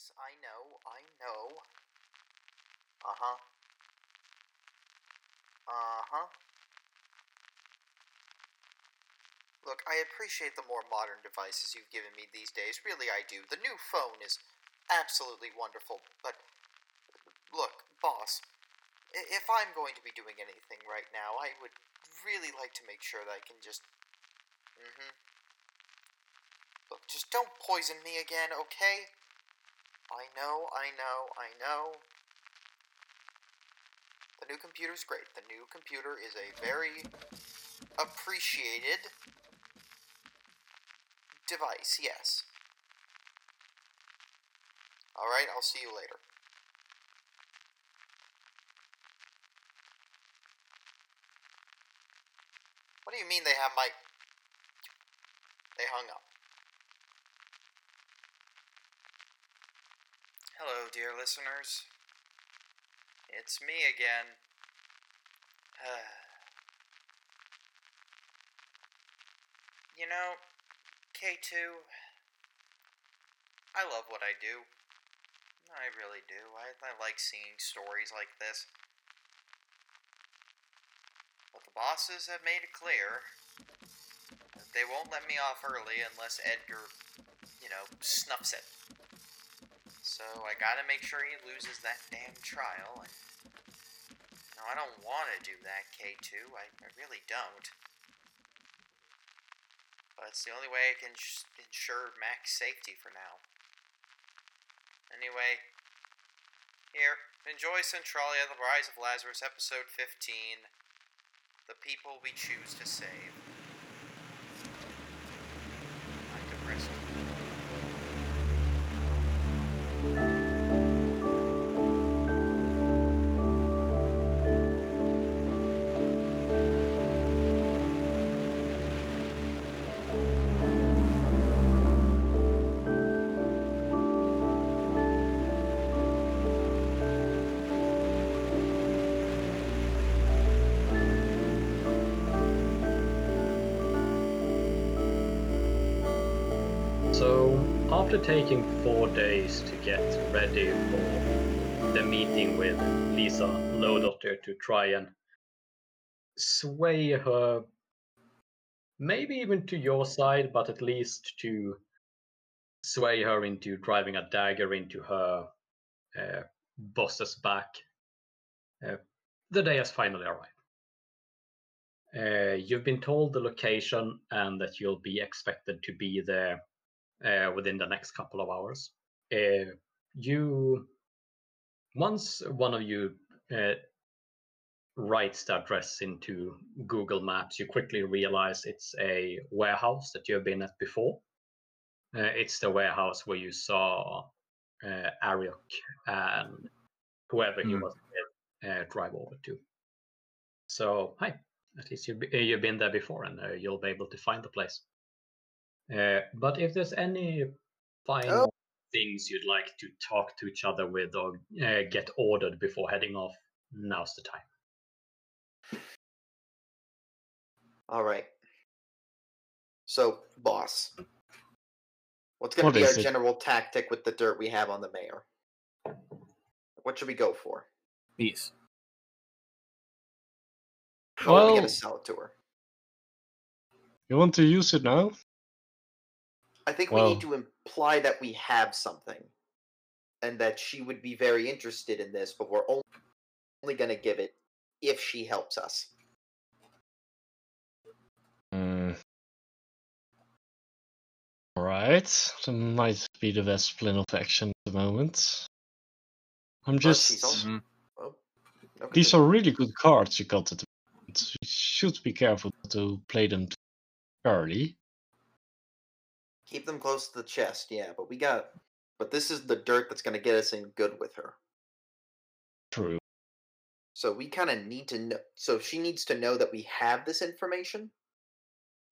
Yes, I know, I know. Uh huh. Uh huh. Look, I appreciate the more modern devices you've given me these days. Really, I do. The new phone is absolutely wonderful. But, look, boss, if I'm going to be doing anything right now, I would really like to make sure that I can just. Mm hmm. Look, just don't poison me again, okay? I know, I know, I know. The new computer's great. The new computer is a very appreciated device, yes. Alright, I'll see you later. What do you mean they have my. They hung up. Hello, dear listeners. It's me again. you know, K2, I love what I do. I really do. I, I like seeing stories like this. But the bosses have made it clear that they won't let me off early unless Edgar, you know, snuffs it. So I gotta make sure he loses that damn trial. And, know, I don't want to do that, K2. I, I really don't. But it's the only way I can ensure max safety for now. Anyway, here, enjoy Centralia, The Rise of Lazarus, Episode 15 The People We Choose to Save. After taking four days to get ready for the meeting with Lisa Lowdotter to try and sway her, maybe even to your side, but at least to sway her into driving a dagger into her uh, boss's back, uh, the day has finally arrived. Uh, you've been told the location and that you'll be expected to be there uh, within the next couple of hours. Uh, you, once one of you uh, writes the address into Google Maps, you quickly realize it's a warehouse that you have been at before. Uh, it's the warehouse where you saw uh, Ariok and whoever he Hmm. was with uh, drive over to. So, hi. At least you've, uh, you've been there before and uh, you'll be able to find the place. Uh, but if there's any final things you'd like to talk to each other with or uh, get ordered before heading off, now's the time. All right. So, boss, what's going What to be our it? general tactic with the dirt we have on the mayor? What should we go for? Peace. How are we Well- going to sell it to her? You want to use it now? I think we need to imply that we have something, and that she would be very interested in this, but we're only, only going to give it if she helps us. Mm. Alright. That might be the best plan of action at the moment. I'm But she's just. also- Well, okay. These are really good cards you got at the moment. You should be careful to play them too early. Keep them close to the chest, yeah, but we got. But this is the dirt that's going to get us in good with her. True. So we kind of need to know. So she needs to know that we have this information.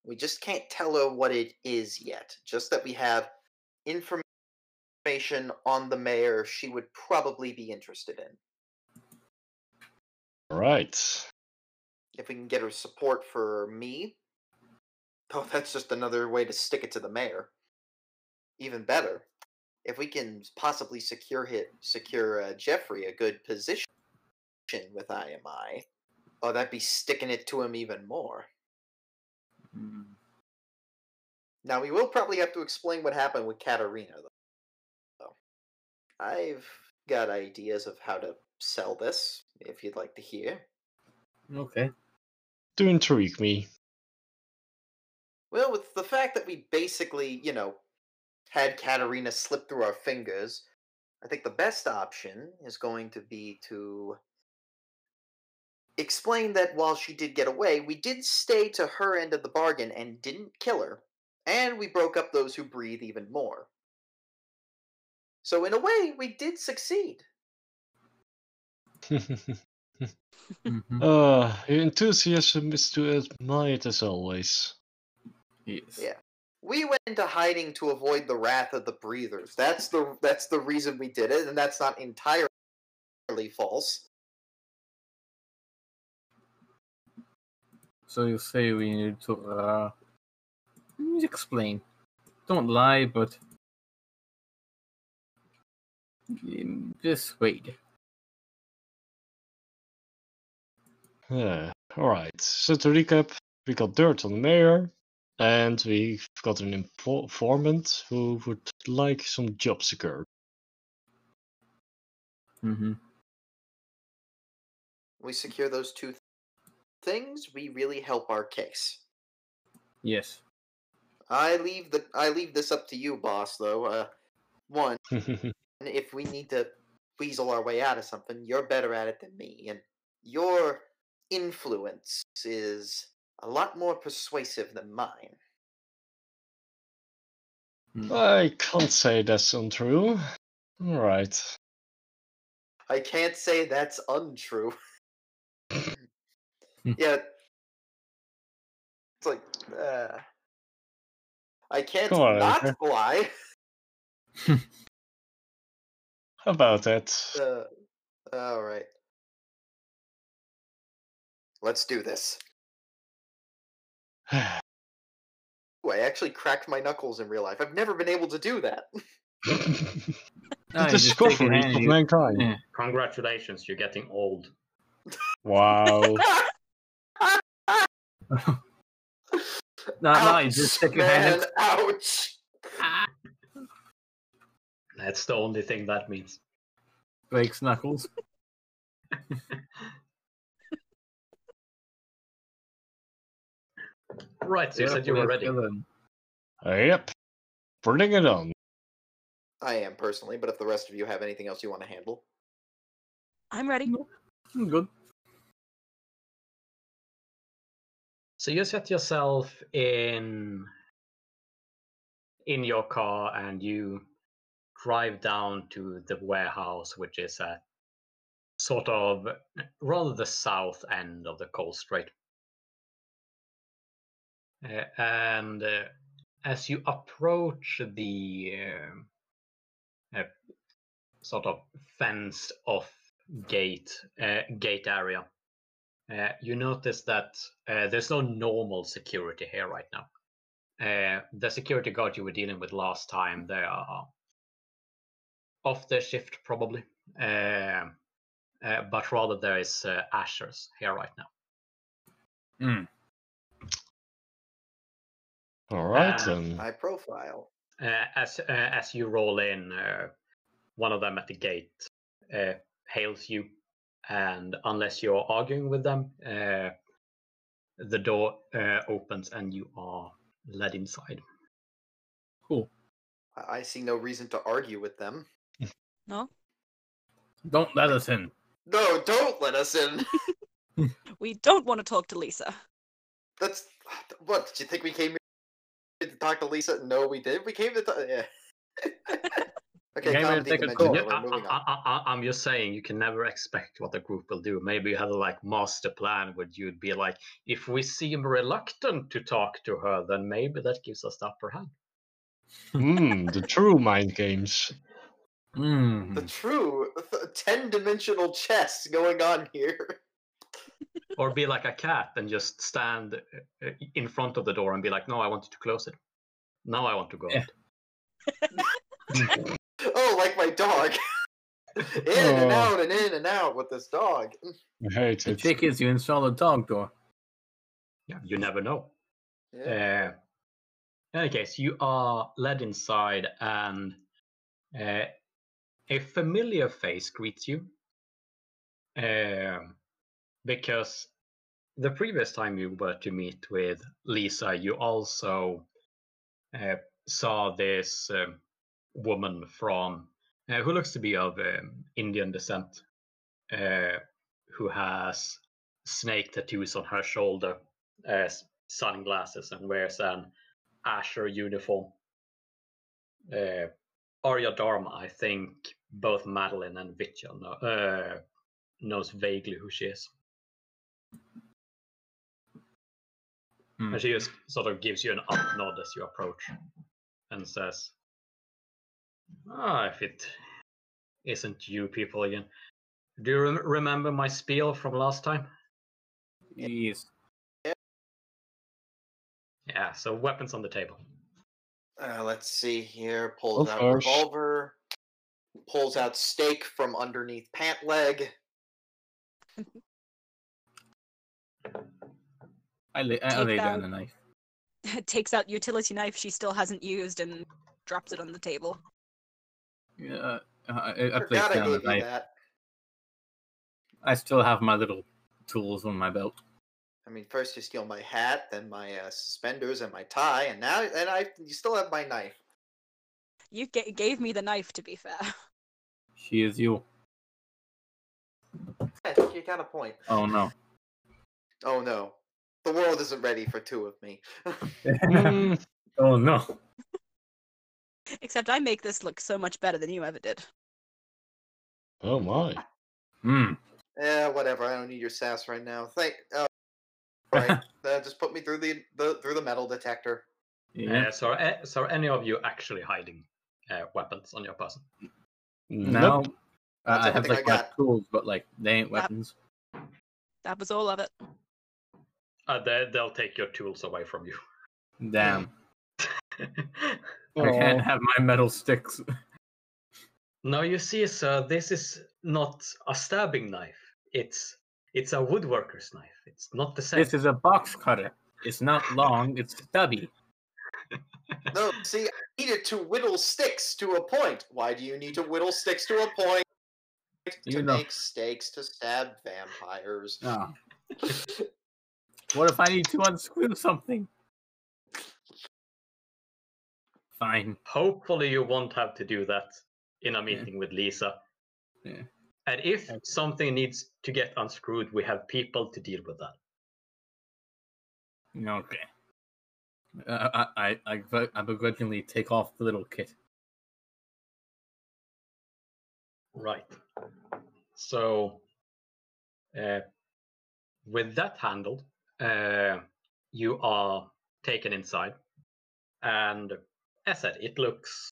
We just can't tell her what it is yet. Just that we have information on the mayor she would probably be interested in. Alright. If we can get her support for me, oh, that's just another way to stick it to the mayor. Even better. if we can possibly secure hit secure uh, Jeffrey a good position with IMI, oh, that'd be sticking it to him even more. Mm. Now we will probably have to explain what happened with Katarina, though. So, I've got ideas of how to sell this, if you'd like to hear. Okay. Do intrigue me. Well, with the fact that we basically, you know, had Katarina slip through our fingers, I think the best option is going to be to explain that while she did get away, we did stay to her end of the bargain and didn't kill her, and we broke up those who breathe even more. So, in a way, we did succeed. Mhm. uh, your enthusiasm is to admire as always. Yes. Yeah. We went into hiding to avoid the wrath of the breathers. That's the that's the reason we did it, and that's not entirely false. So you say we need to uh please explain. Don't lie, but just wait. Yeah. Alright, so to recap, we got dirt on the mayor, and we've got an informant who would like some job secured. Mm-hmm. We secure those two th- things, we really help our case. Yes. I leave the I leave this up to you, boss. Though, uh, one, if we need to weasel our way out of something, you're better at it than me, and your influence is a lot more persuasive than mine. Mm. I can't say that's untrue. Alright. I can't say that's untrue. yeah. It's like, uh, I can't on, not Edgar. lie. How about that? Uh, all right. Let's do this. Ooh, I actually cracked my knuckles in real life. I've never been able to do that. the you just take a discovery hand, of mankind. Yeah. Congratulations, you're getting old. Wow. No, no, you just take your hand. man, ouch. That's the only thing that means. breaks knuckles. Right, so you Yeah, said you were ready. kill yep. Bring it on. I am personally, but if the rest of you have anything else you want to handle, I'm ready. Mm, Good. So you set yourself in in your car and you drive down to the warehouse, which is at sort of rather the south end of the coast strait. Uh, and uh, as you approach the uh, sort of fenced off gate gate area, you notice that there's no normal security here right now. Uh, the security guard you were dealing with last time, they are off their shift probably, uh, uh, but rather there is ashers here right now. Mm. Alright Uh, then. high profile. Uh, as uh, as you roll in, uh, one of them at the gate uh, hails you, and unless you're arguing with them, uh, the door uh, opens and you are led inside. Cool. I I see no reason to argue with them. No, Don't let us in. No, don't let us in. we don't want to talk to Lisa. That's what. Did you think we came here to talk to Lisa? No, we did. We came to talk. Yeah. okay, came to take a call. Yeah, We're I, moving on. I, I, am just saying you can never expect what the group will do. Maybe you have a like master plan where you'd be like, if we seem reluctant to talk to her, then maybe that gives us the upper hand. Hmm, the true mind games. Mm. The true ten-dimensional chess going on here. Or be like a cat and just stand uh, in front of the door and be like, no, I wanted to close it. Now I want to go Yeah. out. Oh, like my dog. in and Oh. out and in and out with this dog. I hate The trick is you install a dog door. Yeah, you never know. Yeah. Uh, in any case, you are led inside, and uh, a familiar face greets you. Um, because the previous time you were to meet with Lisa, you also uh, saw this um, woman from uh, who looks to be of um, Indian descent, uh, who has snake tattoos on her shoulder, uh, sunglasses, and wears an Asher uniform. Uh, Arya Dharma, I think both Madeline and Vitya know, uh, knows vaguely who she is. Hmm. And she just sort of gives you an up nod as you approach and says, Ah, if it isn't you people again. Do you rem- remember my spiel from last time? Yes. Yeah, yeah, so weapons on the table. Uh, let's see here. Pulls Go out first. revolver. Pulls out steak from underneath pant leg. I lay, I lay that. down the knife. Takes out utility knife she still hasn't used and drops it on the table. Yeah, uh, I, I place down the knife. that. I still have my little tools on my belt. I mean, first you steal my hat, then my uh, suspenders and my tie, and now and I you still have my knife. You ga- gave me the knife, to be fair. She is you. I think you got a point. Oh no. Oh no, the world isn't ready for two of me. Mm, oh no. Except I make this look so much better than you ever did. oh my. Hmm. Yeah, whatever. I don't need your sass right now. Thank. Oh, right. uh, just put me through the, the through the metal detector. Yeah. Uh, so, uh, so are any of you actually hiding uh, weapons on your person? No. Nope. That's I have everything I like my tools, but like they ain't Yep. weapons. That was all of it. Uh, they, they'll take your tools away from you. Damn. I can't have my metal sticks. now you see, sir, this is not a stabbing knife. It's it's a woodworker's knife. It's not the same. This is a box cutter. It's not long. It's stubby. No, see, I needed to whittle sticks to a point. Why do you need to whittle sticks to a point? To You know- make stakes to stab vampires. Oh. what if I need to unscrew something? Fine. Hopefully, you won't have to do that in a Yeah. meeting with Lisa. Yeah. And if Okay. something needs to get unscrewed, we have people to deal with that. Okay. Uh, I, I, I, I begrudgingly take off the little kit. Right. So, uh, with that handled, uh, you are taken inside, and as I said, it looks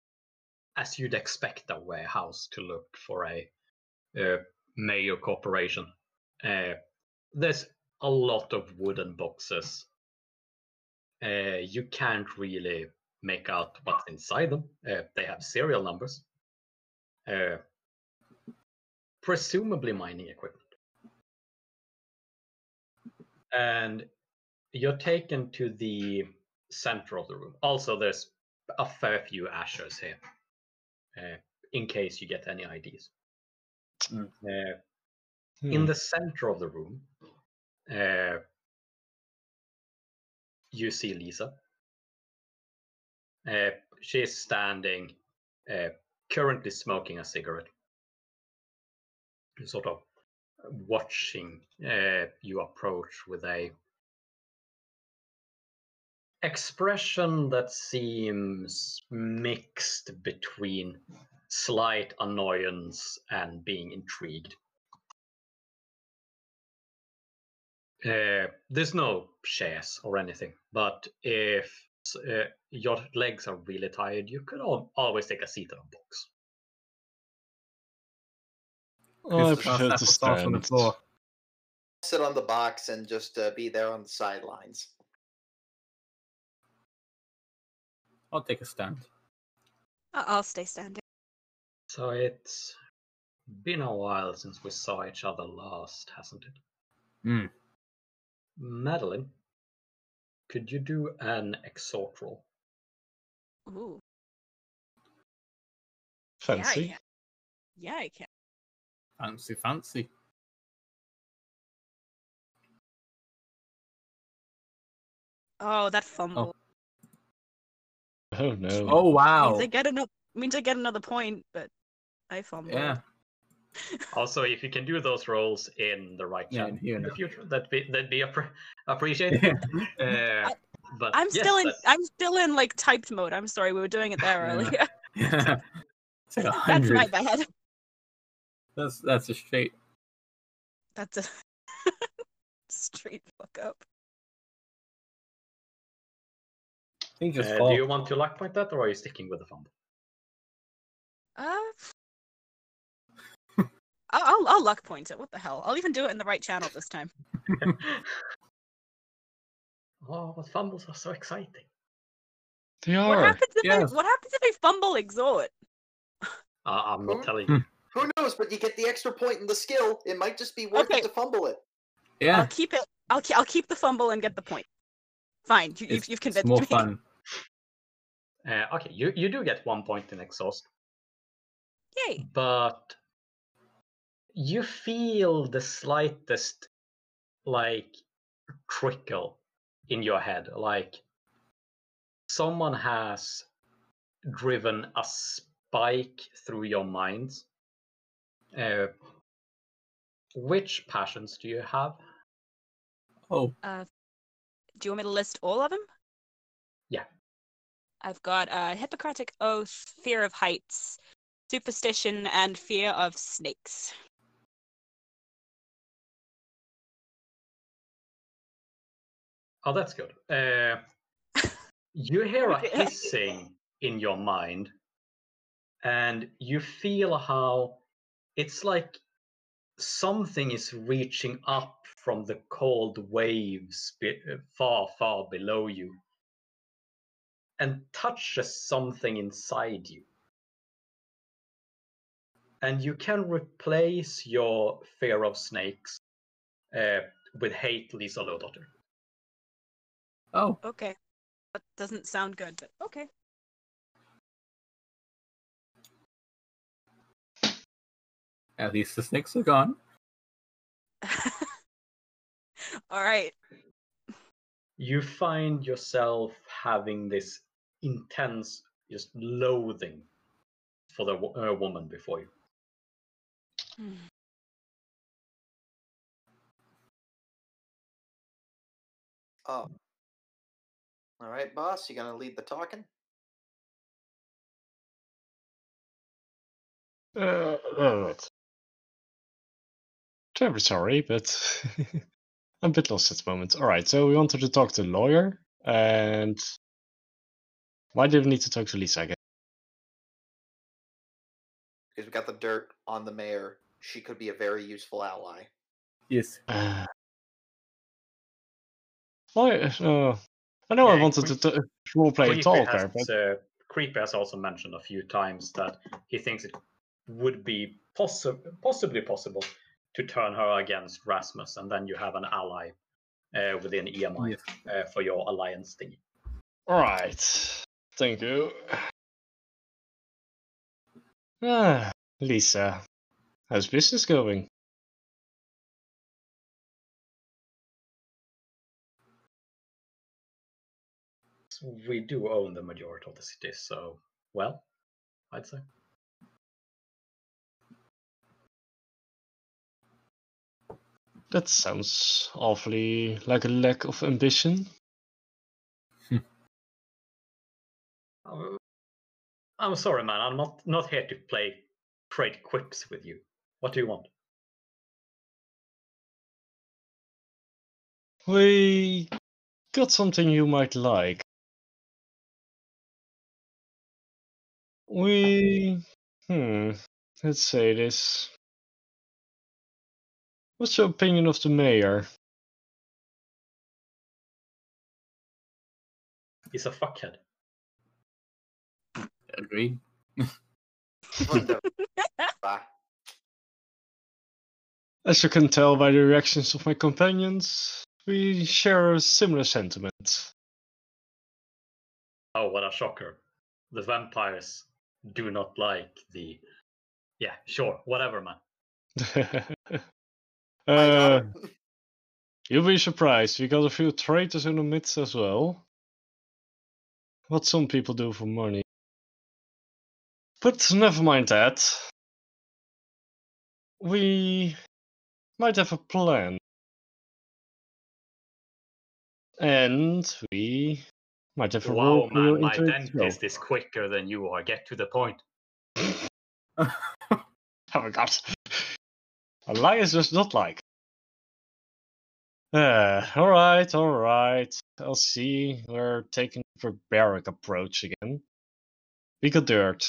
as you'd expect a warehouse to look for a major corporation. Uh, there's a lot of wooden boxes. Uh, you can't really make out what's inside them. Uh, they have serial numbers. Uh, presumably mining equipment. And you're taken to the center of the room. Also, there's a fair few ashes here, uh, in case you get any IDs. Mm. Uh, Hmm. in the center of the room, uh, you see Lisa. Uh, she's standing, uh, currently smoking a cigarette, sort of watching uh, you approach with a expression that seems mixed between slight annoyance and being intrigued. Uh, there's no shares or anything, but if uh, your legs are really tired, you could al- always take a seat on a box. I Just prefer to sauce on the stand. floor. Sit on the box and just uh, be there on the sidelines. I'll take a stand. I- I'll stay standing. So it's been a while since we saw each other last, hasn't it? Hmm. Madeline, could you do an exhort roll? Ooh. Fancy. Yeah, I can. Yeah, I can. Fancy, fancy. Oh, that fumble. Oh no. Oh wow. Means I get another means I get another point, but I fumbled. Yeah. Also, if you can do those rolls in the right Yeah, channel in the future, that'd be that'd be appre- appreciated. uh, but I'm yes, still in that- I'm still in like typed mode. I'm sorry, we were doing it there earlier. Yeah. It's like That's my bad. That's that's a straight. That's a straight fuck up. I think just uh, fall. do you want to luck point that, or are you sticking with the fumble? Uh I'll, I'll I'll luck point it. What the hell? I'll even do it in the right channel this time. oh, but fumbles are so exciting. They are. What happens if yes. I what happens if I fumble exhort? Uh, I'm not Hmm? telling you. Who knows? But you get the extra point in the skill. It might just be worth Okay. it to fumble it. Yeah. I'll keep it. I'll ke- I'll keep the fumble and get the point. Fine, you, you've, It's, you've it's convinced more me. fun. Uh, okay, you, you do get one point in exhort, Yay! but you feel the slightest like trickle in your head, like someone has driven a spike through your mind. Uh, which passions do you have? Oh, Uh, do you want me to list all of them? Yeah. I've got uh, Hippocratic Oath, Fear of Heights, Superstition, and Fear of Snakes. Oh, that's good. Uh, you hear a hissing in your mind, and you feel how it's like something is reaching up from the cold waves be- uh, far, far below you and touches something inside you. And you can replace your fear of snakes uh, with hate Lisa Lodottir. oh, Okay. That doesn't sound good, but okay. At least the snakes are gone. all right. you find yourself having this intense just loathing for the uh, woman before you Oh. All right, boss. You gonna lead the talking? Uh, alright. Terribly sorry, but I'm a bit lost at the moment. Alright, so we wanted to talk to the lawyer, and why did we need to talk to Lisa again? Because we got the dirt on the mayor. She could be a very useful ally. Yes. Uh, why? Uh, I know I Yeah, wanted to Creepy- t- roleplay a Creepy talker, has, but uh, Creepy has also mentioned a few times that he thinks it would be possi- possibly possible to turn her against Rasmus, and then you have an ally uh, within IMI Yes. uh, for your alliance thingy. Alright. Thank you. Ah, Lisa. How's business going? We do own the majority of the city, so well, I'd say. That sounds awfully like a lack of ambition. Uh, I'm sorry, man. I'm not not here to play trade quips with you. What do you want? We got something you might like. We. Hmm. Let's say this. What's your opinion of the mayor? He's a fuckhead. Agreed. Wunderbar. As you can tell by the reactions of my companions, we share a similar sentiment. Oh, what a shocker. The vampires do not like the. Yeah, sure, whatever, man. Uh, you'll be surprised, we got a few traitors in the midst as well. What some people do for money. But never mind that. We might have a plan. And we might have a Wow, role for you man, my into it as dentist is quicker than you are. Get to the point. Oh my god. Elias does not like. Uh, alright, alright. I'll see. We're taking the barbaric approach again. We got dirt.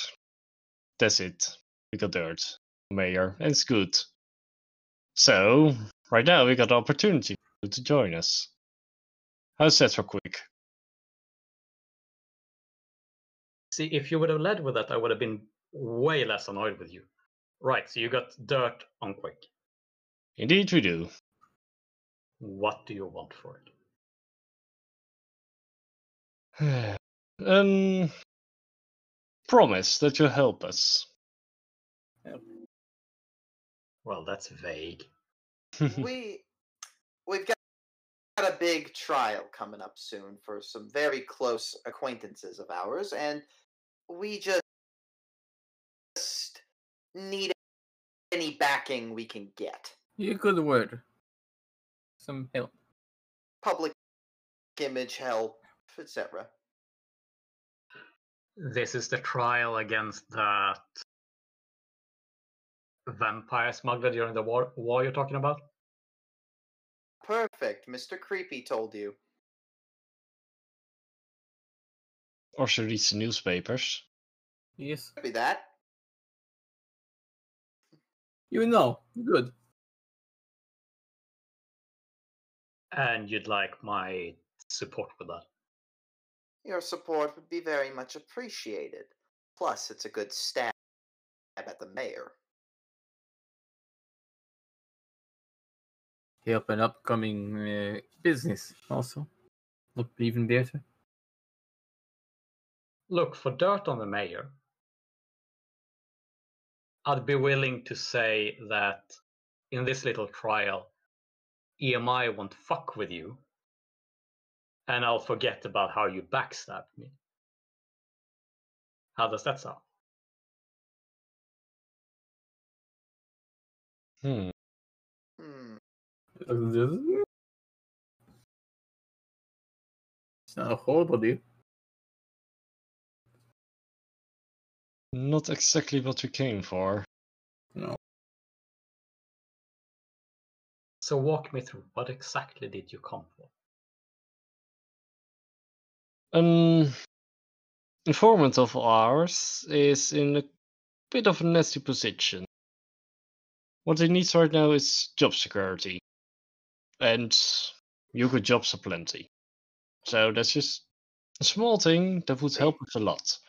That's it. We got dirt. Mayor. And it's good. So, right now we got the opportunity to join us. How's that for quick? See, if you would have led with that, I would have been way less annoyed with you. Right, so you got dirt on quick. Indeed we do. What do you want for it? um, promise that you'll help us. Well, that's vague. we we've got got a big trial coming up soon for some very close acquaintances of ours, and we just need any backing we can get. You good word. Some help. Public image help, etc. This is the trial against that vampire smuggler during the war, war you're talking about? Perfect. Mr. Creepy told you. or she reads the newspapers. Yes. Could be that. You know. Good. And you'd like my support with that. Your support would be very much appreciated. Plus, it's a good stab at the mayor. Help an upcoming uh, business also. Look even better. Look, for dirt on the mayor, I'd be willing to say that in this little trial, IMI won't fuck with you, and I'll forget about how you backstabbed me. How does that sound? Hmm. Hmm. It's not a horrible deal. Not exactly what we came for. No. So walk me through what exactly did you come for? An informant of ours is in a bit of a nasty position. What he needs right now is job security. And you got jobs aplenty. So that's just a small thing that would help us a lot.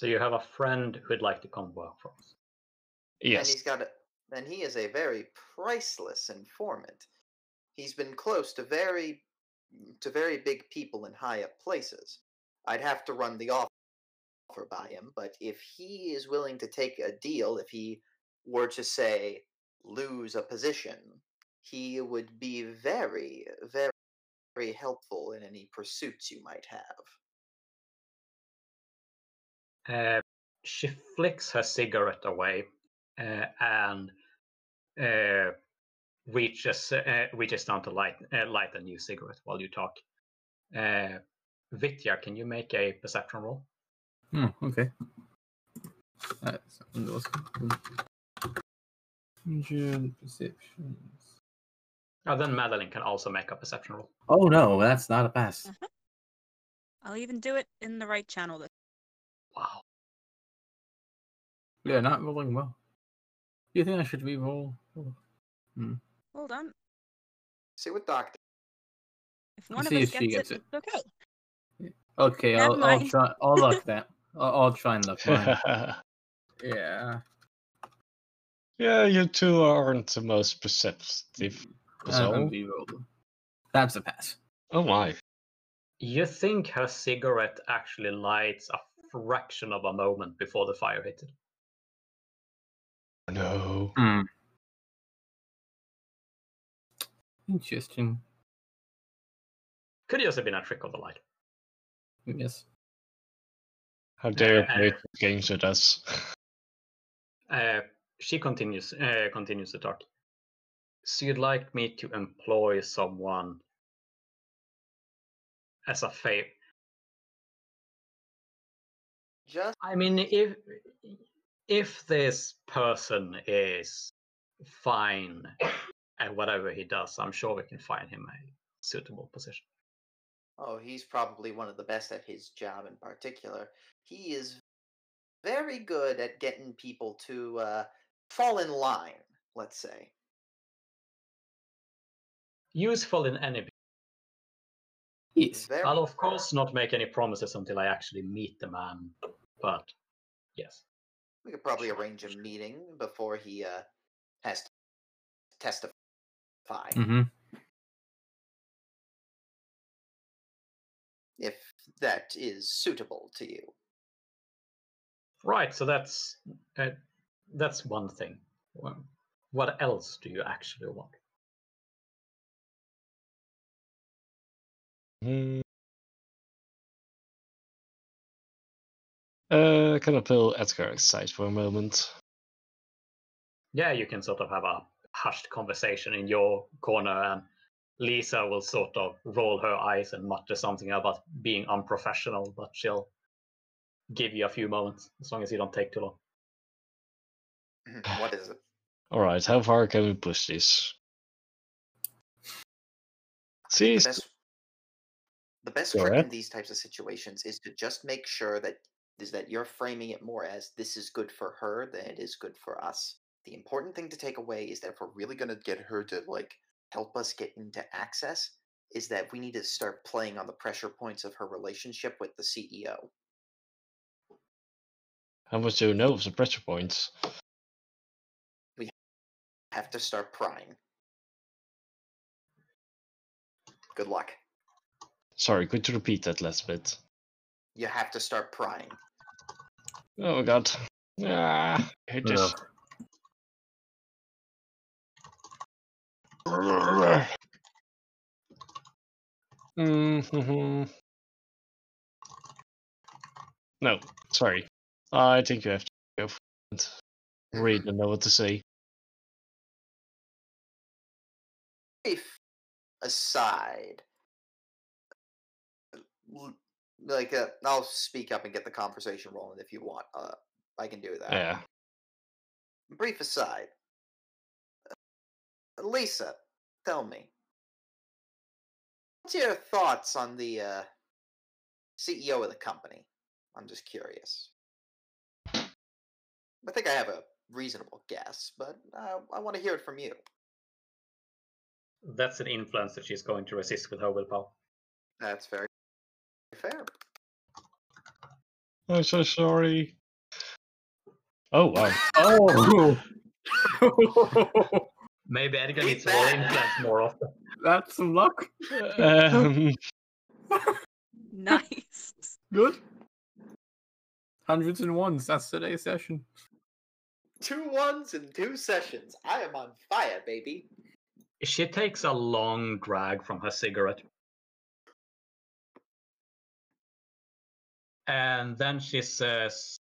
So you have a friend who'd like to come work for us. Yes. And Yes. he's got a. And he is a very priceless informant. He's been close to very, to very big people in high up places. I'd have to run the offer by him, but if he is willing to take a deal, if he were to say lose a position, he would be very, very, very helpful in any pursuits you might have. Uh, she flicks her cigarette away uh, and uh, reaches uh, reaches down to light uh, light a new cigarette while you talk. Uh, Vitya, can you make a perception roll? Hmm, okay. That's those. Hundred perceptions. Oh, then Madeline can also make a perception roll. Oh no, that's not a pass. I'll even do it in the right channel. This Wow. Yeah, not rolling well. Do You think I should re-roll? Hmm. Hold on. See what Doctor. If one of see us if she gets, gets it, it's okay. Okay, Never I'll, I'll try. I'll luck that. I'll, I'll try and look mine. yeah. yeah, you two aren't the most perceptive. So, and we. That's a pass. oh my. You think her cigarette actually lights a fraction of a moment before the fire hit it. No. Hmm. Interesting. Could just have been a trick of the light. Yes. How dare you Uh, play games with us? Uh, she continues uh, continues to talk. So you'd like me to employ someone as a favor? Just I mean, if if this person is fine at whatever he does, I'm sure we can find him a suitable position. oh, he's probably one of the best at his job in particular. He is very good at getting people to uh, fall in line. Let's say. Useful in any. Yes. I'll of course not make any promises until I actually meet the man, but yes. We could probably arrange a meeting before he uh, has to testify, Mm-hmm. if that is suitable to you. Right, so that's uh, that's one thing. What else do you actually want? Hmm. Uh, can I pull Edgar aside for a moment? Yeah, you can sort of have a hushed conversation in your corner, and Lisa will sort of roll her eyes and mutter something about being unprofessional, but she'll give you a few moments as long as you don't take too long. what is it? Alright, how far can we push this? See, The best, the best trick ahead. in these types of situations is to just make sure that is that you're framing it more as this is good for her than it is good for us. The important thing to take away is that if we're really going to get her to like help us get into access, is that we need to start playing on the pressure points of her relationship with the CEO. how much do you know of the pressure points? We have to start prying. Good luck. Sorry, could you repeat that last bit? You have to start prying. Oh god. Ah, I hate this. Mm-hmm. No, sorry. I think you have to go it. Read and know what to say. If aside, like uh, I'll speak up and get the conversation rolling if you want. Uh, I can do that. Yeah. Brief aside. Uh, Lisa, tell me, what's your thoughts on the uh, CEO of the company? I'm just curious. I think I have a reasonable guess, but uh, I want to hear it from you. That's an influence that she's going to resist with her willpower. That's very fair. I'm so sorry. Oh wow. Oh, Maybe Edgar Be needs to roll bad. influence more often. that's some luck. um, Nice. Good. Hundreds and ones. That's today's session. Two ones and two sessions. I am on fire, baby. She takes a long drag from her cigarette. And then she says,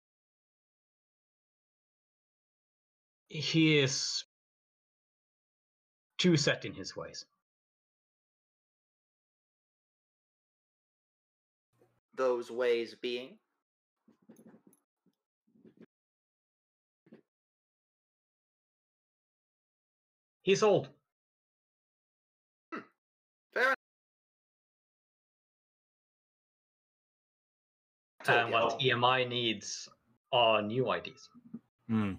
He is too set in his ways. Those ways being. He's old. And what IMI needs are new ideas. Hmm.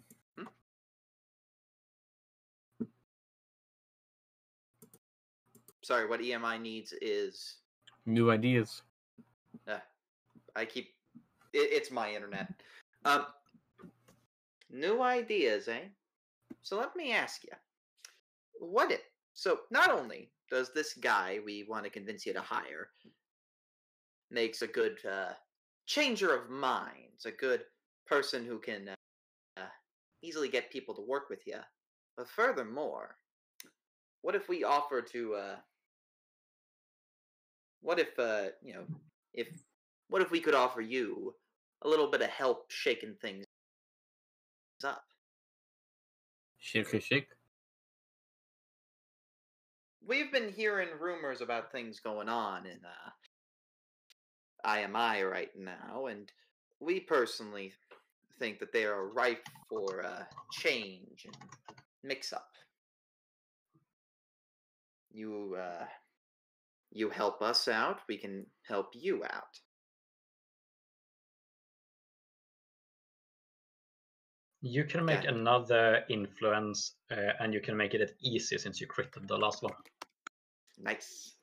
Sorry, what IMI needs is New ideas. I keep It, it's my internet. Um, new ideas, eh? So let me ask you, what if? So not only does this guy we want to convince you to hire makes a good uh, changer of minds, a good person who can uh, easily get people to work with you, but furthermore, what if we offer to? Uh, what if uh, you know, if what if we could offer you a little bit of help shaking things up? Shake, shake, shake. We've been hearing rumors about things going on in uh, IMI right now, and we personally think that they are ripe for uh, change and mix up. You uh, you help us out, we can help you out. You can make Yeah. another influence, uh, and you can make it easy since you critted the last one. Nice.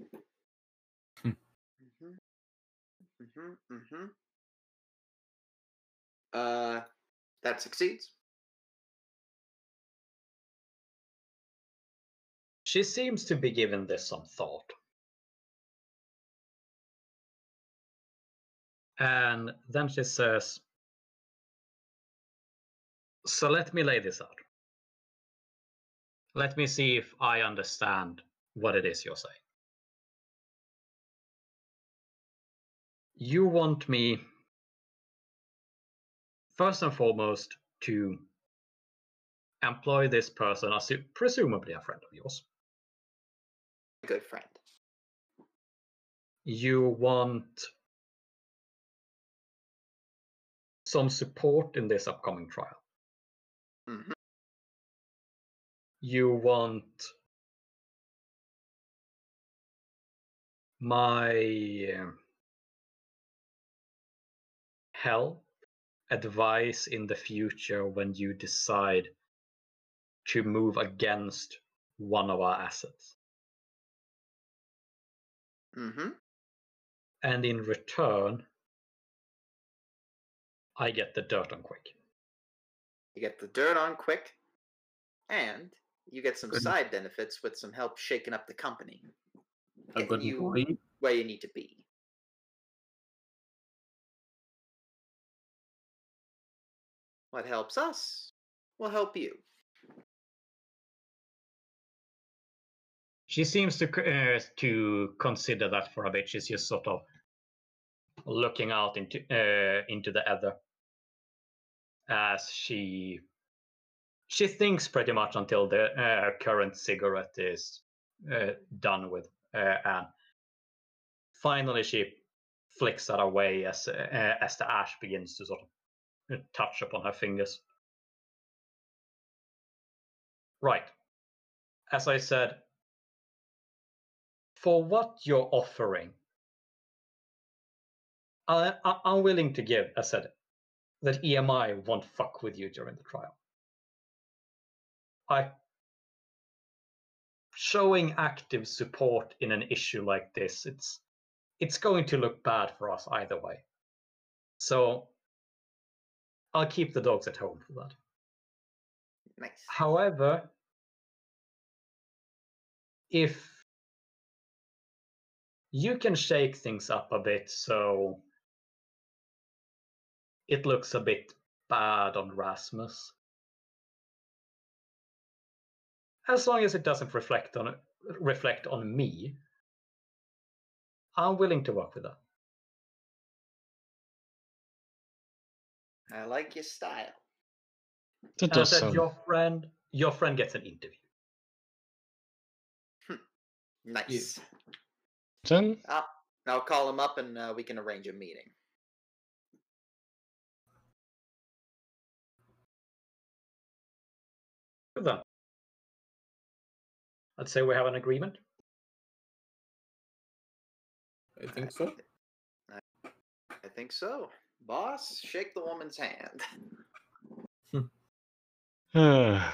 Hmm. Mhm. Mhm. Mhm. Uh, that succeeds. She seems to be giving this some thought. And then she says, So let me lay this out. Let me see if I understand what it is you're saying. You want me, first and foremost, to employ this person as a- presumably a friend of yours. Good friend. you want some support in this upcoming trial. hmm You want my help, advice in the future when you decide to move against one of our assets. hmm And in return, I get the dirt on quick. You get the dirt on quick, and you get some Good. side benefits with some help shaking up the company. A good you employee. where you need to be. What helps us will help you. She seems to uh, to consider that for a bit. She's just sort of looking out into uh, into the ether as she she thinks pretty much until the uh, current cigarette is uh, done with, uh, and finally she flicks that away as uh, as the ash begins to sort of touch upon her fingers. Right, as I said, for what you're offering, I, I'm willing to give, I said, that IMI won't fuck with you during the trial. I showing active support in an issue like this, it's it's going to look bad for us either way. So I'll keep the dogs at home for that. Nice. However, if you can shake things up a bit so it looks a bit bad on Rasmus. As long as it doesn't reflect on reflect on me, I'm willing to work with that. I like your style. That And does that sound. your friend your friend gets an interview. Nice. Then I'll, I'll call him up and uh, we can arrange a meeting. Good then. I'd say we have an agreement. I think so. I think so. Boss, shake the woman's hand.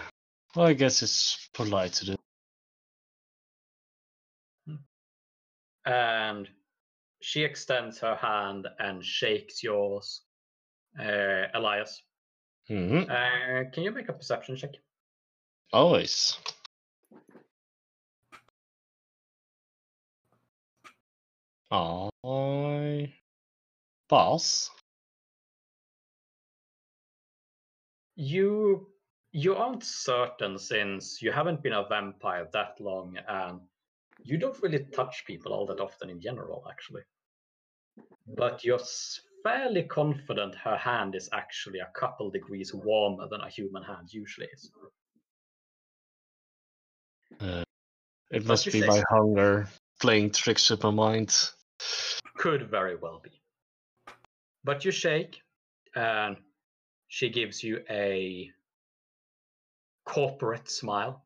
Well, I guess it's polite to do. and she extends her hand and shakes yours uh, Elias. hmm Uh, can you make a perception check? Always. I pass. You you aren't certain since you haven't been a vampire that long, and you don't really touch people all that often in general, actually. But you're fairly confident her hand is actually a couple degrees warmer than a human hand usually is. Uh, it must be my so. hunger playing tricks with my mind. Could very well be. But you shake, and she gives you a corporate smile.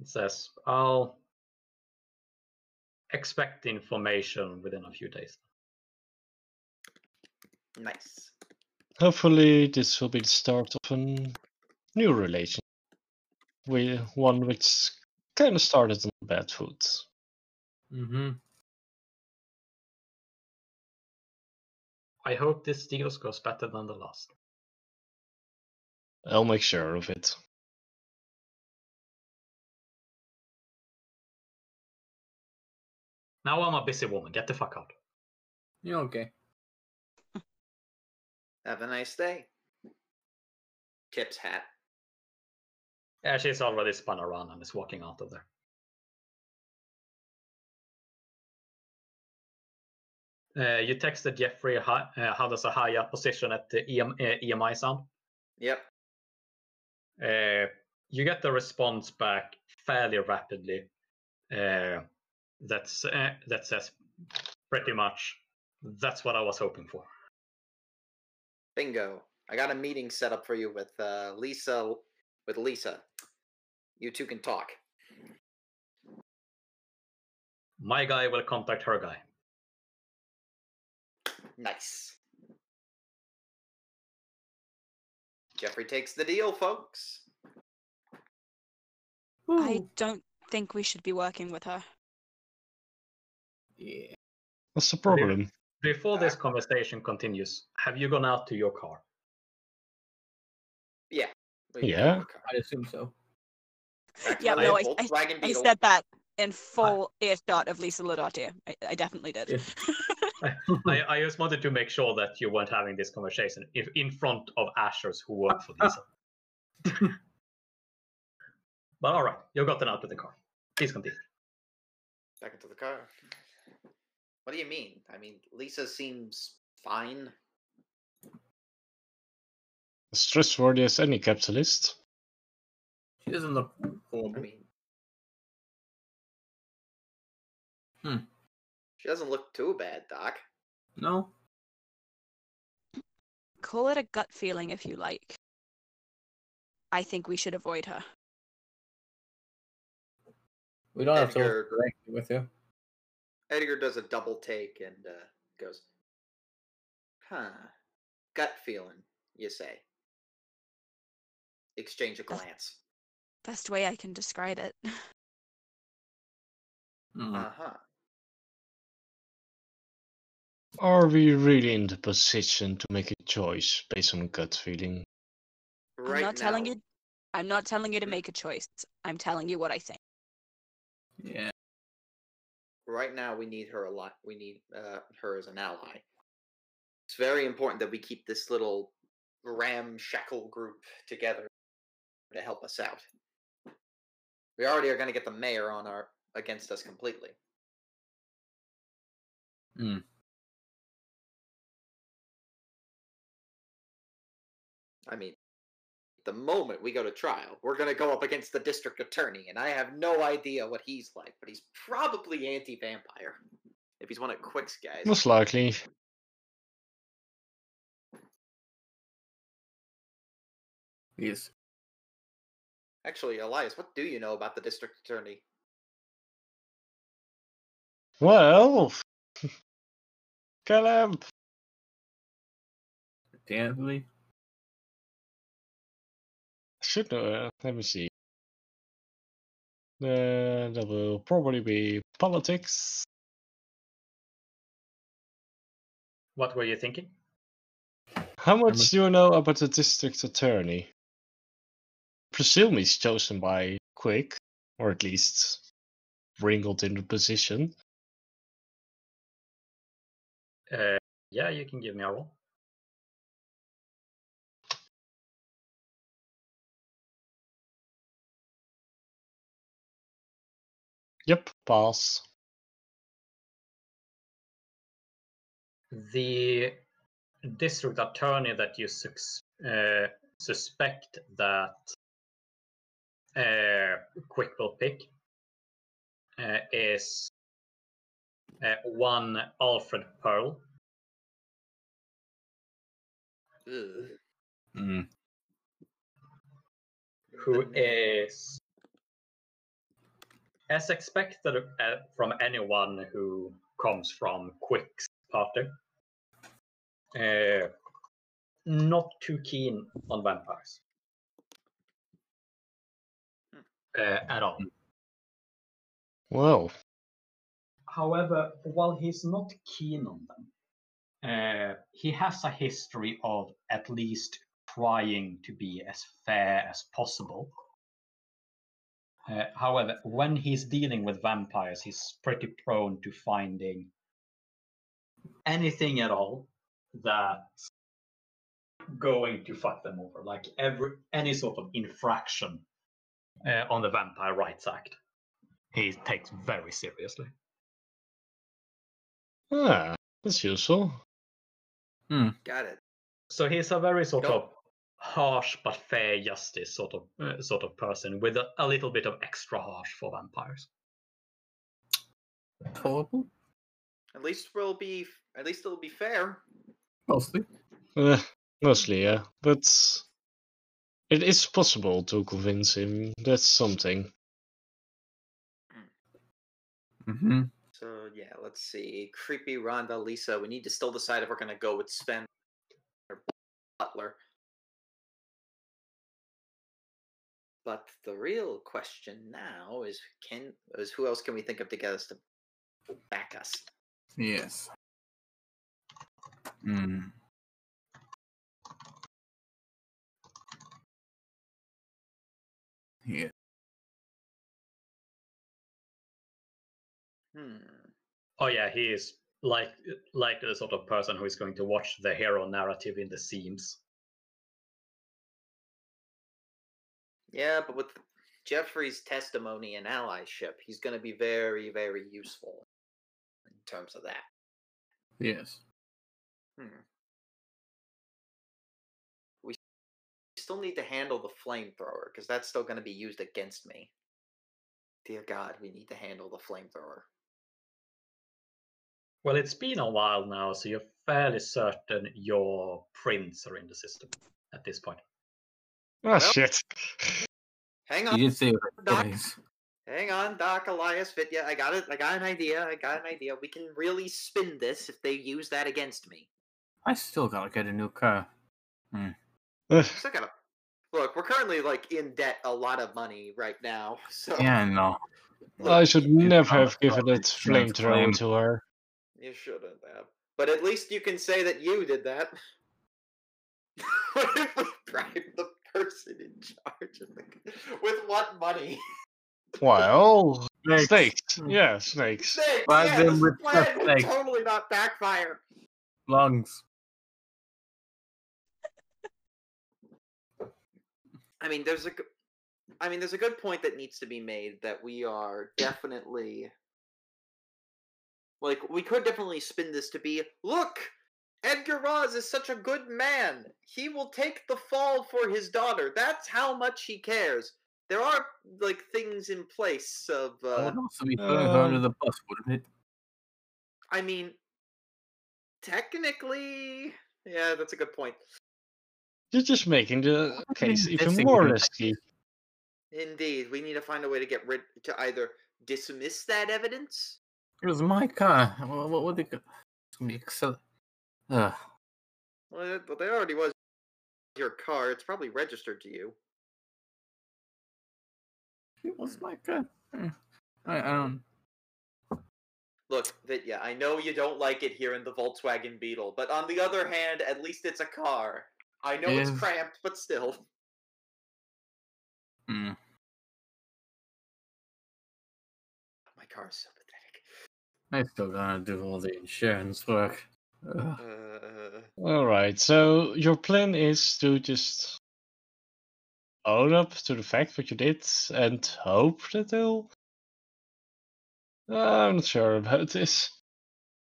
It says, I'll expect information within a few days. Nice. Hopefully, this will be the start of a new relation. We one which kind of started on bad foot. Mm-hmm. I hope this deal goes better than the last. I'll make sure of it. Now I'm a busy woman. Get the fuck out. Yeah, okay. Have a nice day. Tips hat. Yeah, she's already spun around and is walking out of there. You texted Jeffrey, hi, uh, how does a higher position at the EM, IMI sound? Yep. Uh, you get the response back fairly rapidly. Uh, that's uh, that says pretty much that's what I was hoping for. Bingo. I got a meeting set up for you with uh, Lisa. With Lisa, you two can talk. My guy will contact her guy. Nice. Jeffrey takes the deal, folks. I don't think we should be working with her. Yeah. What's the problem? Before uh. this conversation continues, have you gone out to your car? Yeah. We Yeah. car. I'd assume so. Yeah, my no, little I- I said that in full earshot of Lisa Ladottier. I, I definitely did. Yeah. I, I just wanted to make sure that you weren't having this conversation if, in front of Ashers who work for Lisa. but all right, you got an out of the car. Please continue. Back into the car. What do you mean? I mean, Lisa seems fine. As trustworthy as any capitalist. She doesn't look I horrible. mean, Hmm. She doesn't look too bad, Doc. No? Call it a gut feeling if you like. I think we should avoid her. We don't have to Edgar- work directly with you. Edgar does a double take and uh, goes, "Huh? Gut feeling, you say?" Exchange a glance. Best way I can describe it. Hmm. Uh huh. Are we really in the position to make a choice based on gut feeling? Right I'm not telling you I'm not telling you to make a choice. I'm telling you what I think. Yeah. Right now, we need her a lot. We need uh, her as an ally. It's very important that we keep this little ramshackle group together to help us out. We already are going to get the mayor on our against us completely. Hmm. I mean, the moment we go to trial, we're going to go up against the district attorney, and I have no idea what he's like, but he's probably anti vampire. If he's one of Quick's guys. Most likely. Yes. Actually, Elias, what do you know about the district attorney? Well, Caleb, Definitely. Should know. Uh, let me see. Uh, that will probably be politics. What were you thinking? How much do you know about the district attorney? Presume he's chosen by Quick, or at least wrinkled in the position. Uh, yeah, you can give me a roll. Yep, pass. The district attorney that you sus- uh, suspect that uh, Quick will pick uh, is uh, one Alfred Pearl. Mm. who is as expected uh, from anyone who comes from Quick's party. Uh, not too keen on vampires uh, at all. Well, However, while he's not keen on them, uh, he has a history of at least trying to be as fair as possible. Uh, however, when he's dealing with vampires, he's pretty prone to finding anything at all that's going to fuck them over, like every any sort of infraction uh, on the Vampire Rights Act. He takes very seriously. ah, that's useful. Got it. So he's a very sort Go. of harsh but fair justice sort of uh, sort of person with a, a little bit of extra harsh for vampires. Tolerable? At least we'll be. At least it'll be fair. Mostly. Uh, mostly, yeah. But it is possible to convince him. That's something. Mm-hmm. So yeah, let's see. Creepy Rhonda, Lisa. We need to still decide if we're gonna go with Sven or Butler. But the real question now is can is who else can we think of to get us to back us? Yes. Mm. Yeah. Hmm. Oh yeah, he is like like the sort of person who is going to watch the hero narrative in the seams. Yeah, but with Jeffrey's testimony and allyship, he's going to be very, very useful in terms of that. Yes. Hmm. We still need to handle the flamethrower because that's still going to be used against me. Dear God, we need to handle the flamethrower. Well, it's been a while now, so you're fairly certain your prints are in the system at this point. Ah, Well- shit. Hang You on, did say it Doc. twice. hang on, Doc Elias Vitya. I got it. I got an idea. I got an idea. We can really spin this if they use that against me. I still gotta get a new car. Ugh, Still gotta look. We're currently like in debt a lot of money right now. So Yeah, I know. I should never have given probably that change flamethrower to her. You shouldn't have. But at least you can say that you did that. what if we bribe the person in charge of the with what money? Well, Snakes. snakes. Hmm. Yeah, snakes. Snakes! Bribe yeah, them this with plan would snakes. totally not backfire. Lungs. I mean, there's a, g- I mean, there's a good point that needs to be made that we are definitely, like, we could definitely spin this to be, look, Edgar Roz is such a good man. He will take the fall for his daughter. That's how much he cares. There are like things in place of. That Uh, would also be throwing her under um, the bus, wouldn't it? I mean, technically, yeah, that's a good point. You're just making the case Yeah, even more good risky. Indeed, we need to find a way to get rid to either dismiss that evidence It was my car. What, what would it go? It's gonna be excel. Ugh. Well, but there already was your car. It's probably registered to you. It was my car. Hmm. I, I don't. Look, Vitya, I know you don't like it here in the Volkswagen Beetle, but on the other hand, at least it's a car. I know it's cramped, but still. Hmm. My car is so pathetic. I still gotta do all the insurance work. Ugh. Uh, All right. So your plan is to just own up to the fact what you did and hope that they'll. I'm not sure about this.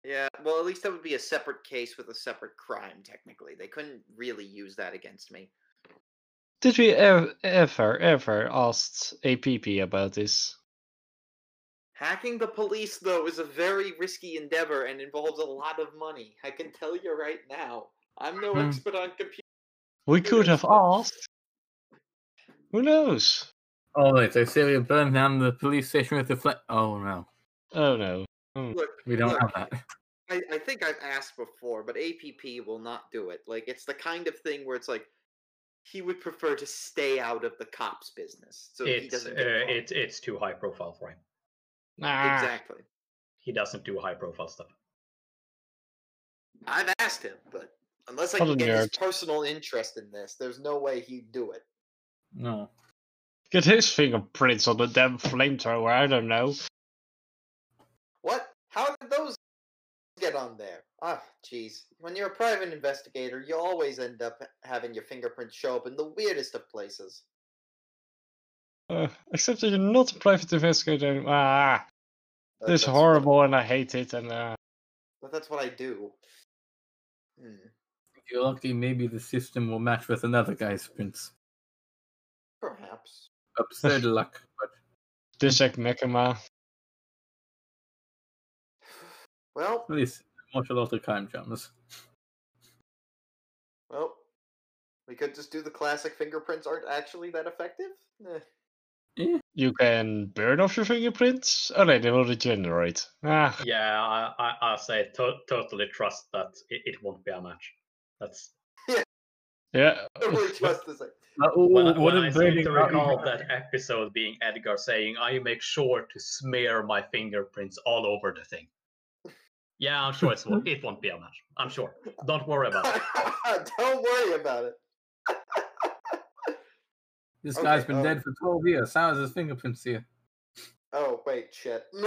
yeah, well, at least that would be a separate case with a separate crime, technically. They couldn't really use that against me. Did we ever, ever, ever asked APP about this? Hacking the police, though, is a very risky endeavor and involves a lot of money. I can tell you right now. I'm no Hmm. expert on computers. We could have asked. Who knows? Oh wait, they say we burned down the police station with the flat. Oh no, Oh no. Look, we don't look, have that. I, I think I've asked before, but APP will not do it. Like, it's the kind of thing where it's like, he would prefer to stay out of the cops' business. So he it's uh, doesn't get caught. it's it's too high profile for him. Nah. Exactly. He doesn't do high profile stuff. I've asked him, but unless I What can a get his personal interest in this, there's no way he'd do it. No. Get his fingerprints on the damn flamethrower. I don't know. What? How did those get on there? Ah, jeez. When you're a private investigator, you always end up having your fingerprints show up in the weirdest of places. Uh, except that you're not a private investigator. Ah, But this is that's horrible, and I hate it. And uh, But that's what I do. Hmm. If you're lucky, maybe the system will match with another guy's prints. Perhaps. Absurd luck, but Dissect Mekama. Well, at least watch a lot of time jumps. well, we could just do the classic fingerprints aren't actually that effective. Eh. Eh, You can burn off your fingerprints. Oh no, they will regenerate. Ah, Yeah, I I, I say to- totally trust that it, it won't be a match. That's yeah. Totally trust this. Uh, when, what when a I seem burning to recall that episode being Edgar saying, "I make sure to smear my fingerprints all over the thing." Yeah, I'm sure it's, it won't be a match. I'm sure. Don't worry about it. Don't worry about it. This Okay, guy's been um, dead for 12 years. How is his fingerprints here? Oh wait, shit.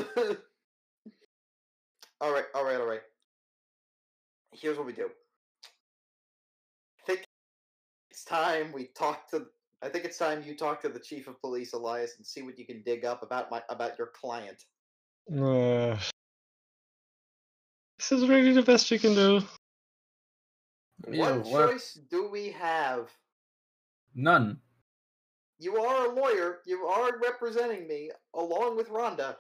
all right, all right, all right. Here's what we do. I think it's time we talk to. I think it's time you talk to the chief of police, Elias, and see what you can dig up about my about your client. Uh, this is really the best you can do. Yeah, what what- choice do we have? None. You are a lawyer. You are representing me along with Rhonda.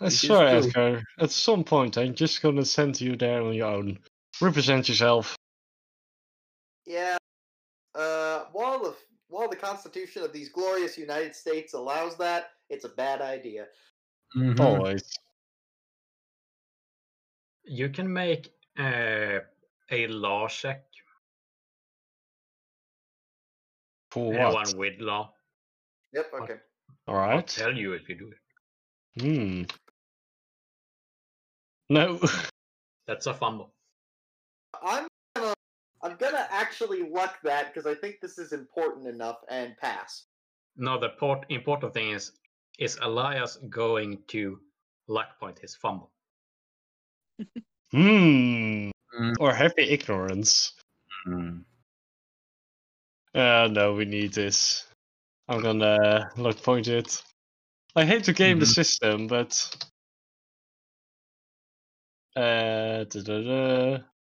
I It is swear. Edgar, at some point I'm just gonna send you there on your own. Represent yourself. Yeah. Uh, while the while the Constitution of these glorious United States allows that, it's a bad idea. Mhm. Always. You can make uh, a law check. For what? one with law. Yep. Okay. All right. I'll tell you if you do it. Hmm. No. That's a fumble. I'm gonna I'm gonna actually luck that because I think this is important enough and pass. No, the port, important thing is is Elias going to luck point his fumble? Hmm. Mm. Or happy ignorance. Mm. Uh, no, we need this. I'm gonna luck point it. I hate to game the Mhm. system, but uh,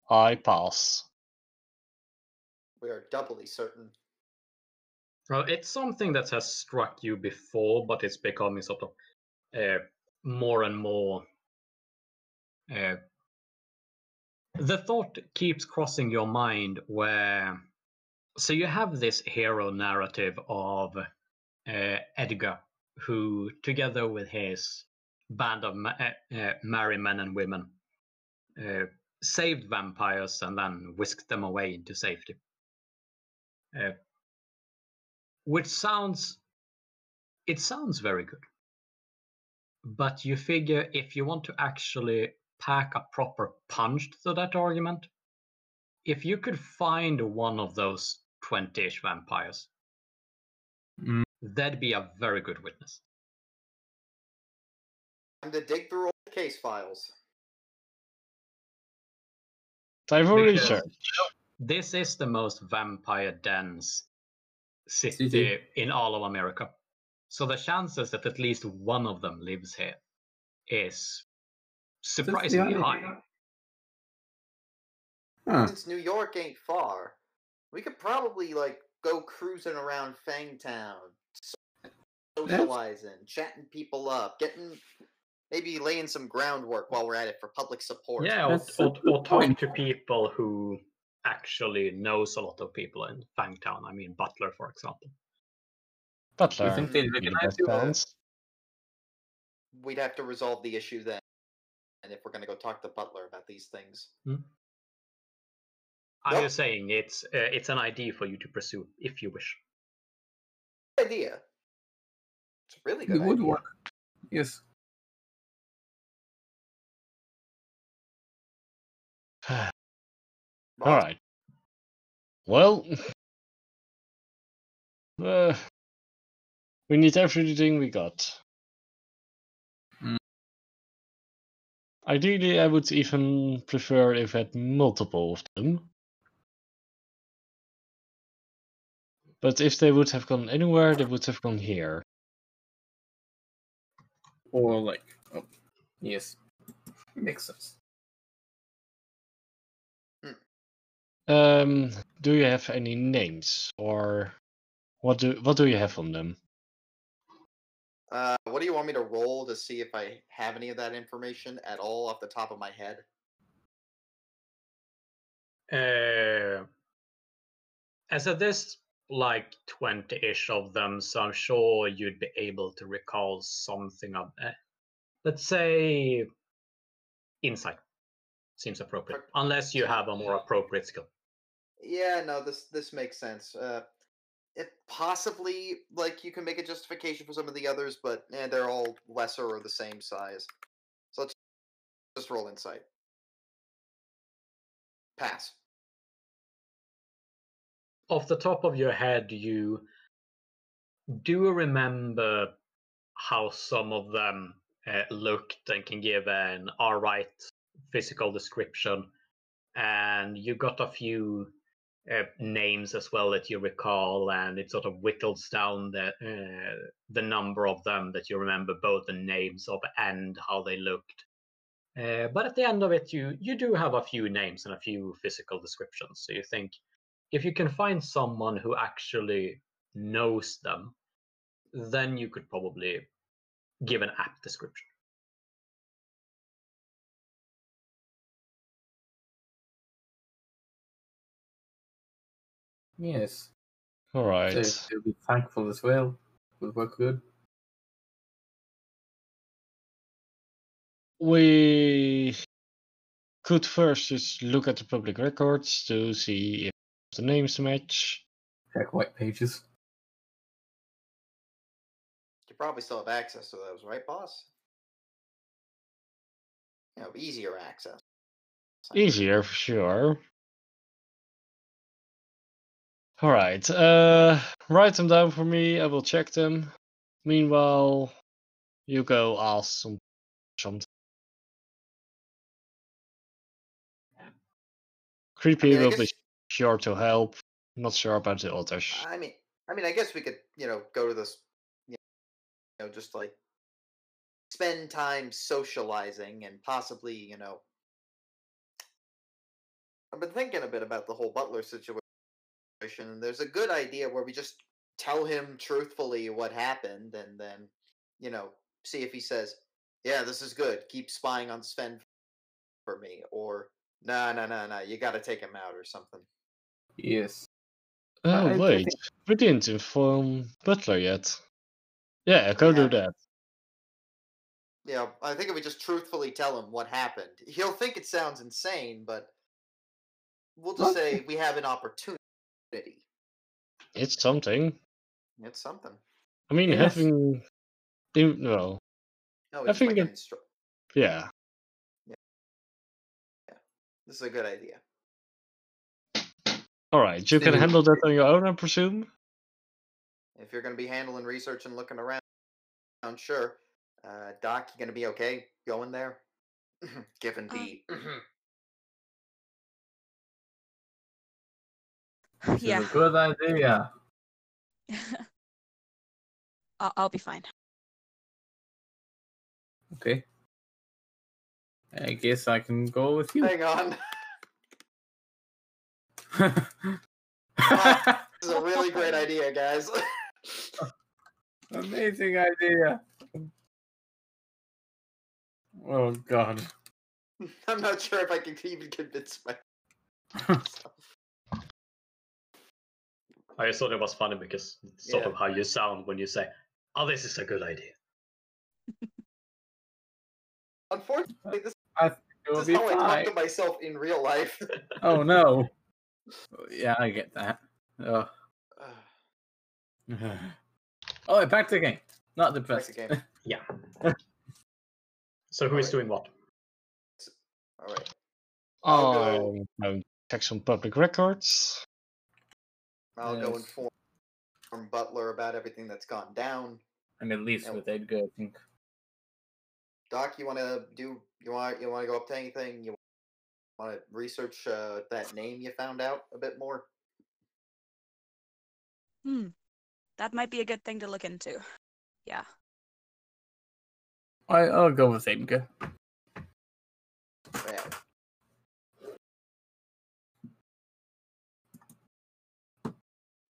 I pass. We are doubly certain. Well, it's something that has struck you before, but it's becoming sort of uh, more and more. Uh, the thought keeps crossing your mind where. So you have this hero narrative of uh, Edgar, who, together with his band of ma- uh, uh, merry men and women, uh, saved vampires and then whisked them away into safety. Uh, which sounds it sounds very good but you figure if you want to actually pack a proper punch to that argument, if you could find one of those 20 ish vampires, Mm. that'd be a very good witness. Time to dig through all the case files. Time for Because- research. This is the most vampire dense city City. in all of America. So the chances that at least one of them lives here is surprisingly high. Huh. Since New York ain't far, we could probably like go cruising around Fangtown, socializing, chatting people up, getting maybe laying some groundwork while we're at it for public support. Yeah, or, That's a or, or talk to people who actually knows a lot of people in Fangtown. I mean, Butler, for example. Butler. You think they'd would be the recognize you? chance. We'd have to resolve the issue then. And if we're gonna go talk to Butler about these things. Hmm? I'm Well- just saying it's uh, it's an idea for you to pursue if you wish. Idea. It's a really good It would work. Yes. All right. Well, uh, we need everything we got. Mm. Ideally, I would even prefer if we had multiple of them. But if they would have gone anywhere, they would have gone here. Or like, oh, yes, makes sense. Um, do you have any names, or what do what do you have on them? Uh, what do you want me to roll to see if I have any of that information at all off the top of my head? Uh, as of this, like 20 ish of them, so I'm sure you'd be able to recall something of that. Let's say insight seems appropriate, unless you have a more appropriate skill. Yeah, no, this this makes sense. Uh, it possibly like you can make a justification for some of the others, but eh, they're all lesser or the same size. So let's just roll insight. Pass. Off the top of your head, you do remember how some of them uh, looked and can give an alright physical description, and you got a few uh, names as well that you recall, and it sort of whittles down the uh, the number of them that you remember, both the names of and how they looked. Uh, but at the end of it, you you do have a few names and a few physical descriptions. So you think if you can find someone who actually knows them, then you could probably give an app description. Yes. All right. They- They'll be thankful as well. Would work good. We could first just look at the public records to see if the names match. Check white pages. You probably still have access to those, right, boss? You know, easier access. Easier for sure. All right. Uh, write them down for me. I will check them. Meanwhile, you go ask some something. Creepy I mean, I will be guess- sure to help. Not sure about the others. I mean, I mean, I guess we could, you know, go to this, you know, just like spend time socializing and possibly, you know, I've been thinking a bit about the whole Butler situation, and there's a good idea where we just tell him truthfully what happened, and then, you know, see if he says, "Yeah, this is good. Keep spying on Sven for me," or "No, no, no, no, you got to take him out," or something. Yes. Oh I- I wait, think- we didn't inform Butler yet. Yeah, go do that. Yeah, I think if we just truthfully tell him what happened, he'll think it sounds insane, but we'll just Well- say we have an opportunity. It's something. It's something. I mean, Yes. having in- well, Oh, I think like an it- instru- Yeah. This is a good idea. All right. You can Maybe- handle that on your own, I presume. If you're going to be handling research and looking around, I'm sure. Uh, Doc, you going to be okay going there? Given the. This yeah, good idea. I'll, I'll be fine. Okay. I guess I can go with you. Hang on. This is a really great idea, guys. Amazing idea. Oh god. I'm not sure if I can even convince myself. I just thought it was funny because it's sort Yeah. of how you sound when you say, "Oh, this is a good idea." Unfortunately, this, It will this is be how I talk to myself in real life. Oh no. Yeah, I get that. Oh, Ugh, oh back to the game. Not the back best. to game. Yeah. so who is Alright. doing what? All right. I'll Um, um, check some public records. I'll go Yes. inform inform Butler about everything that's gone down. And at least Yeah. with Edgar, I think. Doc, you want to do? You want? You want to go up to anything? You want to research uh, that name you found out a bit more? Hmm. That might be a good thing to look into. Yeah. I, I'll go with Edgar. Yeah.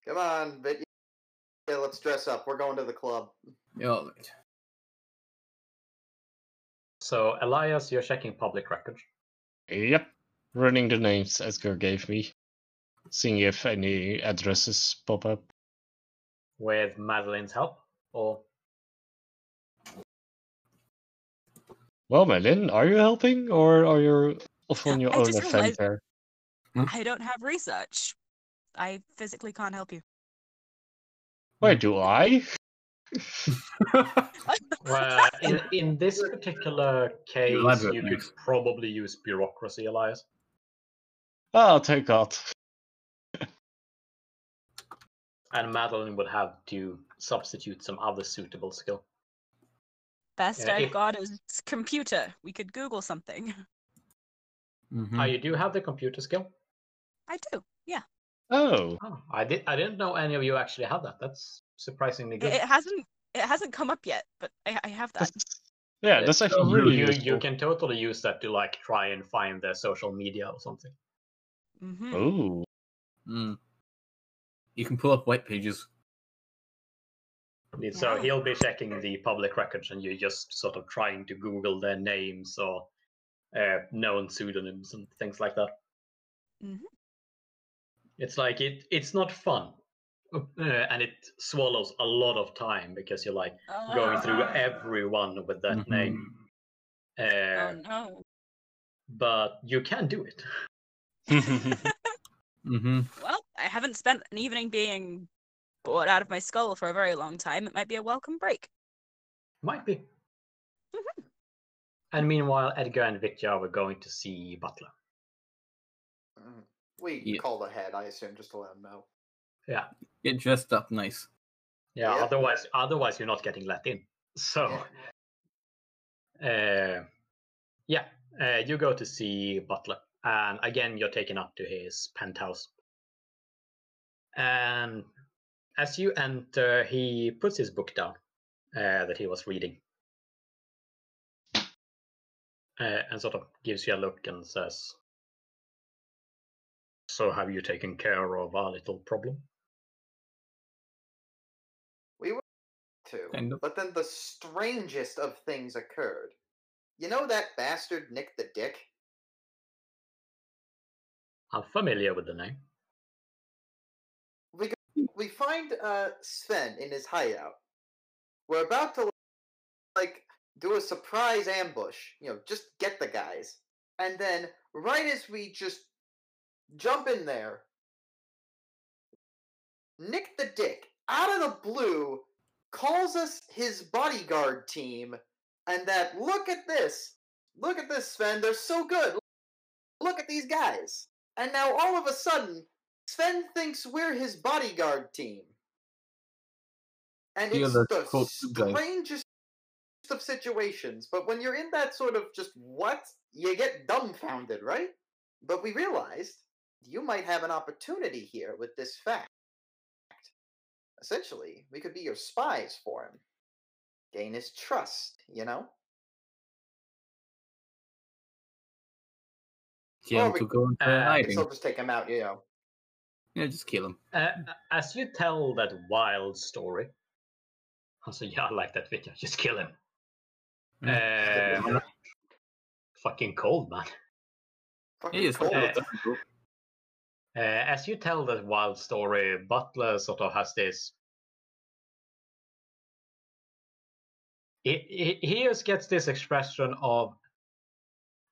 Come on, but yeah, let's dress up. We're going to the club. Yeah, all right. So Elias, you're checking public records. Yep. Running the names Edgar gave me. Seeing if any addresses pop up. with Madeline's help, or Well, Madeline, are you helping or are you off on your I own just realized- adventure? I don't have research. I physically can't help you. Why do I? well, in, in this particular case, you could probably use bureaucracy, Elias. Oh, thank God. And Madeline would have to substitute some other suitable skill. Best Yeah, I've if- got is computer. We could Google something. Mhm. Oh, you do have the computer skill? I do. Yeah. Oh, Oh, I did. I didn't know any of you actually had that. That's surprisingly good. it hasn't. It hasn't come up yet, but I, I have that. that's, yeah, that's actually you, really you, useful. you can totally use that to like try and find their social media or something. Hmm Oh, Mm. You can pull up white pages. So Wow. he'll be checking the public records, and you're just sort of trying to Google their names or uh, known pseudonyms and things like that. Mhm. It's like it. It's not fun, uh, and it swallows a lot of time because you're like going through everyone with that Mhm. name. Uh, Oh no. But you can do it. Mm-hmm. Well, I haven't spent an evening being bored out of my skull for a very long time. It might be a welcome break. Might be. Mhm. And meanwhile, Edgar and Victor were going to see Butler. Mhm. We Yeah. called ahead, I assume, just to let him know. Yeah, Get dressed up nice. yeah. Yeah. Otherwise, otherwise you're not getting let in. So, uh, yeah, uh, you go to see Butler, and again you're taken up to his penthouse. And as you enter, he puts his book down uh, that he was reading, uh, and sort of gives you a look and says, "So, have you taken care of our little problem?" We were to, Kind of. but then the strangest of things occurred. You know that bastard Nick the Dick? I'm familiar with the name. We go, we find uh Sven in his hideout. We're about to like do a surprise ambush, you know, just get the guys. And then right as we just jump in there, Nick the Dick out of the blue calls us his bodyguard team and that look at this, look at this, Sven, they're so good. Look at these guys. And now all of a sudden, Sven thinks we're his bodyguard team. And Yeah, it's the guy. strangest of situations. But when you're in that sort of just what, you get dumbfounded, right? But we realized you might have an opportunity here with this fact. Essentially, we could be your spies for him. Gain his trust, you know? Him we- to go into Uh, I hiding. can still just take him out, you know. Yeah, just kill him. Uh, as you tell that wild story, also yeah, I like that video. Just kill him. Mm. Uh, fucking cold, man. Fucking He is cold. uh, cold. Uh, as you tell that wild story, Butler sort of has this. He, he, he just gets this expression of,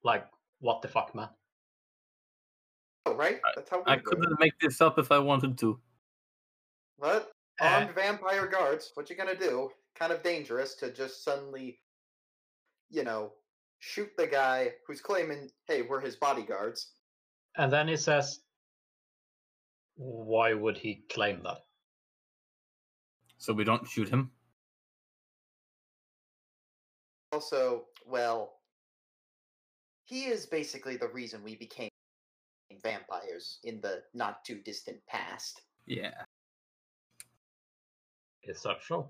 like, what the fuck, man? Oh, right? That's how we I couldn't make this up if I wanted to. But Uh, armed vampire guards, what you gonna do? Kind of dangerous to just suddenly, you know, shoot the guy who's claiming, hey, we're his bodyguards. and then he says, why would he claim that? So we don't shoot him. Also, well, he is basically the reason we became vampires in the not too distant past. Yeah. Is that so?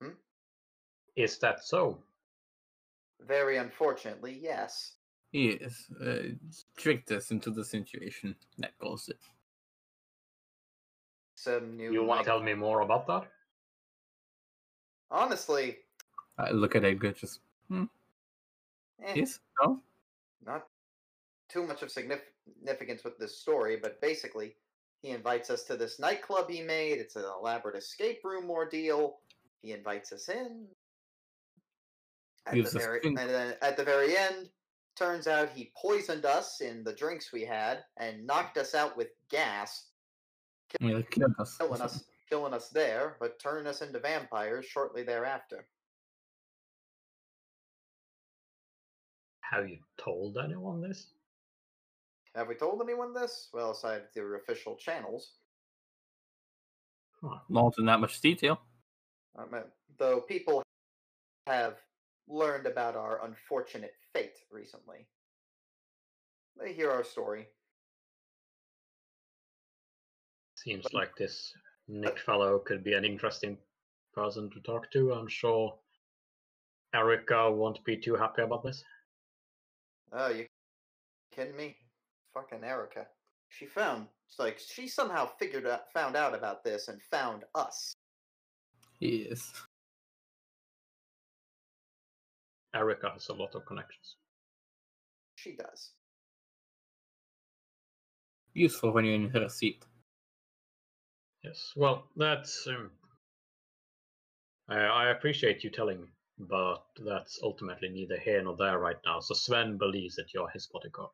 Hmm? Is that so? Very unfortunately, yes. Yes. Uh, tricked us into the situation. That caused it. Some new. You want to tell me more about that? Honestly, I look at Edgar just. eh, Yes? No? not too much of significance with this story, but basically, he invites us to this nightclub he made. It's an elaborate escape room ordeal. He invites us in. At the very, and then at the very end, turns out he poisoned us in the drinks we had and knocked us out with gas, Yeah, they us. killing us, killing us there, but turning us into vampires shortly thereafter. Have you told anyone this? Have we told anyone this? Well, aside their official channels. Huh. Not in that much detail. I mean, though people have learned about our unfortunate fate recently. They hear our story. Seems like this Nick fellow could be an interesting person to talk to. I'm sure Erica won't be too happy about this. Oh, you kidding me? Fucking Erica. She found it's like she somehow figured out found out about this and found us. Yes. Erica has a lot of connections. She does. Useful when you're in her seat. Yes. Well, that's. Um, I, I appreciate you telling me, but that's ultimately neither here nor there right now. So Sven believes that you're his bodyguard.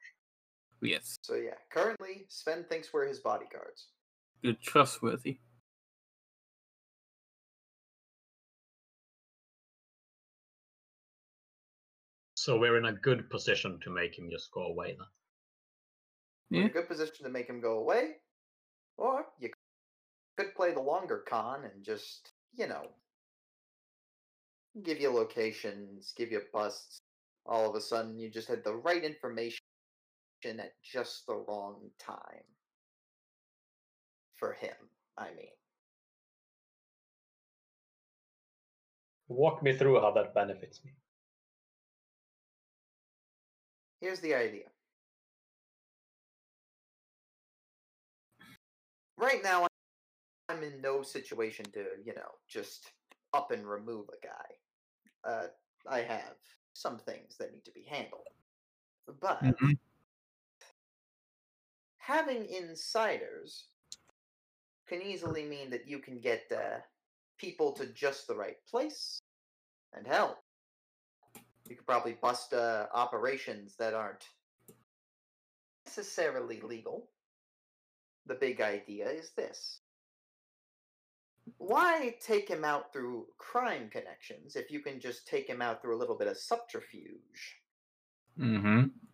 Yes. So yeah, currently Sven thinks we're his bodyguards. You're trustworthy. So we're in a good position to make him just go away then. We're in Yeah. a good position to make him go away, or you could play the longer con and just, you know, give you locations, give you busts. All of a sudden, you just had the right information at just the wrong time. For him, I mean. Walk me through how that benefits me. Here's the idea. Right now, I'm in no situation to, you know, just up and remove a guy. Uh, I have some things that need to be handled. But Mhm. Having insiders can easily mean that you can get uh, people to just the right place and help. you could probably bust uh, operations that aren't necessarily legal the big idea is this why take him out through crime connections if you can just take him out through a little bit of subterfuge? Mm-hmm. Club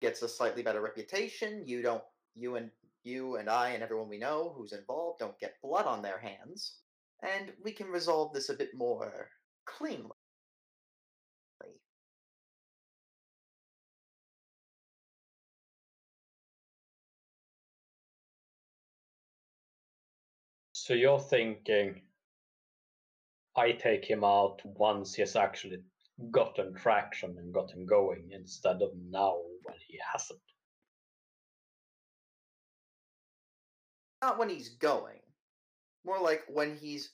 gets a slightly better reputation. You don't, you and you and I and everyone we know who's involved don't get blood on their hands, and we can resolve this a bit more cleanly. So you're thinking I take him out once he's actually gotten traction and gotten going instead of now when he hasn't. Not when he's going, more like when he's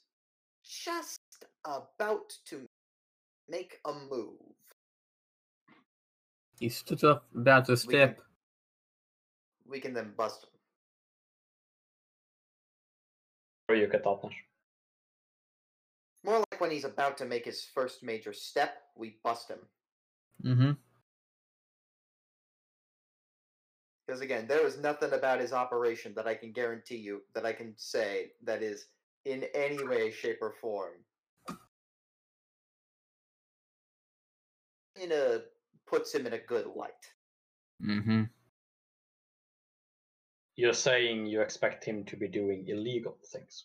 just about to make a move. He stood up, about to We can- step. We can then bust him. Or you get that much. More like when he's about to make his first major step, we bust him. Mm-hmm. Because again, there is nothing about his operation that I can guarantee you that I can say that is in any way, shape, or form in a puts him in a good light. Mm-hmm. You're saying you expect him to be doing illegal things.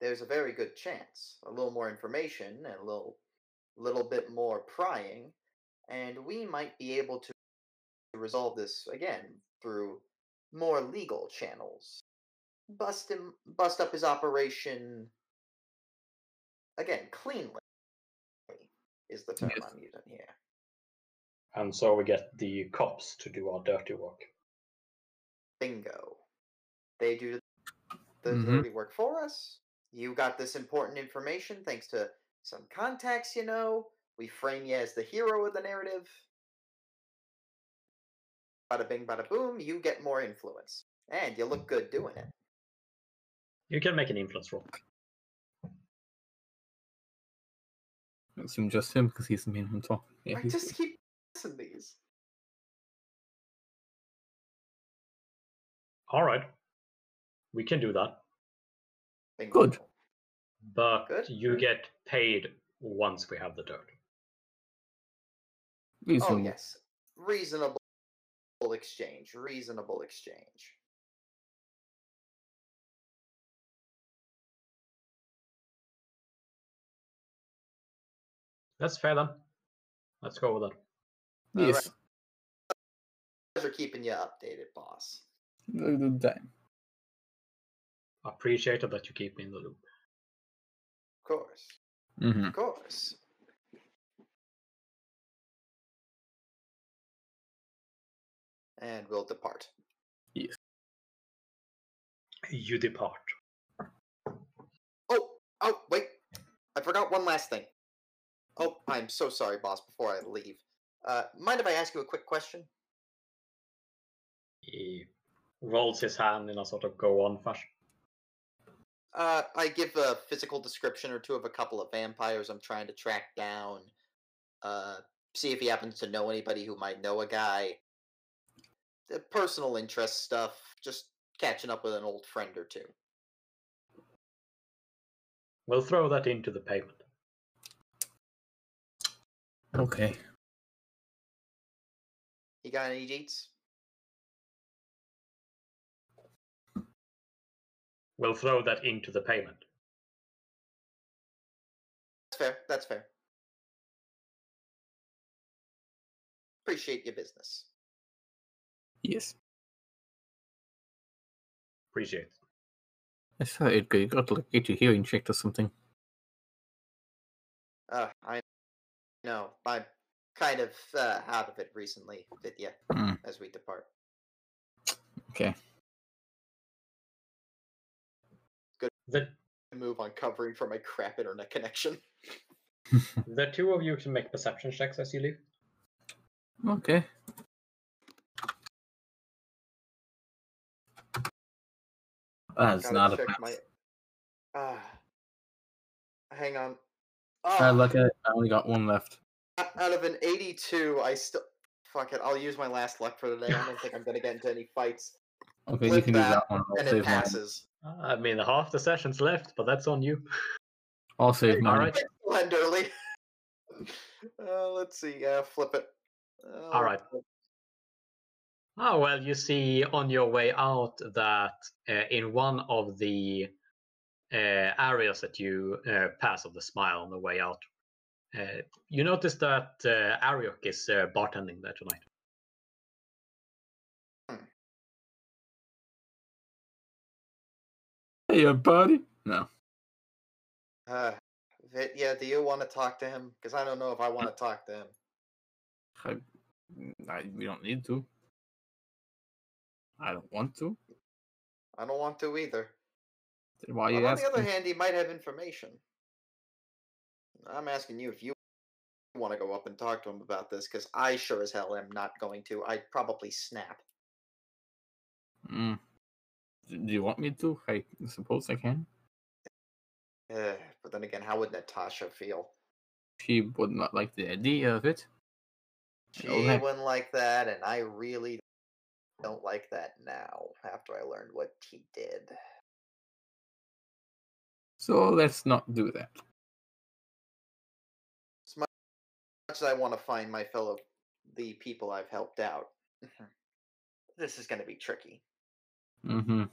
There's a very good chance. A little more information and a little little bit more prying, and we might be able to resolve this again through more legal channels. Bust him bust up his operation again, cleanly is the term Yes. I'm using here. And so we get the cops to do our dirty work. Bingo. They do the Mhm. dirty work for us. You got this important information thanks to some contacts you know. We frame you as the hero of the narrative. Bada bing, bada boom. You get more influence, and you look good doing it. You can make an influence roll. Assume just him because he's the main one talking. Yeah, I he's just keep missing these. All right. We can do that. Bingo. Good. But Good. you get paid once we have the dirt. Oh yes, reasonable exchange. Reasonable exchange. That's fair then. Let's go with that. All Yes. Are keeping you updated, boss. Good good time. Appreciated that you keep me in the loop. Of course. Mm-hmm. Of course. And we'll depart. Yes. You depart. Oh, oh, wait. I forgot one last thing. Oh, I'm so sorry, boss, before I leave. Uh, mind if I ask you a quick question? He rolls his hand in a sort of go on fashion. Uh, I give a physical description or two of a couple of vampires I'm trying to track down. Uh, see if he happens to know anybody who might know a guy. The personal interest stuff, just catching up with an old friend or two. We'll throw that into the payment. Okay. You got any deets? We'll throw that into the payment. That's fair. That's fair. Appreciate your business. Yes. Appreciate it. I thought it you got to like, get your hearing checked or something. Uh, I know. I'm kind of uh, out of it recently, Vitya, Hmm. as we depart. Okay. Good. The, Move on covering for my crap internet connection. the two of you can make perception checks as you leave. Okay. That's not a pass. my. Ah. hang on. I Ah, look at it, I only got one left. out of an 82, I still. Fuck it, I'll use my last luck for the day. I don't think I'm gonna get into any fights. Okay, you Flip can do that, that one. I'll and it save money. passes. I mean, half the session's left, but that's on you. I'll save money. Alright. Slenderly. Uh, let's see. Yeah, flip it. Uh, All right. Oh, well, you see on your way out that uh, in one of the uh, areas that you uh, pass of the smile on the way out, uh, you notice that uh, Ariok is uh, bartending there tonight. Hey, buddy. No. Uh, Vit, yeah, do you want to talk to him? Because I don't know if I want to talk to him. I, I, we don't need to. I don't want to. I don't want to either. Then why But you on the other hand, he might have information. I'm asking you if you want to go up and talk to him about this, because I sure as hell am not going to. I'd probably snap. Mm. Do you want me to? I suppose I can. Eh, but then again, how would Natasha feel? She would not like the idea of it. She wouldn't like that, and I really don't like that now, after I learned what he did. So let's not do that. As much as I want to find my fellow, the people I've helped out, this is going to be tricky. Mm-hmm.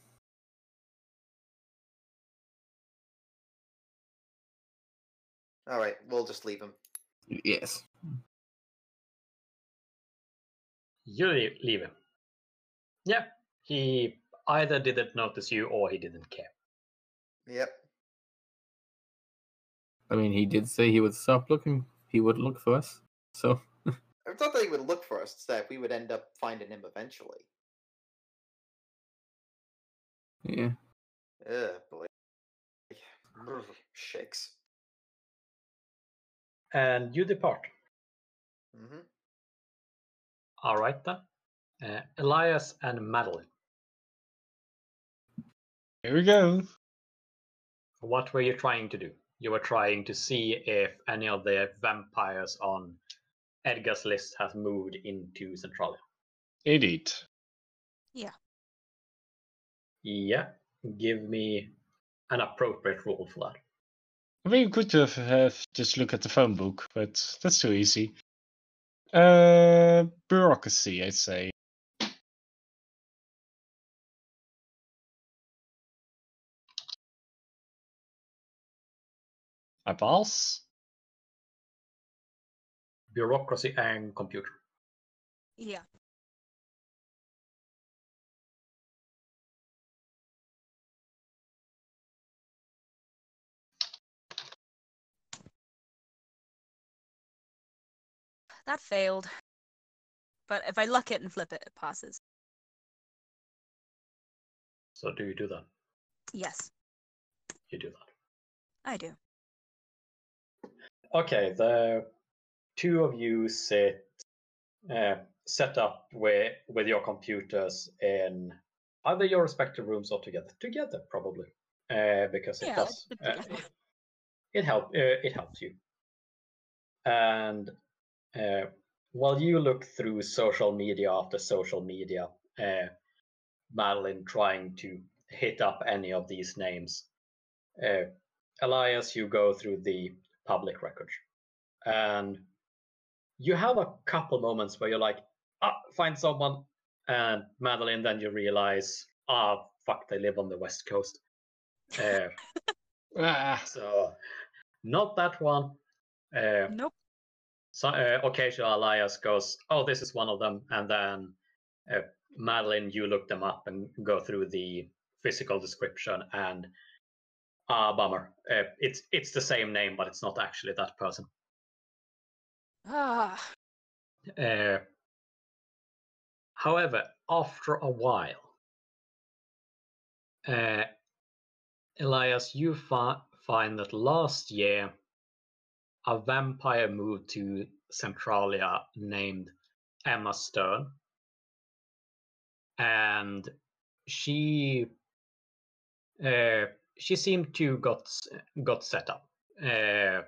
All right, we'll just leave him. Yes. You leave, leave him. Yeah, he either didn't notice you or he didn't care. Yep. I mean, he did say he would stop looking. He would look for us. So I thought that he would look for us, it's that we would end up finding him eventually. yeah. Ugh, boy. Shakes. And you depart. Mm hmm All right then. Uh, Elias and Madeline. Here we go. What were you trying to do? You were trying to see if any of the vampires on Edgar's list has moved into Centralia. Indeed. Yeah, Yeah. give me an appropriate rule for that. I mean, good to have, have just look at the phone book, but that's too easy. Uh, bureaucracy, I'd say. I pass. Bureaucracy and computer. Yeah. That failed. But if I luck it and flip it, it passes. So do you do that? Yes, You do that. I do. Okay, the two of you sit uh, set up with with your computers in either your respective rooms or together. Together, probably, uh, because it Yeah, does. Uh, put it help uh, it helps you. And uh, while you look through social media after social media, uh, Madeline trying to hit up any of these names, uh, Elias, you go through the public records, and you have a couple moments where you're like, ah, find someone, and Madeline, then you realize, ah, fuck, they live on the west coast. Uh, Ah, so, not that one. Uh, Nope. so, uh, occasionally, Elias goes, "Oh, this is one of them," and then uh, Madeline, you look them up and go through the physical description, and ah, bummer. Uh, it's it's the same name, but it's not actually that person. Ah, Uh, however, after a while, uh, Elias, you fi- find that last year a vampire moved to Centralia named Emma Stern, and she uh, she seemed to got got set up uh,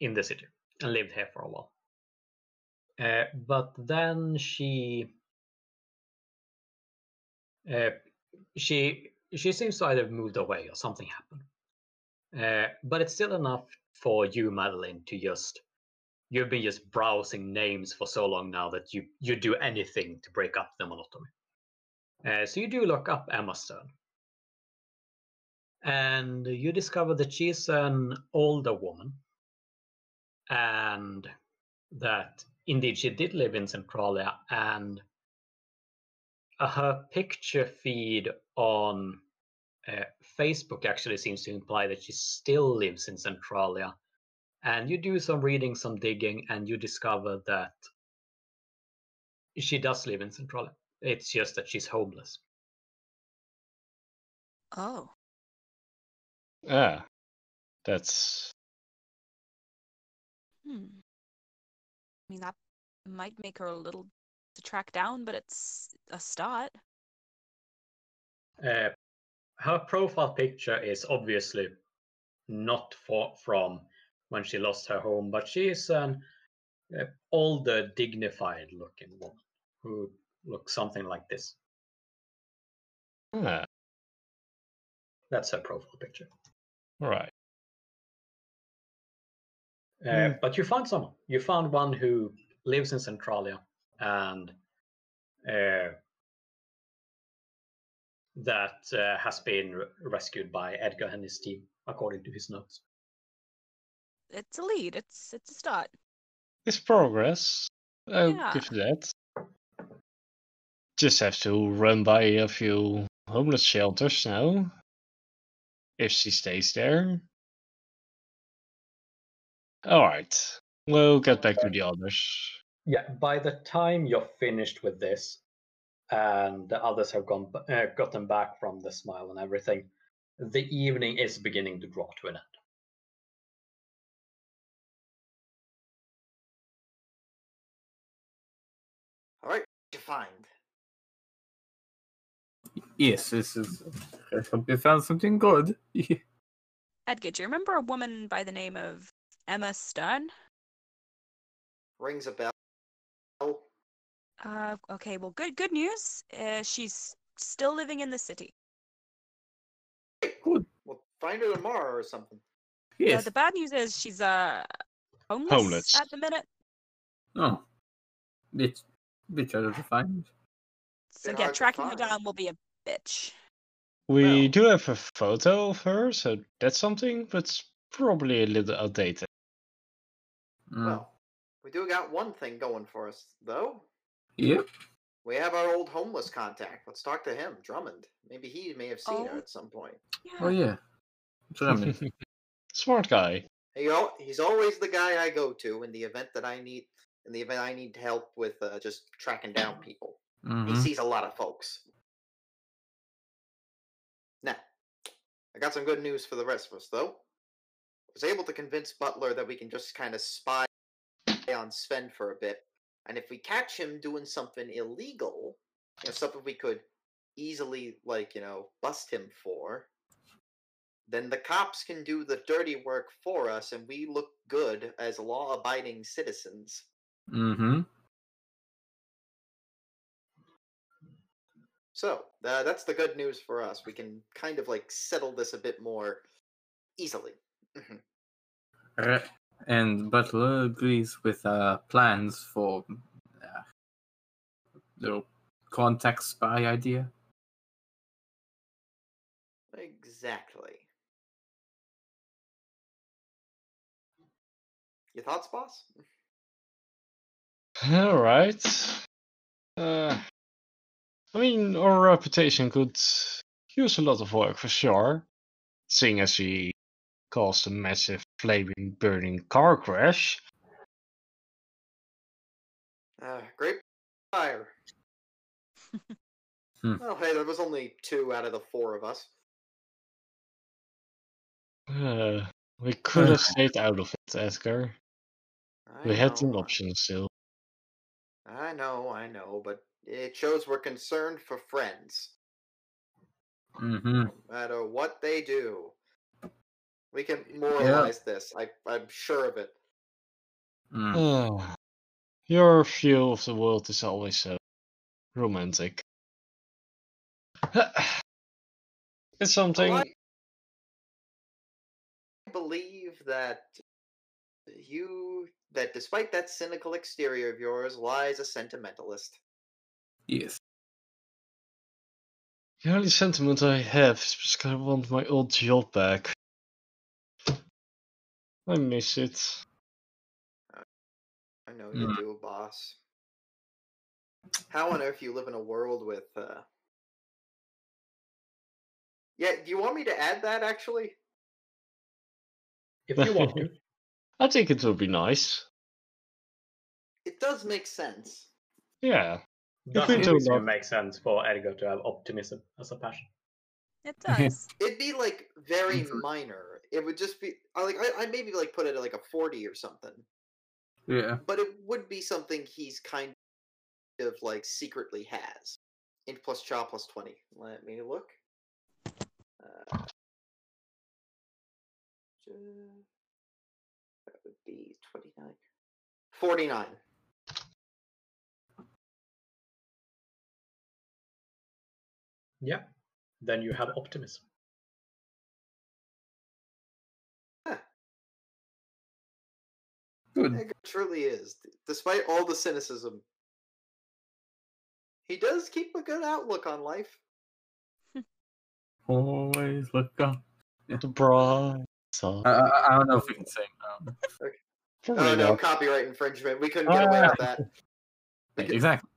in the city and lived here for a while. Uh, but then she uh, she she seems to either moved away or something happened. Uh, but it's still enough for you, Madeline, to just you've been just browsing names for so long now that you you do anything to break up the monotony. Uh, so you do look up Emma Stern, and you discover that she's an older woman, and that indeed she did live in Centralia, and her picture feed on uh, Facebook actually seems to imply that she still lives in Centralia. And you do some reading, some digging, and you discover that she does live in Centralia. It's just that she's homeless. Oh. Ah, that's Hmm. I mean, that might make her a little to track down, but it's a start. Uh, her profile picture is obviously not for, from when she lost her home, but she is an uh, older, dignified looking woman who looks something like this. ah, That's her profile picture. Right. Uh, But you found someone. You found one who lives in Centralia and uh, that uh, has been re- rescued by Edgar and his team, according to his notes. It's a lead. It's it's a start. It's progress. I'll Yeah. give you that. Just have to run by a few homeless shelters now. If she stays there. Alright. We'll get back to the others. Yeah, by the time you're finished with this, and the others have gone uh, gotten back from the smile and everything, the evening is beginning to draw to an end. All right, you find. Yes, this is. I hope you found something good. Edgar, do you remember a woman by the name of Emma Stern? Rings a bell. Uh, okay, well, good good news. Uh, she's still living in the city. Good. We'll find her tomorrow or something. Uh, Yes. the bad news is she's uh homeless, Homeless. at the minute. Oh. Bit, bit harder to find. So Bit yeah, tracking her down will be a bitch. We Well. do have a photo of her, so that's something, but it's probably a little outdated. Mm. Well, we do got one thing going for us, though. Yep. We have our old homeless contact. Let's talk to him, Drummond. Maybe he may have seen her Oh. at some point. Yeah. Oh yeah. Drummond. Smart guy. He al- he's always the guy I go to in the event that I need in the event I need help with uh, just tracking down people. He Mhm. sees a lot of folks. I got some good news for the rest of us, though. I was able to convince Butler that we can just kind of spy on Sven for a bit, and if we catch him doing something illegal, you know, something we could easily, like, you know, bust him for, then the cops can do the dirty work for us, and we look good as law-abiding citizens. Mm-hmm. So uh, that's the good news for us. We can kind of like settle this a bit more easily. Mhm. Right. And Butler agrees with uh, plans for uh, little contact spy idea. exactly. Your thoughts, boss? Alright. Uh, I mean, our reputation could use a lot of work for sure, seeing as we caused a massive flaming, burning car crash. Uh, great fire. Hmm. Oh, hey, there was only two out of the four of us. Uh, we could have stayed out of it, Edgar. I We had an know, option still. I know, I know, but it shows we're concerned for friends. Mm-hmm. no matter what they do. We can moralize this. I, I'm sure of it. Mm. Uh, your view of the world is always so romantic. it's something. I believe that you that despite that cynical exterior of yours lies a sentimentalist. Yes. The only sentiment I have is because I want my old job back. I miss it. I know you Hmm. do, boss. How on earth you live in a world with uh Yeah, do you want me to add that actually? If you want to. I think it would be nice. It does make sense. Yeah. Does we it do really make sense for Edgar to have optimism as a passion? It does. It'd be like very Mhm. minor. It would just be I like I, I'd maybe like put it at like a forty or something. Yeah. But it would be something he's kind of like secretly has. Int plus cha plus twenty. Let me look. Uh, that would be twenty nine. Forty nine. Yeah. Then you have optimism. Good. It truly is. Despite all the cynicism. He does keep a good outlook on life. Always look up. The bright side. I, I, I don't know if we can sing. Um, Probably Oh no, copyright infringement. We couldn't get away with that. Because- exactly.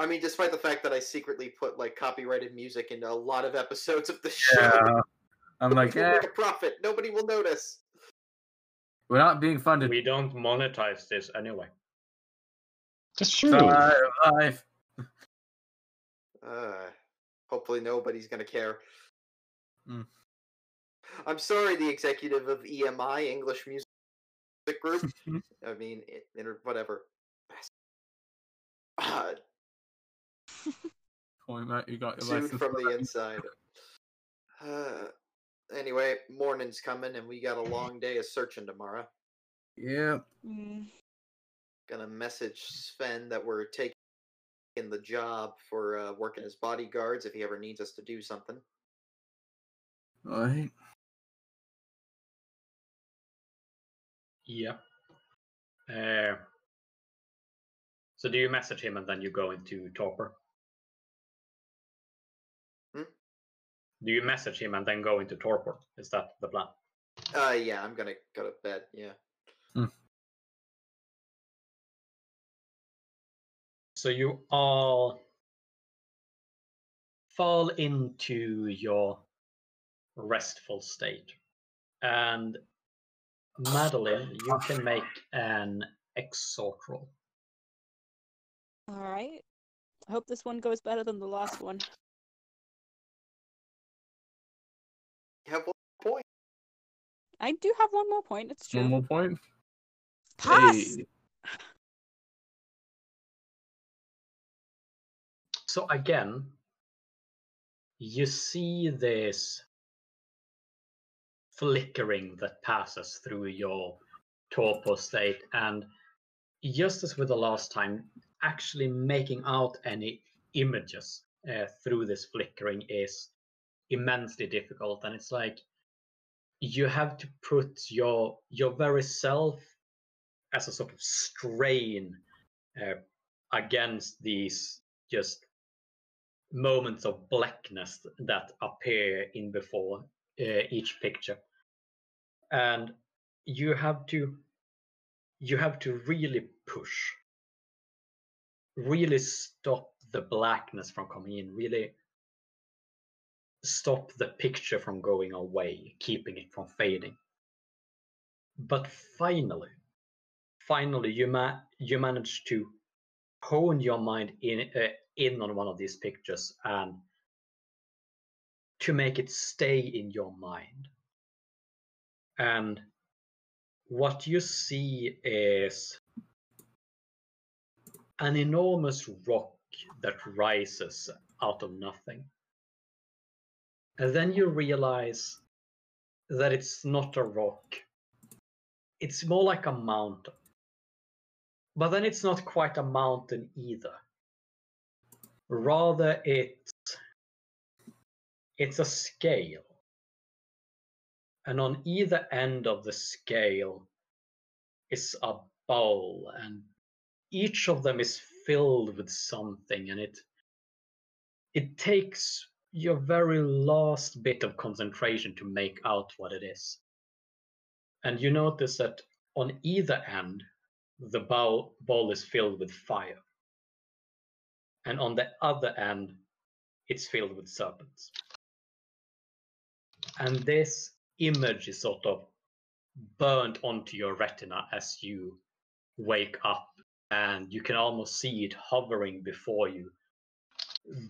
I mean, despite the fact that I secretly put like copyrighted music into a lot of episodes of the show, Yeah. I'm like, we'll yeah, make a profit. Nobody will notice. we're not being funded. We don't monetize this anyway. That's true. Sorry, life. Uh, hopefully, nobody's gonna care. Mm. I'm sorry, the executive of EMI English Music Group. I mean, it, inter- whatever. Uh, Point out you got your sued license from the inside. Uh, anyway, morning's coming, and we got a long day of searching tomorrow. Yeah. Mm. Gonna message Sven that we're taking the job for uh, working as bodyguards if he ever needs us to do something. All right. Yeah. Uh, so do you message him and then you go into torpor? Do you message him and then go into torpor? Is that the plan? Uh, yeah, I'm gonna go to bed. Yeah. So you all fall into your restful state. And Madeline, you can make an exhort roll. All right. I hope this one goes better than the last one. Point. I do have one more point. It's true. One more point. Pass. Hey. So again, you see this flickering that passes through your torpor state, and just as with the last time, actually making out any images uh, through this flickering is immensely difficult, and it's like you have to put your your very self as a sort of strain uh, against these just moments of blackness that appear in before uh, each picture. And you have to you have to really push really stop the blackness from coming in really stop the picture from going away keeping it from fading but finally finally you ma- you manage to hone your mind in uh, in on one of these pictures and to make it stay in your mind. And what you see is an enormous rock that rises out of nothing. And then you realize that it's not a rock, it's more like a mountain. But then it's not quite a mountain either. Rather, it's it's a scale. And on either end of the scale is a bowl, and each of them is filled with something, and it it takes your very last bit of concentration to make out what it is. And you notice that on either end, the bowl, bowl is filled with fire. And on the other end, it's filled with serpents. And this image is sort of burned onto your retina as you wake up, and you can almost see it hovering before you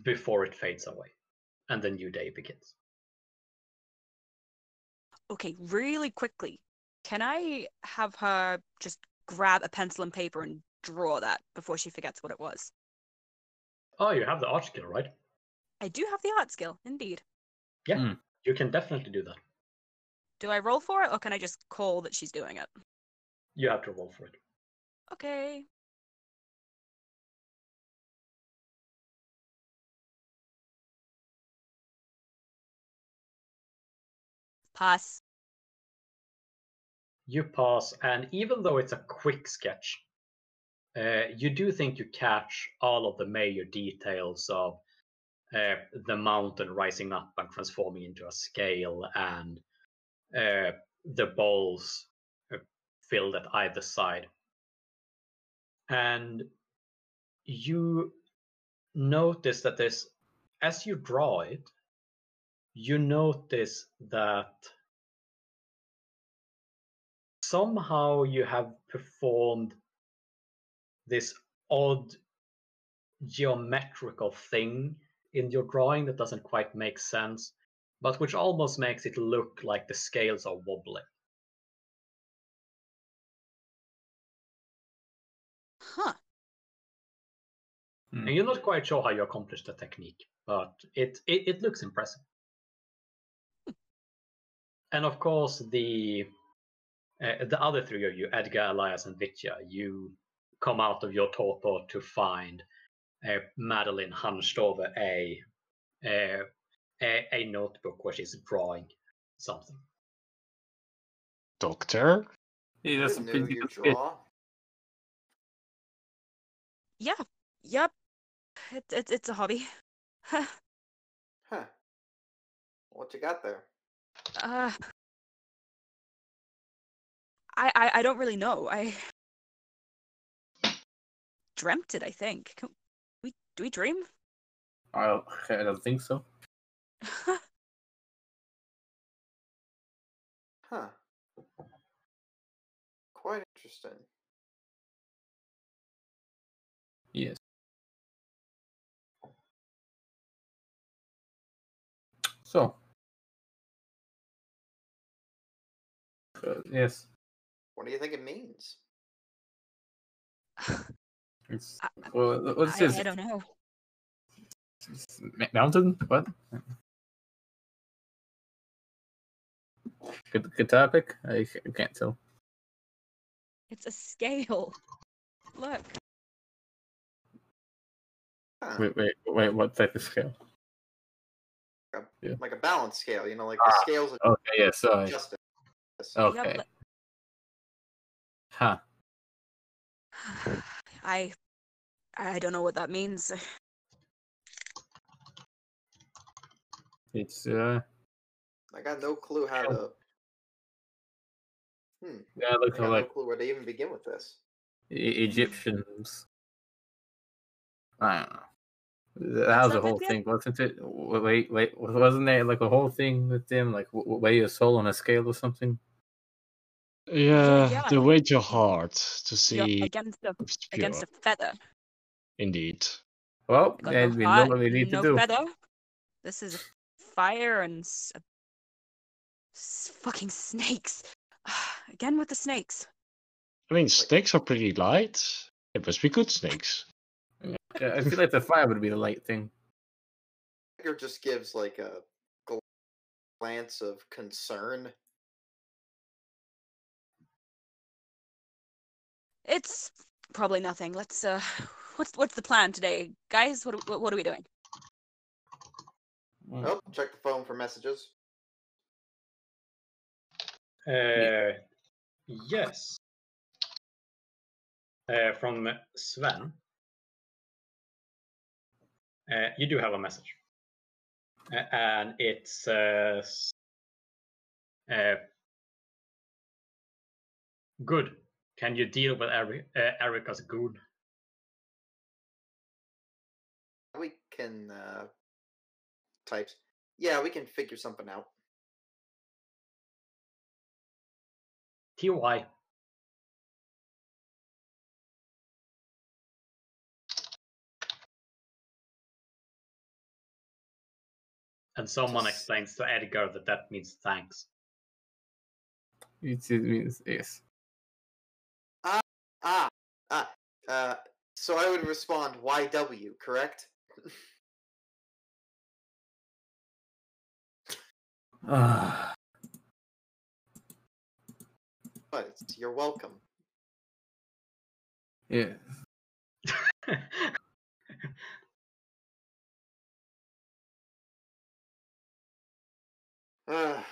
before it fades away and the new day begins. Okay, really quickly, can I have her just grab a pencil and paper and draw that before she forgets what it was? Oh, you have the art skill, right? I do have the art skill, indeed. Yeah, Mm. you can definitely do that. Do I roll for it or can I just call that she's doing it? You have to roll for it. Okay. Pass. You pass, and even though it's a quick sketch, uh, you do think you catch all of the major details of uh, the mountain rising up and transforming into a scale, and uh, the bowls uh, filled at either side. And you notice that there's, as you draw it, you notice that somehow you have performed this odd geometrical thing in your drawing that doesn't quite make sense, but which almost makes it look like the scales are wobbling. Huh. Hmm. And you're not quite sure how you accomplished the technique, but it it, it looks impressive. And of course, the uh, the other three of you, Edgar, Elias, and Vitya, you come out of your torpor to find uh, Madeline hunched over a, uh, a a notebook where she's drawing something. Doctor? Yeah, I that's a didn't know you good sketch. draw. Yeah. Yep. It's it's it's a hobby. uh, Huh. What you got there? Uh, I, I I don't really know. I dreamt it. I think. Can we do we dream? I don't, I don't think so. Huh. Quite interesting. Yes. So. Uh, yes. What do you think it means? It's, well, what's I, this? I don't know. Mountain? What? Good, good topic. I can't tell. It's a scale. Look. Huh. Wait, wait, wait. What type of scale? yeah. Like a balance scale, you know, like the Ah, scales of Okay, yeah. Sorry. justice. Okay. Yep, Huh. I I don't know what that means. It's uh. I got no clue how to. Hmm. Yeah, I look got no clue where to even begin with this. E- Egyptians. I don't know. That was the that whole thing, wasn't it? Wait, wait, wasn't there like a whole thing with them, like weigh your soul on a scale or something? Yeah, yeah. the weight your heart to You're see against a if it's pure. against a feather. Indeed. Well, Got then no we know what we need no to do. feather. This is fire and s- uh, s- fucking snakes. Again with the snakes. I mean, snakes are pretty light. It must be good snakes. Yeah, I feel like the fire would be the light thing. Edgar just gives like a glance of concern. It's probably nothing. Let's uh, what's what's the plan today, guys? What what, what are we doing? Mm. Oh, check the phone for messages. Uh, yes. Uh, from Sven. Uh, you do have a message. Uh, and it says uh, Good. Can you deal with Eric, uh, Erica's good? We can uh, types. Yeah, we can figure something out. TY. And someone Just- explains to Edgar that that means thanks. It, it means yes. Ah, ah. Uh, so I would respond YW, correct? Ah, But you're welcome. yeah. Ah.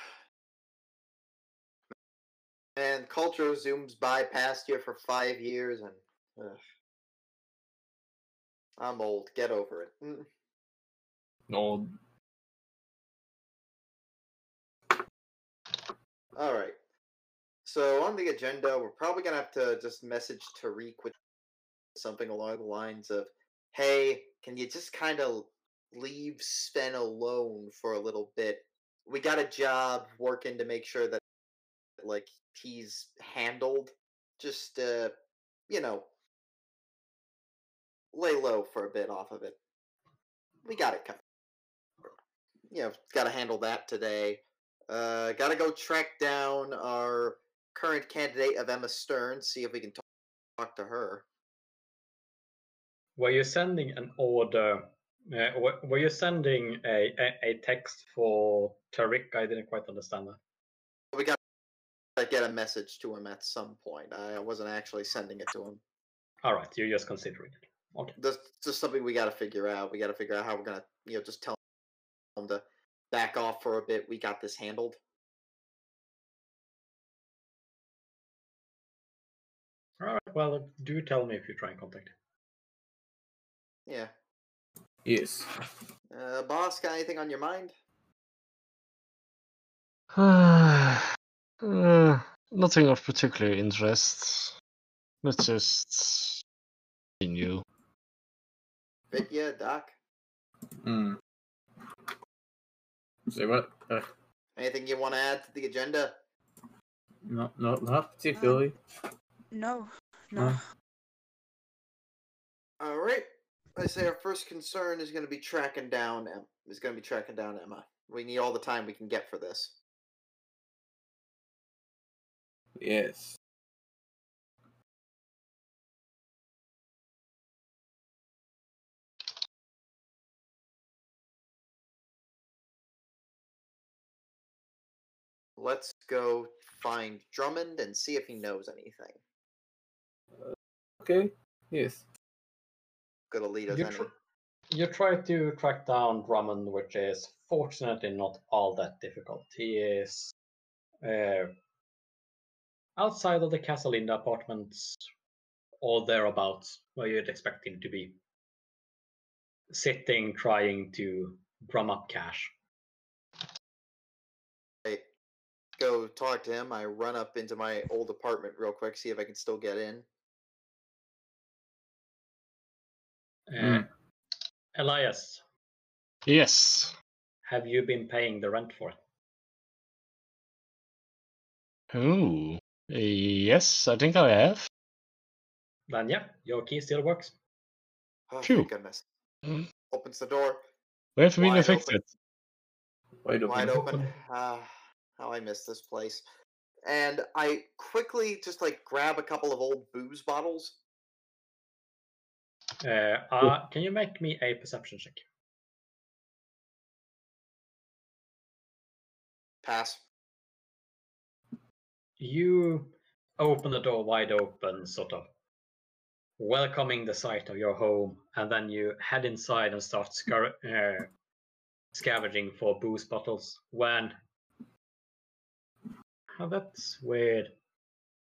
Man, culture zooms by past you for five years, and ugh. I'm old. Get over it. Mm. No. All right. So on the agenda, we're probably gonna have to just message Tariq with something along the lines of, "Hey, can you just kind of leave Sven alone for a little bit? We got a job working to make sure that like he's handled. Just uh, you know, lay low for a bit off of it. We got it covered. You know, got to handle that today. Uh, got to go track down our current candidate of Emma Stern, see if we can talk, talk to her. Were you sending an order? Uh, were- you sending a, a, a text for Tariq? I didn't quite understand that. We got to get a message to him at some point. I wasn't actually sending it to him. All right, you're just considering it. Okay. That's just something we got to figure out. We got to figure out how we're gonna, you know, just tell him to back off for a bit. We got this handled. All right. Well, do tell me if you try and contact him. Yeah. Yes. Uh, boss, got anything on your mind? Uh, nothing of particular interest. Let's just continue. Vitya, Doc? Hmm. Say what? Uh, Anything you want to add to the agenda? no, no, not particularly. No, no. Huh? All right. I say our first concern is going to be tracking down Em- is going to be tracking down Emma. We need all the time we can get for this. Yes. Let's go find Drummond and see if he knows anything. Okay. Yes. Gonna lead us You tr- You try to track down Drummond, which is fortunately not all that difficult. He is uh, outside of the Casalinda apartments, or thereabouts, where you'd expect him to be. Sitting, trying to drum up cash. I go talk to him. I run up into my old apartment real quick, see if I can still get in. Uh, Elias, Yes. have you been paying the rent for it? Ooh. Yes, I think I have. Then yeah, your key still works. Oh, Phew. thank goodness. Mm. Opens the door, We have been Wide open. affected. Wide open. wide open. Ah, how I miss this place. And I quickly just like grab a couple of old booze bottles. Uh, uh, can you make me a perception check? Pass. You open the door wide open, sort of welcoming the sight of your home, and then you head inside and start scur- uh, scavenging for booze bottles when. Oh, that's weird.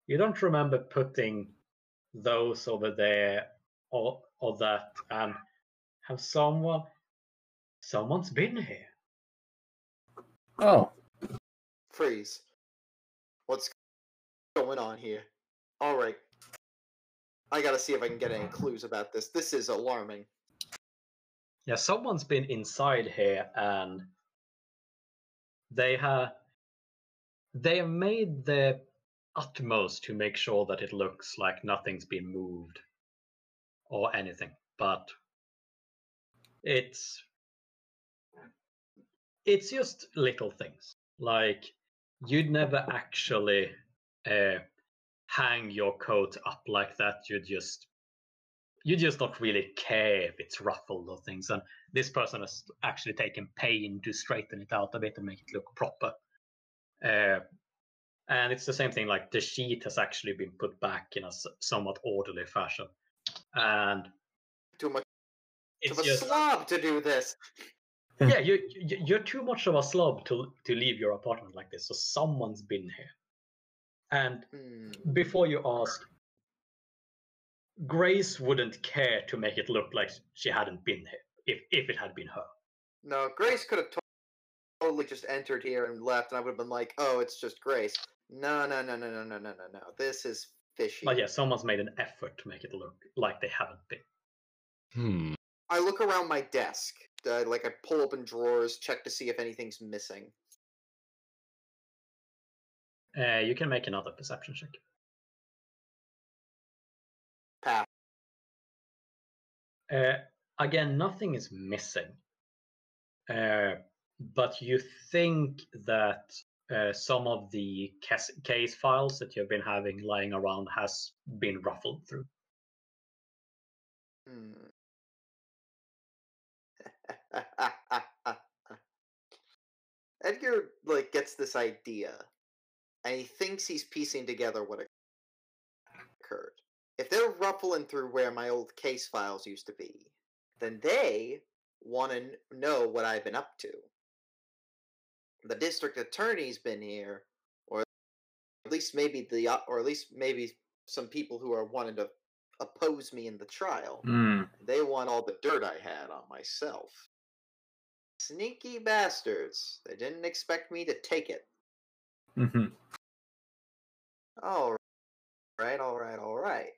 You don't remember putting those over there or or that and have someone someone's been here. Oh, Freeze. Going on here? All right. I gotta see if I can get any clues about this. This is alarming. Yeah, someone's been inside here and they have they have made their utmost to make sure that it looks like nothing's been moved or anything, but it's it's just little things. Like you'd never actually hang your coat up like that. You just you just don't really care if it's ruffled or things. And this person has actually taken pain to straighten it out a bit and make it look proper. Uh, and it's the same thing. Like the sheet has actually been put back in a somewhat orderly fashion, and Too much it's of a just slob to do this. yeah, you, you you're too much of a slob to to leave your apartment like this. So someone's been here, and Hmm. before you ask, Grace wouldn't care to make it look like she hadn't been here if if it had been her. No, Grace could have totally just entered here and left, and I would have been like, "Oh, it's just Grace." No, no, no, no, no, no, no, no, no. This is fishy. But yeah, someone's made an effort to make it look like they haven't been. Hmm. I look around my desk, uh, like I pull open drawers, check to see if anything's missing. Uh, you can make another perception check. Pass. Uh, again, nothing is missing. Uh, but you think that uh, some of the cas- case files that you've been having lying around has been ruffled through. Hmm. Edgar like gets this idea, and he thinks he's piecing together what occurred. If they're ruffling through where my old case files used to be, then they want to know what I've been up to. The district attorney's been here, or at least maybe the or at least maybe some people who are wanting to oppose me in the trial. Hmm. They want all the dirt I had on myself. Sneaky bastards. They didn't expect me to take it. Hmm All right, all right, all right.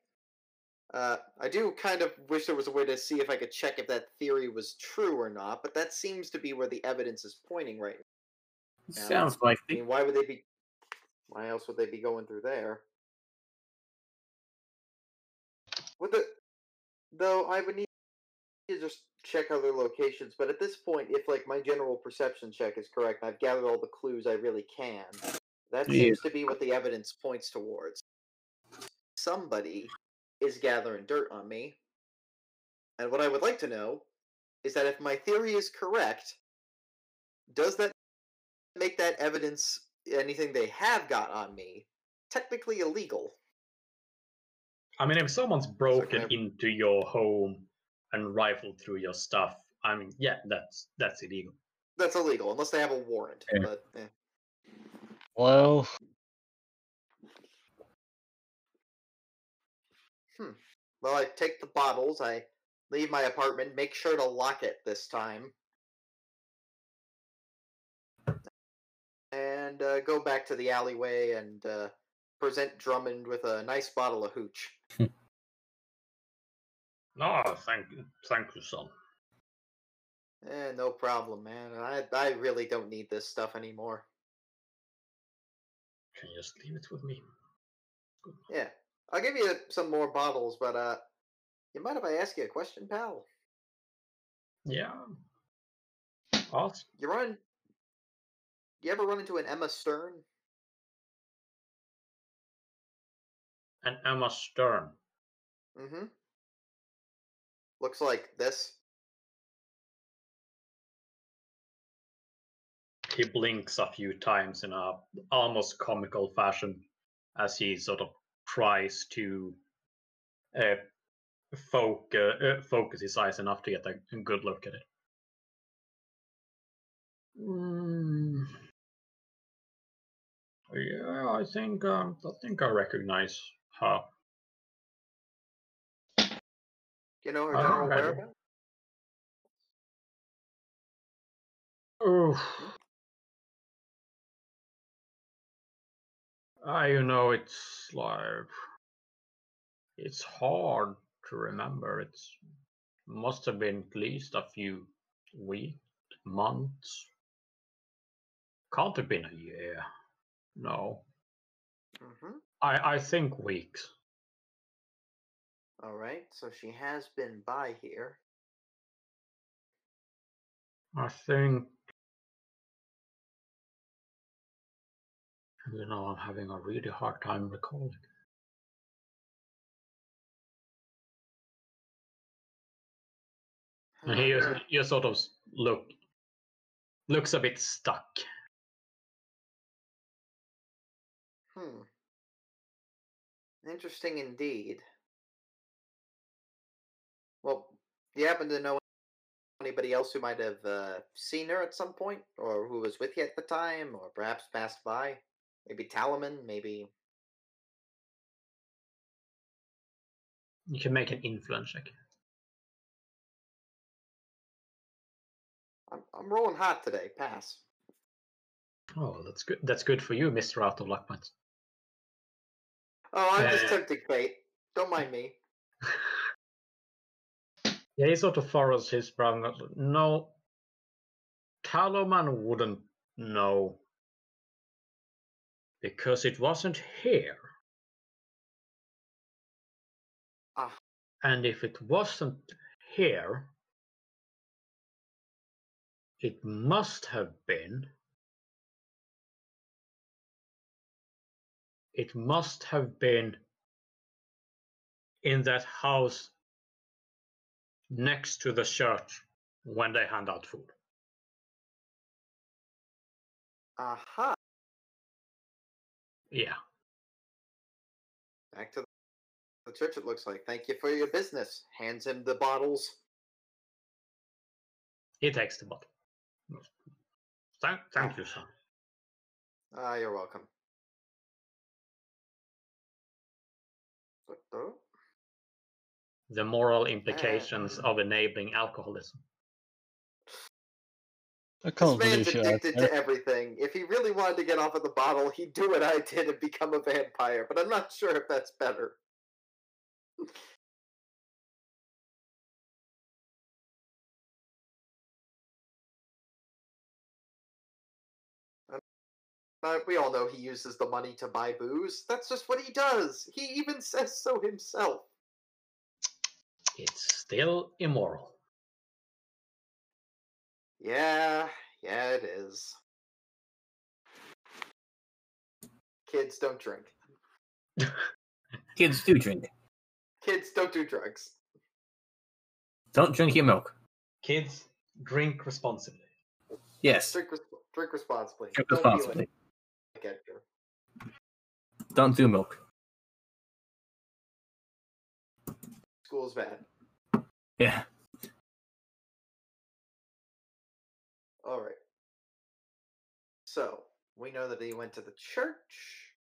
Uh, I do kind of wish there was a way to see if I could check if that theory was true or not, but that seems to be where the evidence is pointing right now. Sounds I likely. mean, why would they be? Why else would they be going through there? With the, though, I would need to just check other locations. But at this point, if like my general perception check is correct, I've gathered all the clues I really can. That Yeah. seems to be what the evidence points towards. Somebody is gathering dirt on me, and what I would like to know is that if my theory is correct, does that make that evidence anything they have got on me technically illegal? I mean, if someone's broken into your home and rifled through your stuff, I mean, yeah, that's that's illegal. That's illegal unless they have a warrant. Yeah. But eh. Well, Hmm. well, I take the bottles. I leave my apartment. Make sure to lock it this time. And uh, go back to the alleyway and uh, present Drummond with a nice bottle of hooch. No, thank you, thank you, son. Eh, no problem, man. I I really don't need this stuff anymore. Can you just leave it with me? Good. Yeah, I'll give you some more bottles, but uh, you mind if I ask you a question, pal? Yeah. Ask. You run. You ever run into an Emma Stern? And Emma Stern. Mm-hmm. Looks like this. He blinks a few times in a almost comical fashion as he sort of tries to uh, focus, uh, focus his eyes enough to get a, good look at it. Mm. Yeah, I think um, I think I recognize her. You know her general whereabouts? Oh. I you know it's like it's hard to remember. It's must have been at least a few weeks, months. Can't have been a year. No. Mm-hmm. I I think weeks. All right, so she has been by here. I think you know I'm having a really hard time recalling. And he you sort of look looks a bit stuck. Hmm. Interesting indeed. Well, do you happen to know anybody else who might have uh, seen her at some point, or who was with you at the time, or perhaps passed by? Maybe Talaman, maybe. You can make an influence check. I'm, I'm rolling hot today. Pass. Oh, that's good. That's good for you, Mister Out of Luck Points. Oh, I'm just Uh, tempting fate. Don't mind me. Yeah, he sort of furrows his and No, Taloman wouldn't know because it wasn't here. Ah. And if it wasn't here, it must have been. It must have been in that house next to the church when they hand out food. Aha. Yeah. Back to the church, it looks like. Thank you for your business. Hands him the bottles. He takes the bottle. Thank, thank you, sir. Ah, you're welcome. The moral implications of enabling alcoholism. I This can't man's believe you addicted to everything. If he really wanted to get off of the bottle, he'd do what I did and become a vampire, but I'm not sure if that's better. But we all know he uses the money to buy booze. That's just what he does. He even says so himself. It's still immoral. Yeah, yeah, it is. Kids don't drink. Kids do drink. Kids don't do drugs. Don't drink your milk. Kids, drink responsibly. Yes. Drink, res- drink responsibly. Drink Don't be like responsibly. Don't do milk. School's bad. Yeah. So we know that he went to the church.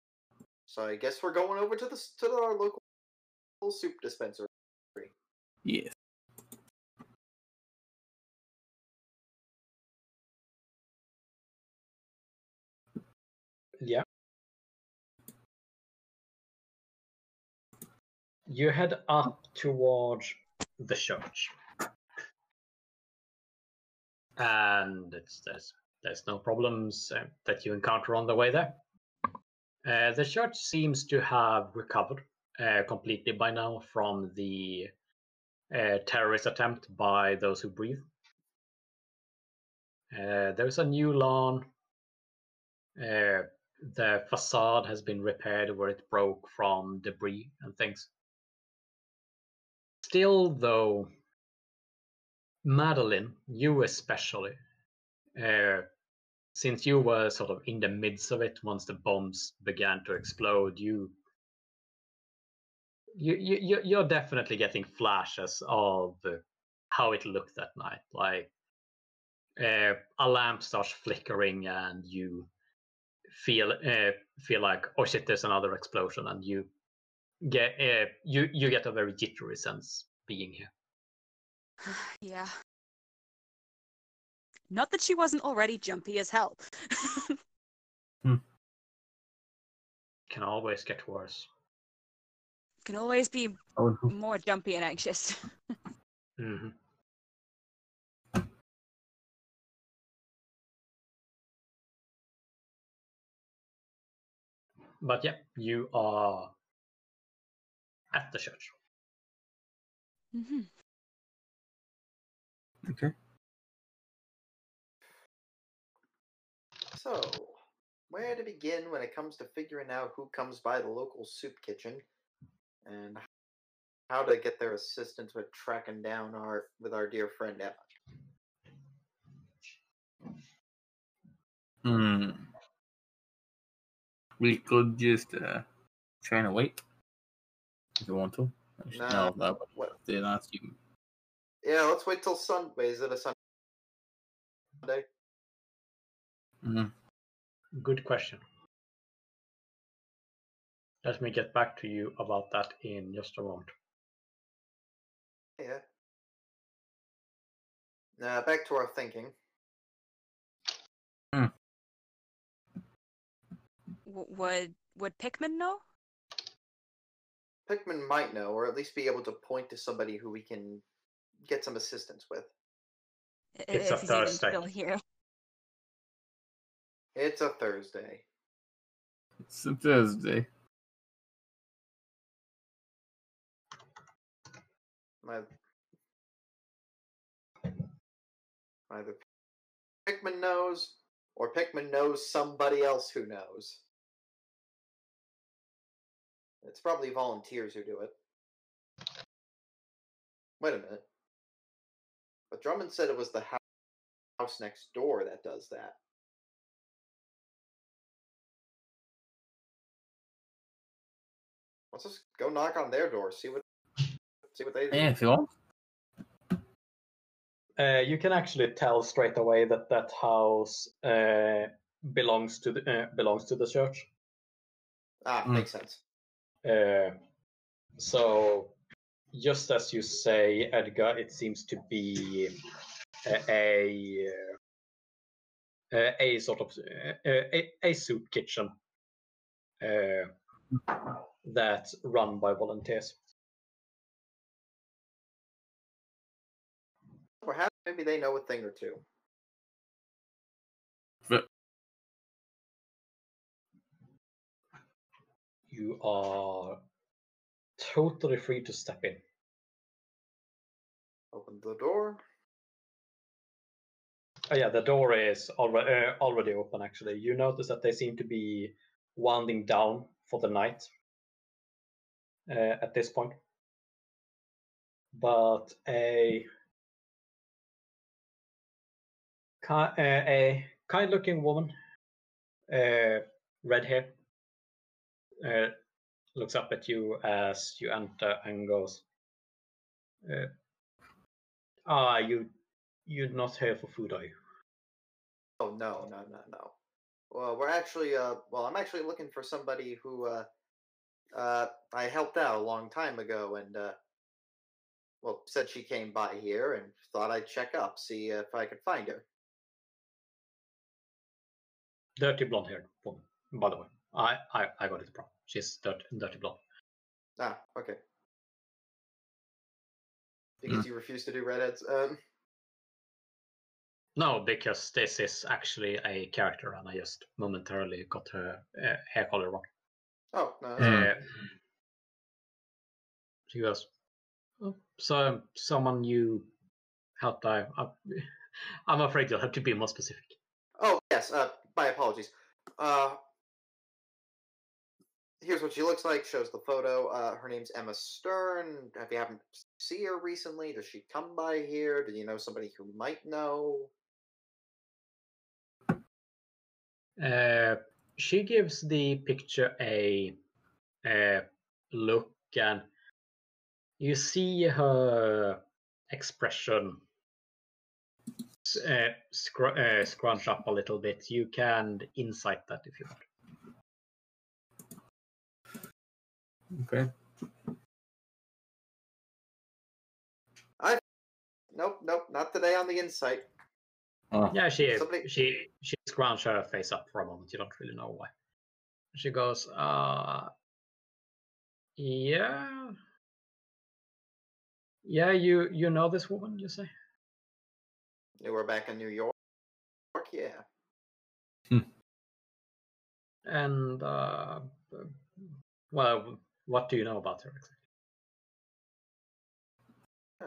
So I guess we're going over to the to our local soup dispensary. Yes. Yeah. You head up towards the church. And it's, there's, there's no problems uh, that you encounter on the way there. Uh, the church seems to have recovered uh, completely by now from the uh, terrorist attempt by those who breathe. Uh, there's a new lawn. Uh, the facade has been repaired where it broke from debris and things. Still, though, Madeline, you especially, uh, since you were sort of in the midst of it once the bombs began to explode, you you you you- you're definitely getting flashes of how it looked that night. Like uh, a lamp starts flickering, and you feel uh, feel like oh shit, there's another explosion, and you get uh, you you get a very jittery sense being here. yeah. Not that she wasn't already jumpy as hell. Can always get worse. Can always be Oh, more jumpy and anxious. hmm But yeah, you are at the church. hmm okay. So, where to begin when it comes to figuring out who comes by the local soup kitchen and how to get their assistance with tracking down our with our dear friend Emma? Hmm. We could just uh, try and wait if you want to. Nah, know that would what- they ask you. Yeah, let's wait till Sunday. Is it a Sunday? Mhm. Good question. Let me get back to you about that in just a moment. Yeah. Now back to our thinking. W- would would Pikmin know? Pikmin might know, or at least be able to point to somebody who we can get some assistance with. I- It's a if he's even Thursday. still here. It's a Thursday. It's a Thursday. My either Pikmin knows, or Pikmin knows somebody else who knows. It's probably volunteers who do it. Wait a minute. But Drummond said it was the house next door that does that. Let's just go knock on their door, see what see what they do. Yeah, if you want. Uh, you can actually tell straight away that that house uh, belongs to the uh, belongs to the church. Ah, Mm. makes sense. Uh, so, just as you say, Edgar, it seems to be a a, uh, a sort of uh, a, a soup kitchen uh, that's run by volunteers. Perhaps maybe they know a thing or two. But You are totally free to step in. Open the door. Oh yeah, the door is already uh, already open. Actually, you notice that they seem to be winding down for the night uh, at this point. But a uh, a kind-looking woman, uh, red hair, uh, looks up at you as you enter and goes, "Ah, you you're not here for food, are you?" Oh no, no, no, no. Well, we're actually uh well, I'm actually looking for somebody who uh uh I helped out a long time ago and uh well, said she came by here and thought I'd check up, see if I could find her. dirty blonde haired woman. By the way, I, I, I got it wrong. She's dirty, dirty blonde. Ah, okay. Because you refuse to do redheads. Um No, because this is actually a character, and I just momentarily got her uh, hair color wrong. Oh no. Uh, she goes, oh, "So, someone you helped I, I'm afraid you'll have to be more specific." Oh yes, uh, my apologies. Uh, here's what she looks like. Shows the photo. Uh, her name's Emma Stern. Have you happened to see her recently? Does she come by here? Do you know somebody who might know? Uh, she gives the picture a, a look, and you see her expression uh, scr- uh, scrunch up a little bit, you can insight that if you want. Okay. I Nope, nope, not today on the insight. Oh, Yeah, she Somebody- she she scrunched her face up for a moment. You don't really know why. She goes, uh, yeah, yeah. You you know this woman? You say? they were back in New York. Yeah. And uh, well, what do you know about her? exactly?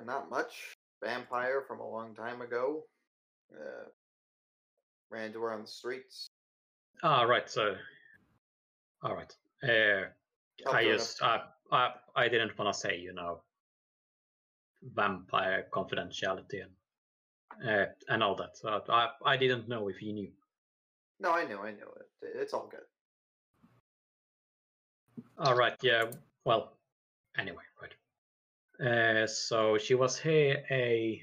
Not much. Vampire from a long time ago. Uh, ran on the streets. Ah, right. So, all right. Uh, I her in a- just I, I I didn't want to say you know vampire confidentiality and uh, and all that. So I I didn't know if you knew. No, I knew, I knew it. It's all good. All right. Yeah. Well. Anyway, right. Uh, so she was here a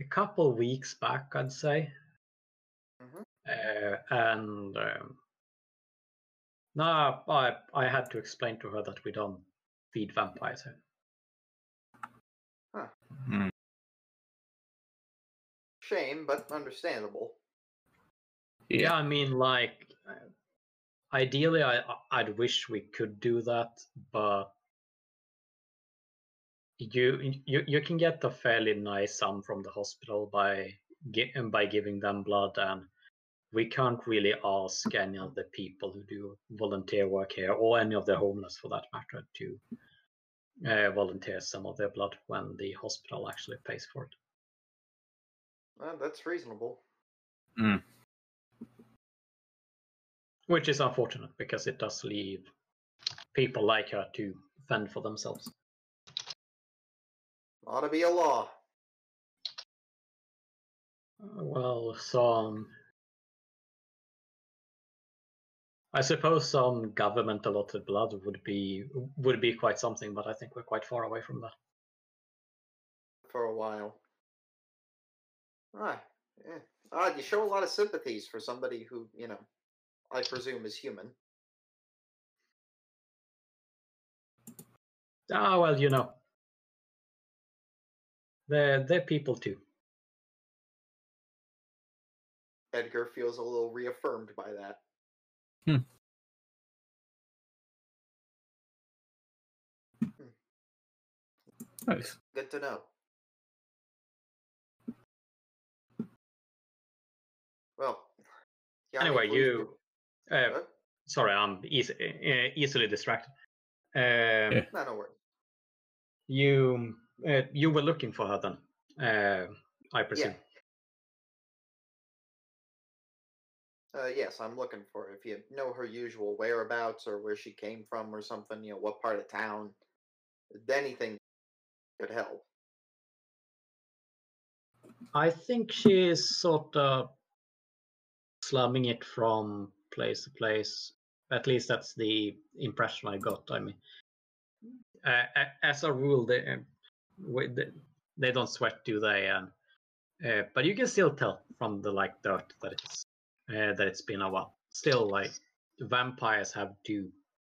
a couple weeks back, I'd say. Mhm. Uh, and um, no, I I had to explain to her that we don't feed vampires here. hmm. Shame, but understandable. Yeah, I mean, like, uh, ideally, I I'd wish we could do that, but you you you can get a fairly nice sum from the hospital by by giving them blood, and we can't really ask any of the people who do volunteer work here, or any of the homeless for that matter, to uh, volunteer some of their blood when the hospital actually pays for it. Well, that's reasonable. Which is unfortunate because it does leave people like her to fend for themselves. Ought to be a law. Uh, Well, some. I suppose some government allotted blood would be would be quite something, but I think we're quite far away from that. for a while. Ah, yeah. Odd, you show a lot of sympathies for somebody who, you know, I presume is human. Ah, well, you know, they're they're people too. Edgar feels a little reaffirmed by that. hmm Nice. Good to know. Well, yeah, Anyway, you. Uh, What? sorry, I'm eas- uh, easily distracted. Um, Yeah. No, no worries. You uh, you were looking for her then, uh, I presume. Uh, yes, I'm looking for her. If you know her usual whereabouts or where she came from or something, you know, what part of town, anything could help. I think she is sort of slumming it from place to place. At least that's the impression I got. I mean, uh, as a rule, they, they don't sweat, do they? And uh, but you can still tell from the like dirt that it's uh, that it's been a while. Still, like vampires have to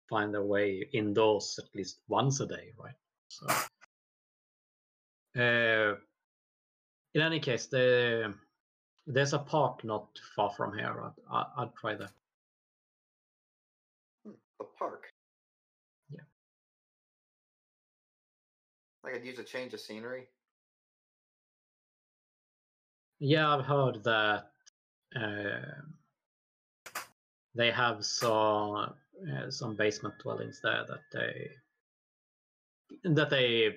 find their way indoors at least once a day, right? So. Uh, in any case, the there's a park not far from here. I'd, I'd try that. The park. I could use a change of scenery. Yeah, I've heard that uh, they have some uh, some basement dwellings there that they that they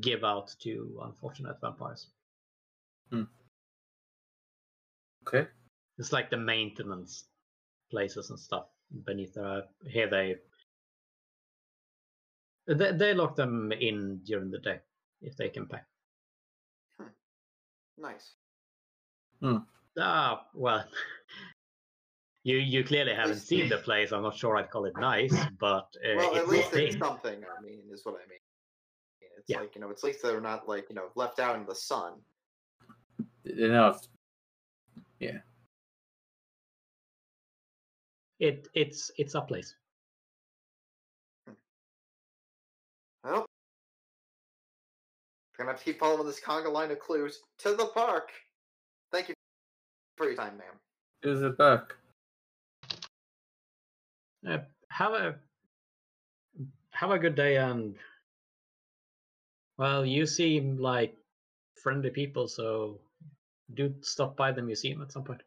give out to unfortunate vampires. Okay. It's like the maintenance places and stuff beneath there. Here they they, they lock them in during the day if they can pay. Nice. Ah, well, you you clearly haven't seen the place. I'm not sure I'd call it nice, but uh, well, it's at least it's thing. something. I mean, is what I mean. It's Yeah. like you know, at least they're not like you know left out in the sun. Enough. Yeah. It it's it's a place. Well, gonna have to keep following this conga line of clues to the park. Thank you for your time, ma'am. Is it back? Uh, have a have a good day and well, you seem like friendly people, so do stop by the museum at some point.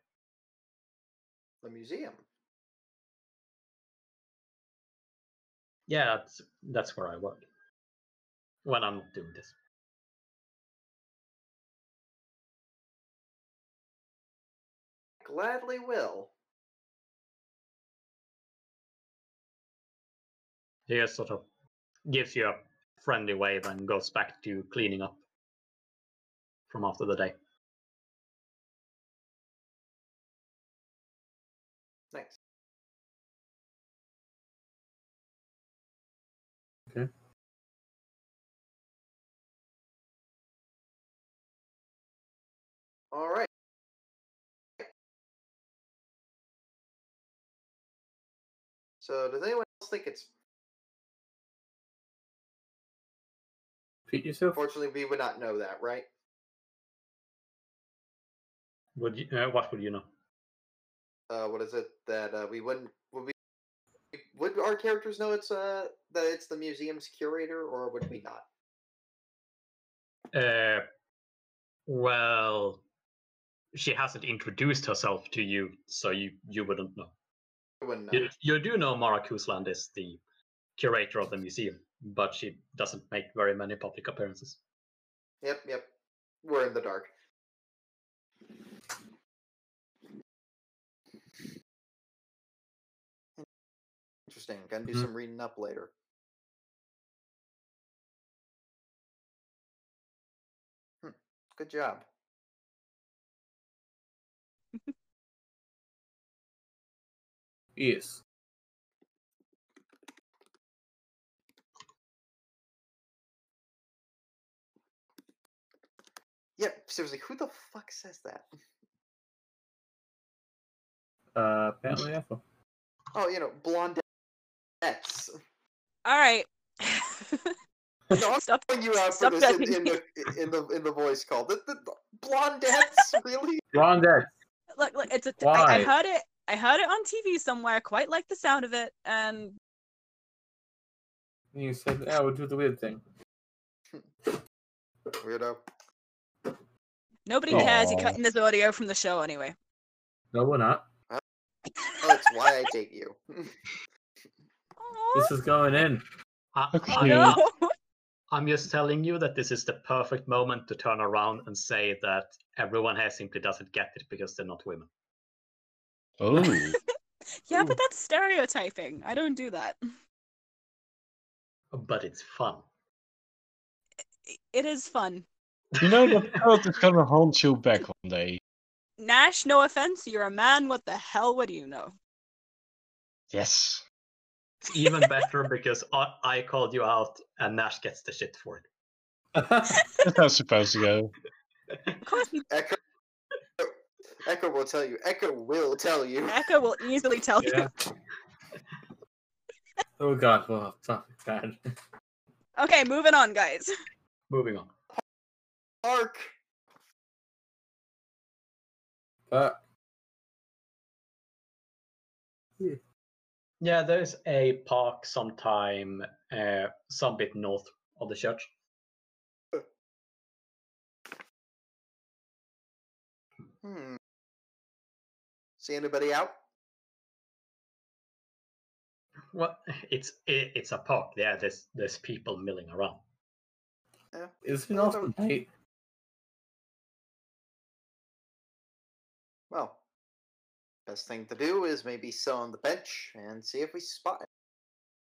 The museum. Yeah, that's that's where I work when I'm doing this. Gladly will. He just sort of gives you a friendly wave and goes back to cleaning up from after the day. All right. So, does anyone else think it's? Repeat yourself. Unfortunately, we would not know that, right? Would you? Uh, what would you know? Uh, what is it that uh, we wouldn't? Would we? Would our characters know it's uh that it's the museum's curator, or would we not? Uh, well, she hasn't introduced herself to you, so you you wouldn't know. Wouldn't know. You, you do know Mara Kusland is the curator of the museum, but she doesn't make very many public appearances. Yep, yep. We're in the dark. Interesting. Gonna do Mhm. some reading up later. Hmm. Good job. Yes. Yep. Seriously, who the fuck says that? Uh, apparently Ethel. Oh, you know, blonde. blondettes. All right. No, I'm Stop. calling you out for this in, judging in the in the in the voice call. The, the, the blondettes, really? Blondette. Look, look, it's a. I, I Why? heard it. I heard it on TV somewhere. Quite like the sound of it, and You said, "Yeah, we'll do the weird thing." Weirdo. nobody cares. You're cutting this audio from the show anyway. No, we're not. Oh, that's why I date you. This is going in. I, Okay. Oh, I'm, no. I'm just telling you that this is the perfect moment to turn around and say that everyone here simply doesn't get it because they're not women. Oh, yeah, but that's stereotyping. I don't do that. But it's fun. I- It is fun. you know that thought is gonna haunt you back one day. Nash, no offense, you're a man. What the hell would you know? Yes. It's even better because I, I called you out and Nash gets the shit for it. That's how it's supposed to go. Of course, Echo. Echo will tell you. Echo will tell you. Echo will easily tell yeah. oh god, well, fuck, bad. Okay, moving on, guys. Moving on. Park. But Yeah, there's a park sometime uh, some bit north of the church. Hmm. See anybody out? Well, it's it, it's a park. Yeah, there's there's people milling around. Yeah. is it Well, don't- the night? Well, best thing to do is maybe sit on the bench and see if we spot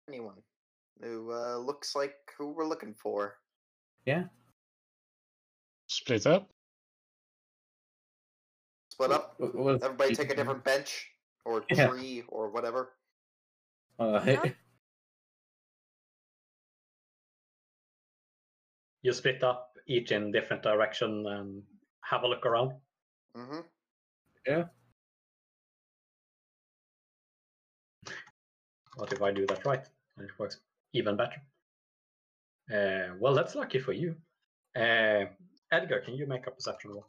anyone who uh, looks like who we're looking for. Yeah. Split up. Split up. What- what- Everybody take a different bench or Yeah. tree or whatever. Uh, Yeah. you split up each in different direction and have a look around. Mm-hmm. Yeah. What if I do that right? And it works even better. Uh, well, that's lucky for you. Uh, Edgar, can you make a perception roll?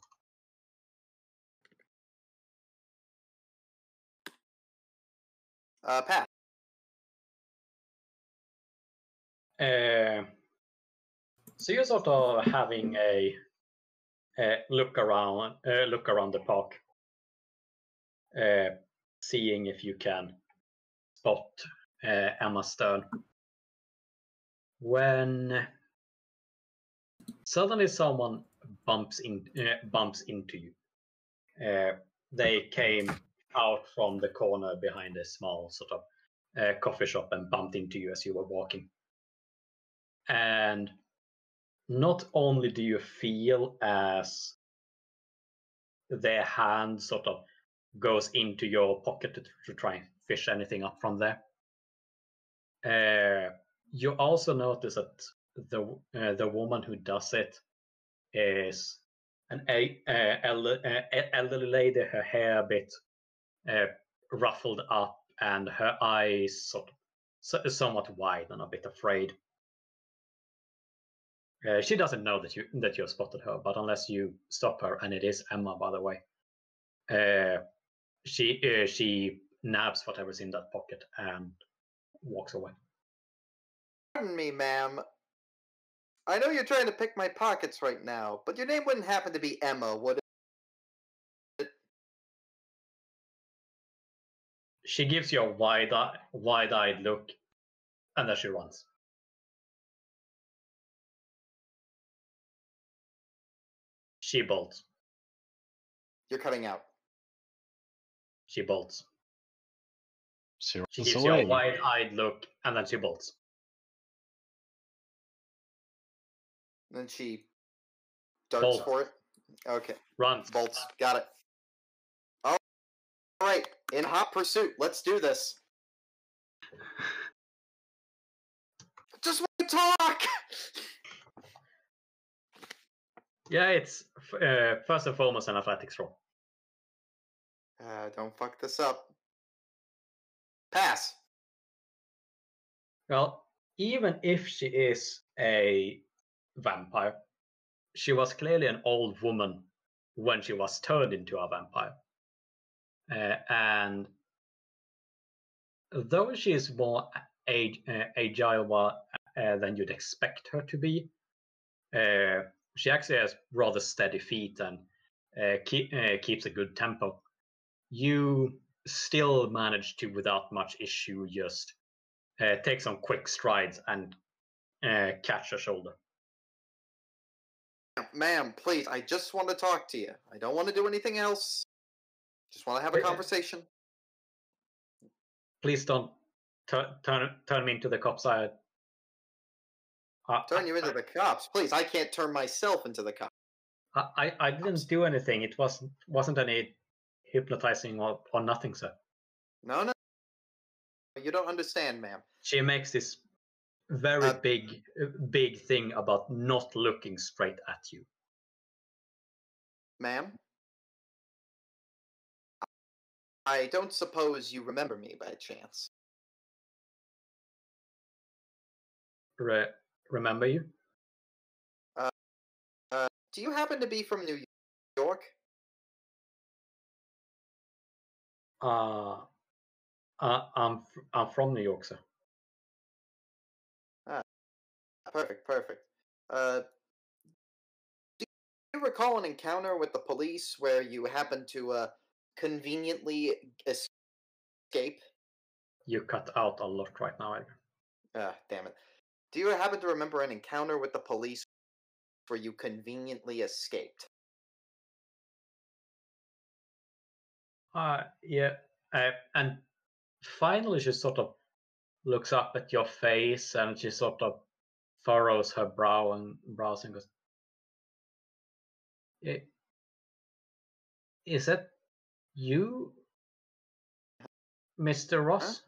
Uh, pass. Uh, so you're sort of having a, a look around, uh, look around the park, uh, seeing if you can spot uh, Emma Stern. When suddenly someone bumps in, bumps into you. They came out from the corner behind a small sort of uh, coffee shop and bumped into you as you were walking. And not only do you feel as their hand sort of goes into your pocket to, to try and fish anything up from there, uh, you also notice that the uh, the woman who does it is an a, uh, uh, elderly lady, her hair a bit uh, ruffled up and her eyes sort of so, somewhat wide and a bit afraid. Uh, she doesn't know that you that you have spotted her, but unless you stop her, and it is Emma, by the way, uh, she uh, she nabs whatever's in that pocket and walks away. Pardon me, ma'am. I know you're trying to pick my pockets right now, but your name wouldn't happen to be Emma, would She gives you a wide wide eyed look, and then she runs. She bolts. You're cutting out. She bolts. She She runs gives you a wide eyed look, and then she bolts. Then she darts Bolt. for it. Okay. Runs. Bolts. Got it. All right. In hot pursuit. Let's do this. Just want to talk. Yeah, it's uh, first and foremost an athletics roll. Uh, don't fuck this up. Pass. Well, even if she is a vampire, she was clearly an old woman when she was turned into a vampire. Uh, and though she is more ag- uh, agile uh, than you'd expect her to be, she actually has rather steady feet and keep, keeps a good tempo. You still manage to, without much issue, just uh, take some quick strides and uh, catch her shoulder. Ma'am, please, I just want to talk to you. I don't want to do anything else. Just want to have a conversation. Please don't tu- turn turn me into the cop's. I, Turn you into the cops. Please, I can't turn myself into the cops. I, I, I didn't do anything. It wasn't wasn't any hypnotizing or, or nothing, sir. No, no. You don't understand, ma'am. She makes this very Uh, big uh, big thing about not looking straight at you. Ma'am? I don't suppose you remember me by chance. Re- remember you? Do you happen to be from New York? Uh, uh, I'm fr- I'm from New York, sir. Ah, Perfect, perfect. Uh, do you recall an encounter with the police where you happened to uh, conveniently escape? You cut out a lot right now, Edgar. Ah, damn it. Do you happen to remember an encounter with the police where you conveniently escaped? Uh, yeah, uh, and finally she sort of looks up at your face and she sort of furrows her brow and brows and goes, "I- "Is that you, Mister Roz?"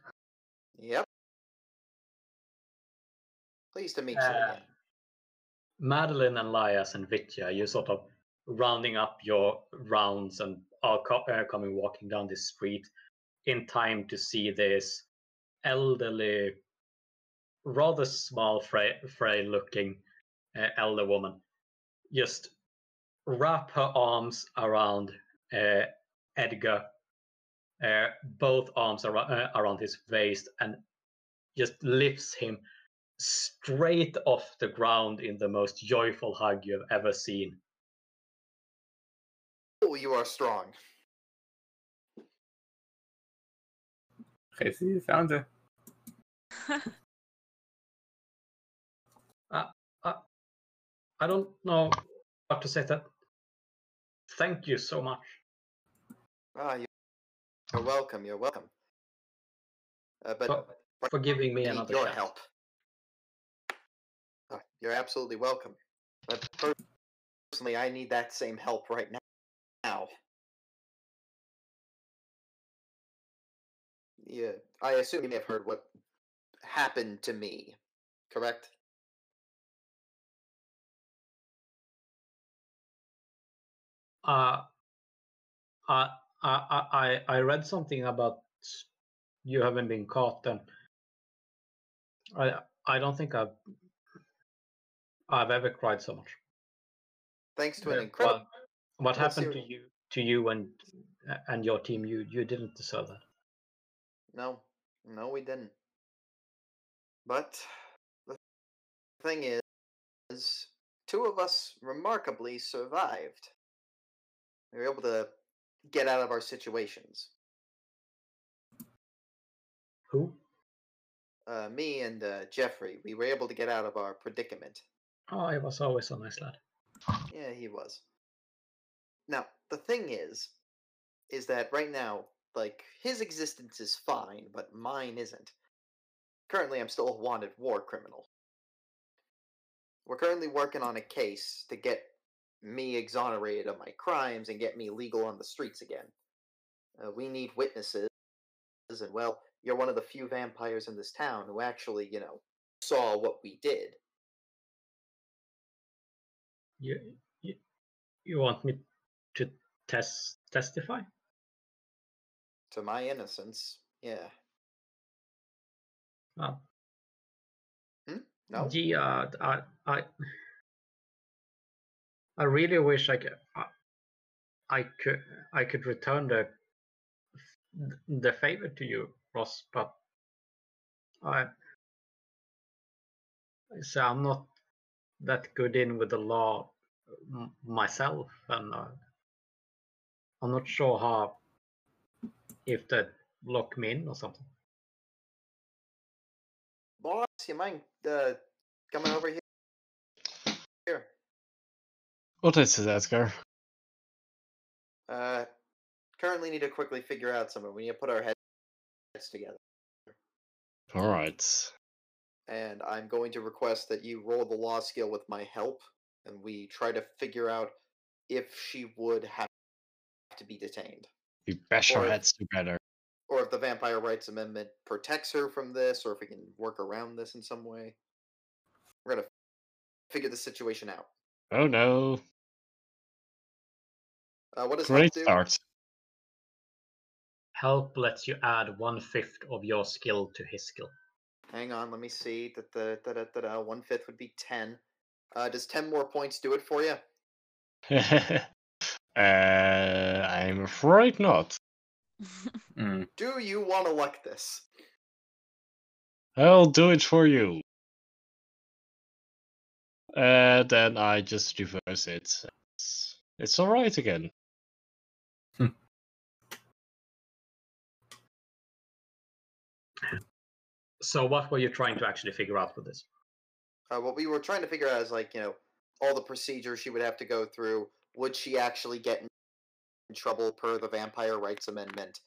Yep. Pleased to meet you Uh, again. Madeline and Lias and Vitya, you sort of rounding up your rounds and are co- uh, coming walking down the street in time to see this elderly, rather small, frail, frail looking uh, elder woman just wrap her arms around uh, Edgar, uh, both arms around, uh, around his waist, and just lifts him straight off the ground in the most joyful hug you've ever seen. Oh, you are strong. Geef die founder. I don't know what to say to that. Thank you so much. Ah, you- you're welcome. You're welcome. Uh, but for, for giving me another your help. Ah, you're absolutely welcome. But personally, I need that same help right now. Now. Yeah, I assume you may have heard what happened to me, correct? Uh, I, I, I, I read something about you having been caught, and I, I don't think I've, I've ever cried so much. Thanks to an incredible. What, what happened to you, to you and and your team? You, you didn't deserve that. No, no, we didn't. But the thing is, is, two of us remarkably survived. We were able to get out of our situations. Who? Uh, me and uh, Jeffrey, we were able to get out of our predicament. Oh, he was always a nice lad. Yeah, he was. Now, the thing is, is that right now, like, his existence is fine, but mine isn't. Currently, I'm still a wanted war criminal. We're currently working on a case to get me exonerated of my crimes and get me legal on the streets again. Uh, we need witnesses, and well, you're one of the few vampires in this town who actually, you know, saw what we did. You, you, you want me to test testify? To my innocence, yeah. Oh, No? Yeah, uh, uh, I, I, I really wish I could, I, I could, I could return the, the favor to you, Roz, but I, so I'm not that good in with the law myself, and uh, I'm not sure how, if they lock me in or something. Boss, you mind uh, coming over? Here. What is it, Edgar? Uh, currently need to quickly figure out something. We need to put our heads together. All right. And I'm going to request that you roll the law skill with my help, and we try to figure out if she would have to be detained. We bash our Or- heads together. Or if the Vampire Rights Amendment protects her from this, or if we can work around this in some way. We're going to figure the situation out. Oh no. Uh, what does Great help do? start. Help lets you add one fifth of your skill to his skill. Hang on, let me see. Da, da, da, da, da, da. One fifth would be ten. Uh, does ten more points do it for you? uh, I'm afraid not. Mm. Do you want to luck this? I'll do it for you. Uh, then I just reverse it. It's, it's alright again. So, what were you trying to actually figure out with this? Uh, what we were trying to figure out is like you know all the procedures she would have to go through. Would she actually get in trouble per the Vampire Rights Amendment,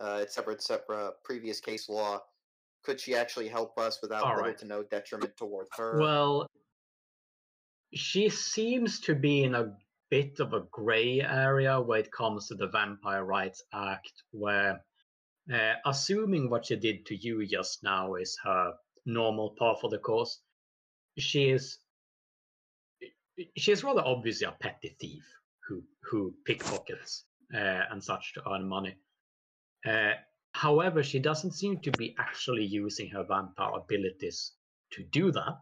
uh, et cetera, et cetera, previous case law? Could she actually help us without All little right. to no detriment towards her? Well, she seems to be in a bit of a gray area when it comes to the Vampire Rights Act, where uh, assuming what she did to you just now is her normal path for the course, she is she's rather obviously a petty thief who who pickpockets uh, and such to earn money. Uh, however, she doesn't seem to be actually using her vampire abilities to do that.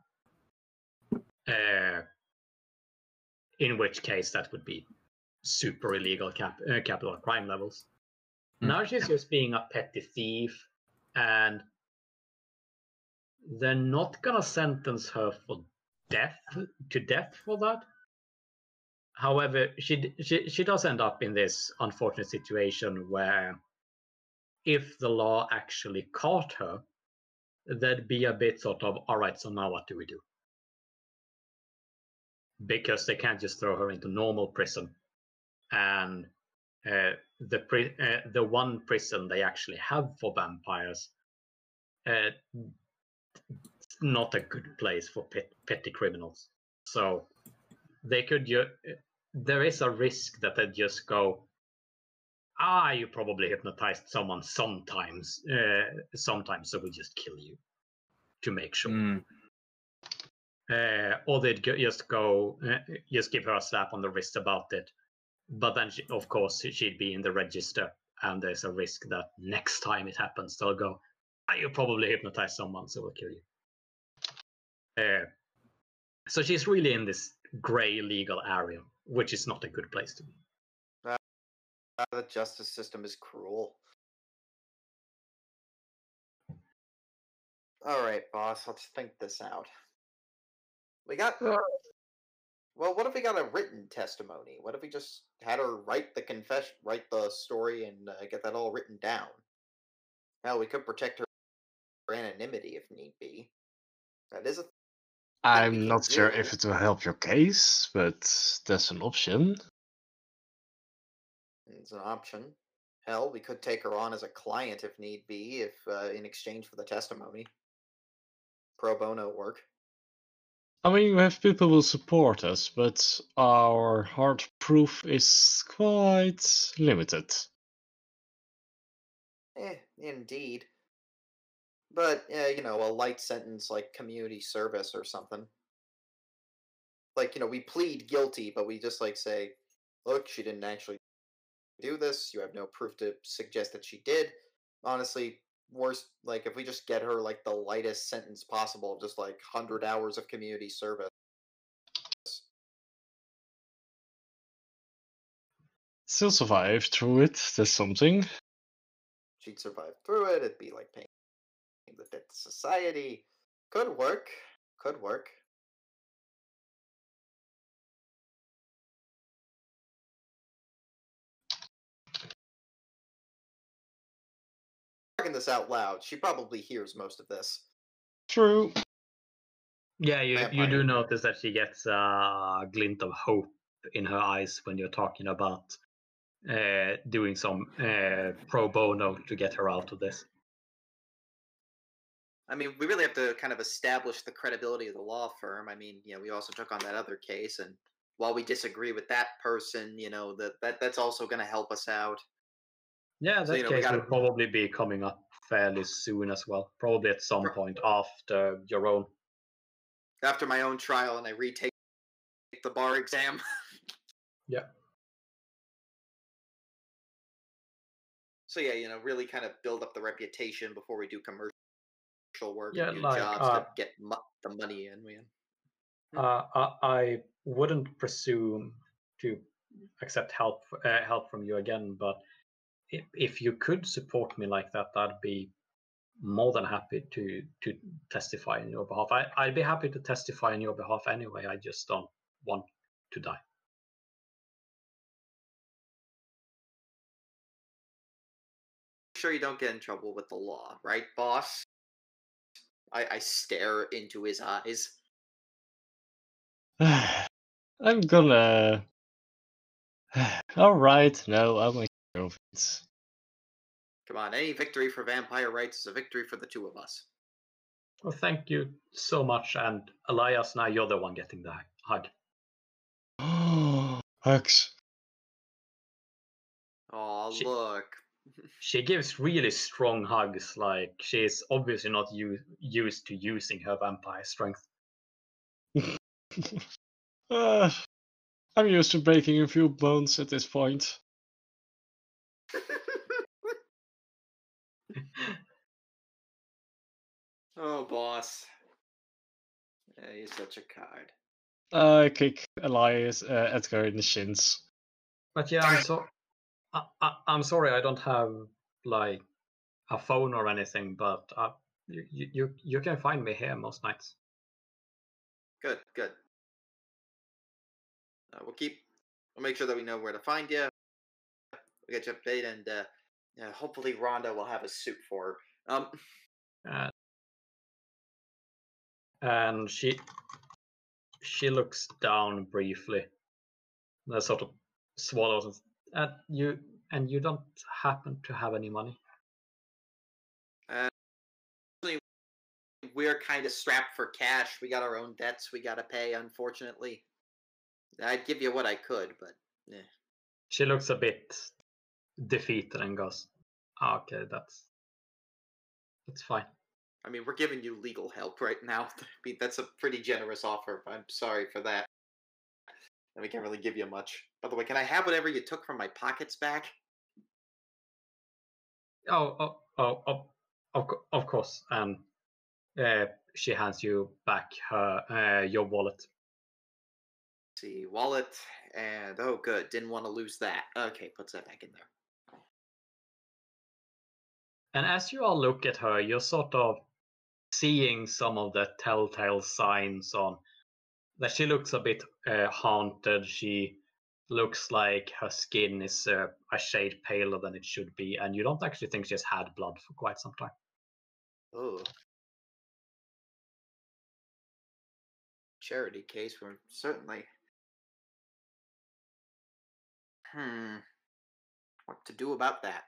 In which case, that would be super illegal cap- uh, capital crime levels. Hmm. Now she's just being a petty thief, and they're not gonna sentence her for death to death for that. However, she she she does end up in this unfortunate situation where, if the law actually caught her, there'd be a bit sort of all right. So now what do we do? Because they can't just throw her into normal prison, and uh, the pri- uh, the one prison they actually have for vampires, uh, not a good place for pet- petty criminals. So they could ju- there is a risk that they just go ah you probably hypnotized someone sometimes uh, sometimes so we'll just kill you to make sure Mm. Uh, or they'd just go uh, just give her a slap on the wrist about it but then she, of course she'd be in the register and there's a risk that next time it happens they'll go ah, you probably hypnotized someone so we'll kill you uh, so she's really in this gray legal area which is not a good place to be Uh, the justice system is cruel. All right, boss. Let's think this out. We got. Well, what if we got a written testimony? What if we just had her write the confession, write the story, and uh, get that all written down? Hell, we could protect her anonymity if need be. That is a. I'm not sure do. if it will help your case, but that's an option. It's an option. Hell, we could take her on as a client if need be, if uh, in exchange for the testimony. Pro bono work. I mean, we have people who support us, but our hard proof is quite limited. Eh, indeed. But, uh, you know, a light sentence like community service or something. Like, you know, we plead guilty, but we just, like, say, look, she didn't actually do this. You have no proof to suggest that she did. Honestly, worst, like, if we just get her, like, the lightest sentence possible, just, like, 100 mm. hours of community service. Still survive through it. That's something. She'd survive through it. It'd be like paying the debt to society. Could work. Could work. Talking this out loud, she probably hears most of this. True. Yeah, you, you do notice that she gets a glint of hope in her eyes when you're talking about uh, doing some uh, pro bono to get her out of this. I mean, we really have to kind of establish the credibility of the law firm. I mean, you know, we also took on that other case, and while we disagree with that person, you know, that, that that's also going to help us out. Yeah, So, that you know, case gotta- will probably be coming up fairly soon as well. Probably at some Pro- point after your own. After my own trial, and I retake the bar exam. Yeah. So yeah, you know, really kind of build up the reputation before we do commercial work Yeah, and do like, jobs uh, to get mu- the money in. Man. Uh, I, I wouldn't presume to accept help uh, help from you again, but if, if you could support me like that, I'd be more than happy to to testify on your behalf. I, I'd be happy to testify on your behalf anyway. I just don't want to die. Sure, you don't get in trouble with the law, right, boss? I, I stare into his eyes. I'm gonna. Alright, no, I'll make care. Come on, any victory for vampire rights is a victory for the two of us. Well, thank you so much, and Elias, now you're the one getting the hug. Hugs. Oh, She- look. She gives really strong hugs, like she's obviously not u- used to using her vampire strength. Uh, I'm used to breaking a few bones at this point. Oh, boss. Yeah, he's such a card. I kick Elias, uh, Edgar in the shins. But yeah, I'm so I, I, I'm sorry I don't have like a phone or anything, but uh, you, you you you can find me here most nights. Good, good. Uh, we'll keep. We'll make sure that we know where to find you. We'll get you updated, and uh, yeah, hopefully Rhonda will have a suit for her. Um, Uh, and she she looks down briefly, and sort of swallows. And, and you and you don't happen to have any money. Uh, we're kind of strapped for cash. We got our own debts we got to pay, unfortunately. I'd give you what I could, but eh. She looks a bit defeated and goes, "Ah, "Okay, that's that's fine." I mean, we're giving you legal help right now. I mean, that's a pretty generous offer. I'm sorry for that. And we can't really give you much. By the way, can I have whatever you took from my pockets back? Oh, oh, oh, oh of, of course. And uh, she hands you back her uh, your wallet. see, wallet, and oh, good. Didn't want to lose that. Okay, puts that back in there. And as you all look at her, you're sort of seeing some of the telltale signs on that she looks a bit uh, haunted. She looks like her skin is uh, a shade paler than it should be, and you don't actually think she's had blood for quite some time. Oh. Charity case, we're certainly. Hmm. What to do about that?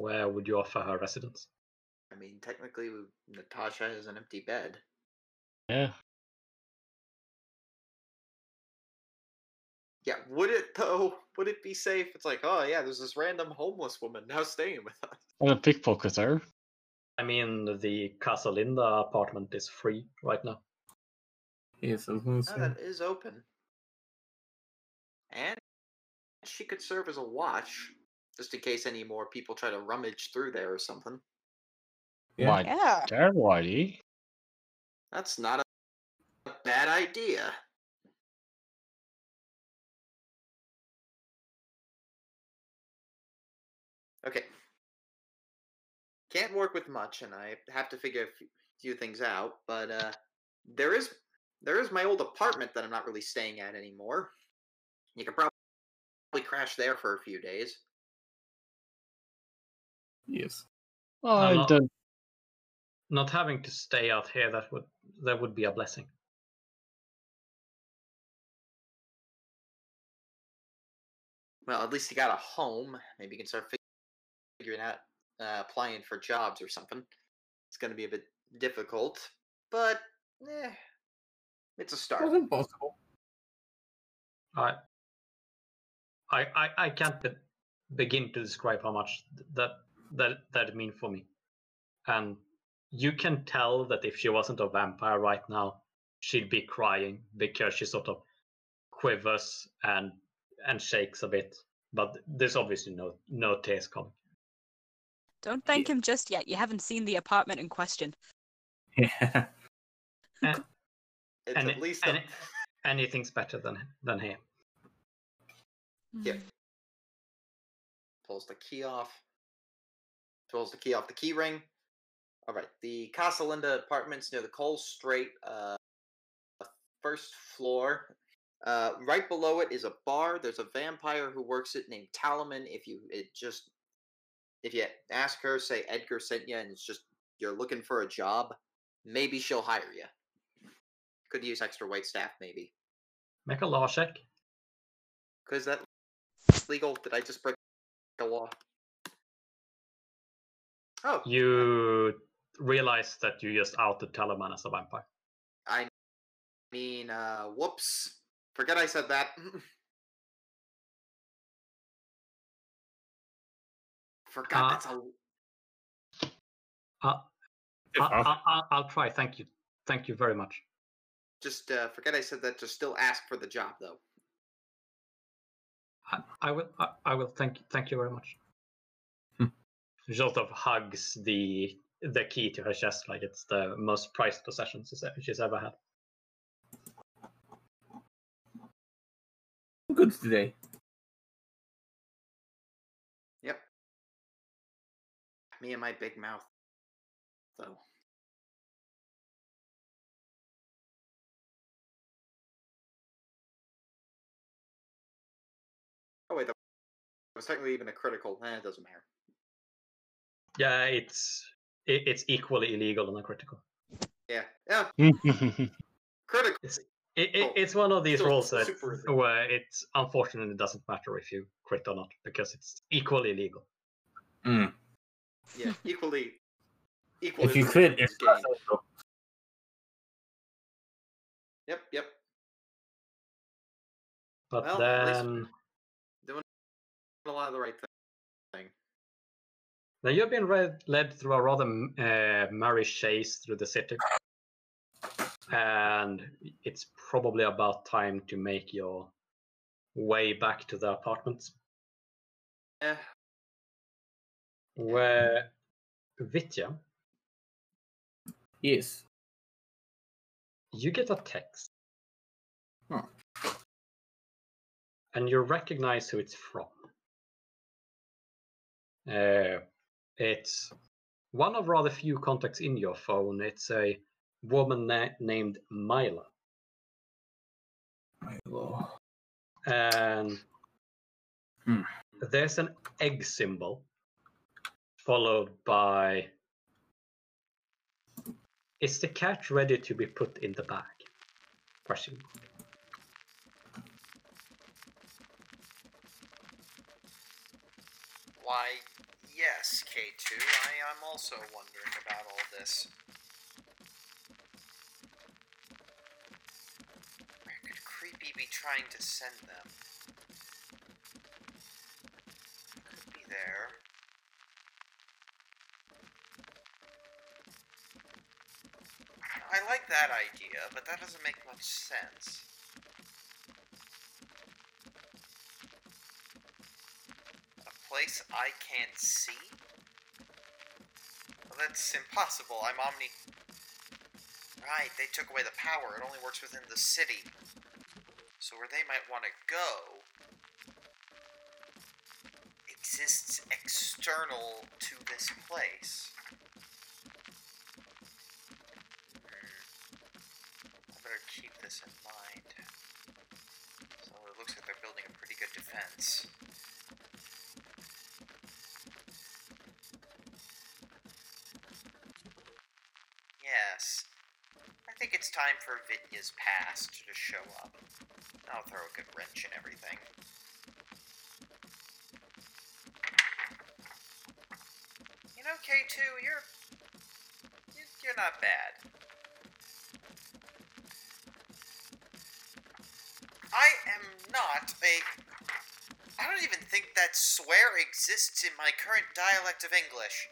Where would you offer her residence? I mean, technically, Natasha has an empty bed. Yeah. Yeah, would it though? Would it be safe? It's like, oh yeah, there's this random homeless woman now staying with us. And a pickpocketer. I mean, the Casa Linda apartment is free right now. Yes, I was gonna Oh, that is open. And she could serve as a watch, just in case any more people try to rummage through there or something. Yeah. My Yeah. dad, Whitey. That's not a bad idea. Okay. Can't work with much, and I have to figure a few- few things out. But uh, there is there is my old apartment that I'm not really staying at anymore. You could probably crash there for a few days. Yes. I not- don't. Not having to stay out here that would that would be a blessing. Well, at least you got a home. Maybe you can start figuring out uh, applying for jobs or something. It's going to be a bit difficult, but eh, it's a start. Wasn't possible. I I I, I can't be- begin to describe how much th- that that that mean for me. And you can tell that if she wasn't a vampire right now, she'd be crying because she sort of quivers and and shakes a bit. But there's obviously no no tears coming. Don't thank him just yet. You haven't seen the apartment in question. Yeah. It's and at it- least and it- Anything's better than than here. Yeah. Hmm. pulls the key off. Pulls the key off the key ring. All right, the Casa Linda apartments near the Cole Strait, uh, first floor. Uh, right below it is a bar. There's a vampire who works it named Talaman. If you it just if you ask her, say Edgar sent you, and it's just you're looking for a job, maybe she'll hire you. Could use extra white staff, maybe. Make a law check. Because that legal? Did I just break the law? Oh. You realize that you just outed Telemann as a vampire. I mean, uh, whoops. Forget I said that. Forgot uh, that's a. Uh, I, will try. Thank you. Thank you very much. Just uh, forget I said that. Just still ask for the job, though. I, I will. I, I will. Thank you. Thank you very much. She sort of hugs the the key to her chest like it's the most prized possession she's, ever had. good today. Yep. Me and my big mouth, though. Oh wait, that was technically even a critical. Eh, it doesn't matter. Yeah, it's it, it's equally illegal and uncritical. Yeah, yeah, critical. It, it, Oh, it's one of these still rules that super illegal. where it unfortunately doesn't matter if you crit or not because it's equally illegal. Mm. Yeah, equally. Equally. If you as quit, it's game. also. Yep, yep. But Well, then Doing a lot of the right thing. Then you've been read, led through a rather uh, merry chase through the city, and it's probably about time to make your way back to the apartments Eh, where Vitya, Yes. you get a text. Huh. And you recognize who it's from. Uh, it's one of rather few contacts in your phone. It's a woman na- named Mila. Milo. And Hmm. there's an egg symbol followed by Is the cat ready to be put in the bag? Question. Why, yes, K2. I am also wondering about all this. Where could Creepy be trying to send them? Could be there. I like that idea, but that doesn't make much sense. A place I can't see? That's impossible. I'm omni. Right, they took away the power. It only works within the city. So where they might want to go exists external to this place. Hmm. I better keep this in mind. So it looks like they're building a pretty good defense. Yes. I think it's time for Vitya's past to show up. I'll throw a good wrench in everything. You know, K2, you're. you- You're not bad. I am not a. I don't even think that swear exists in my current dialect of English.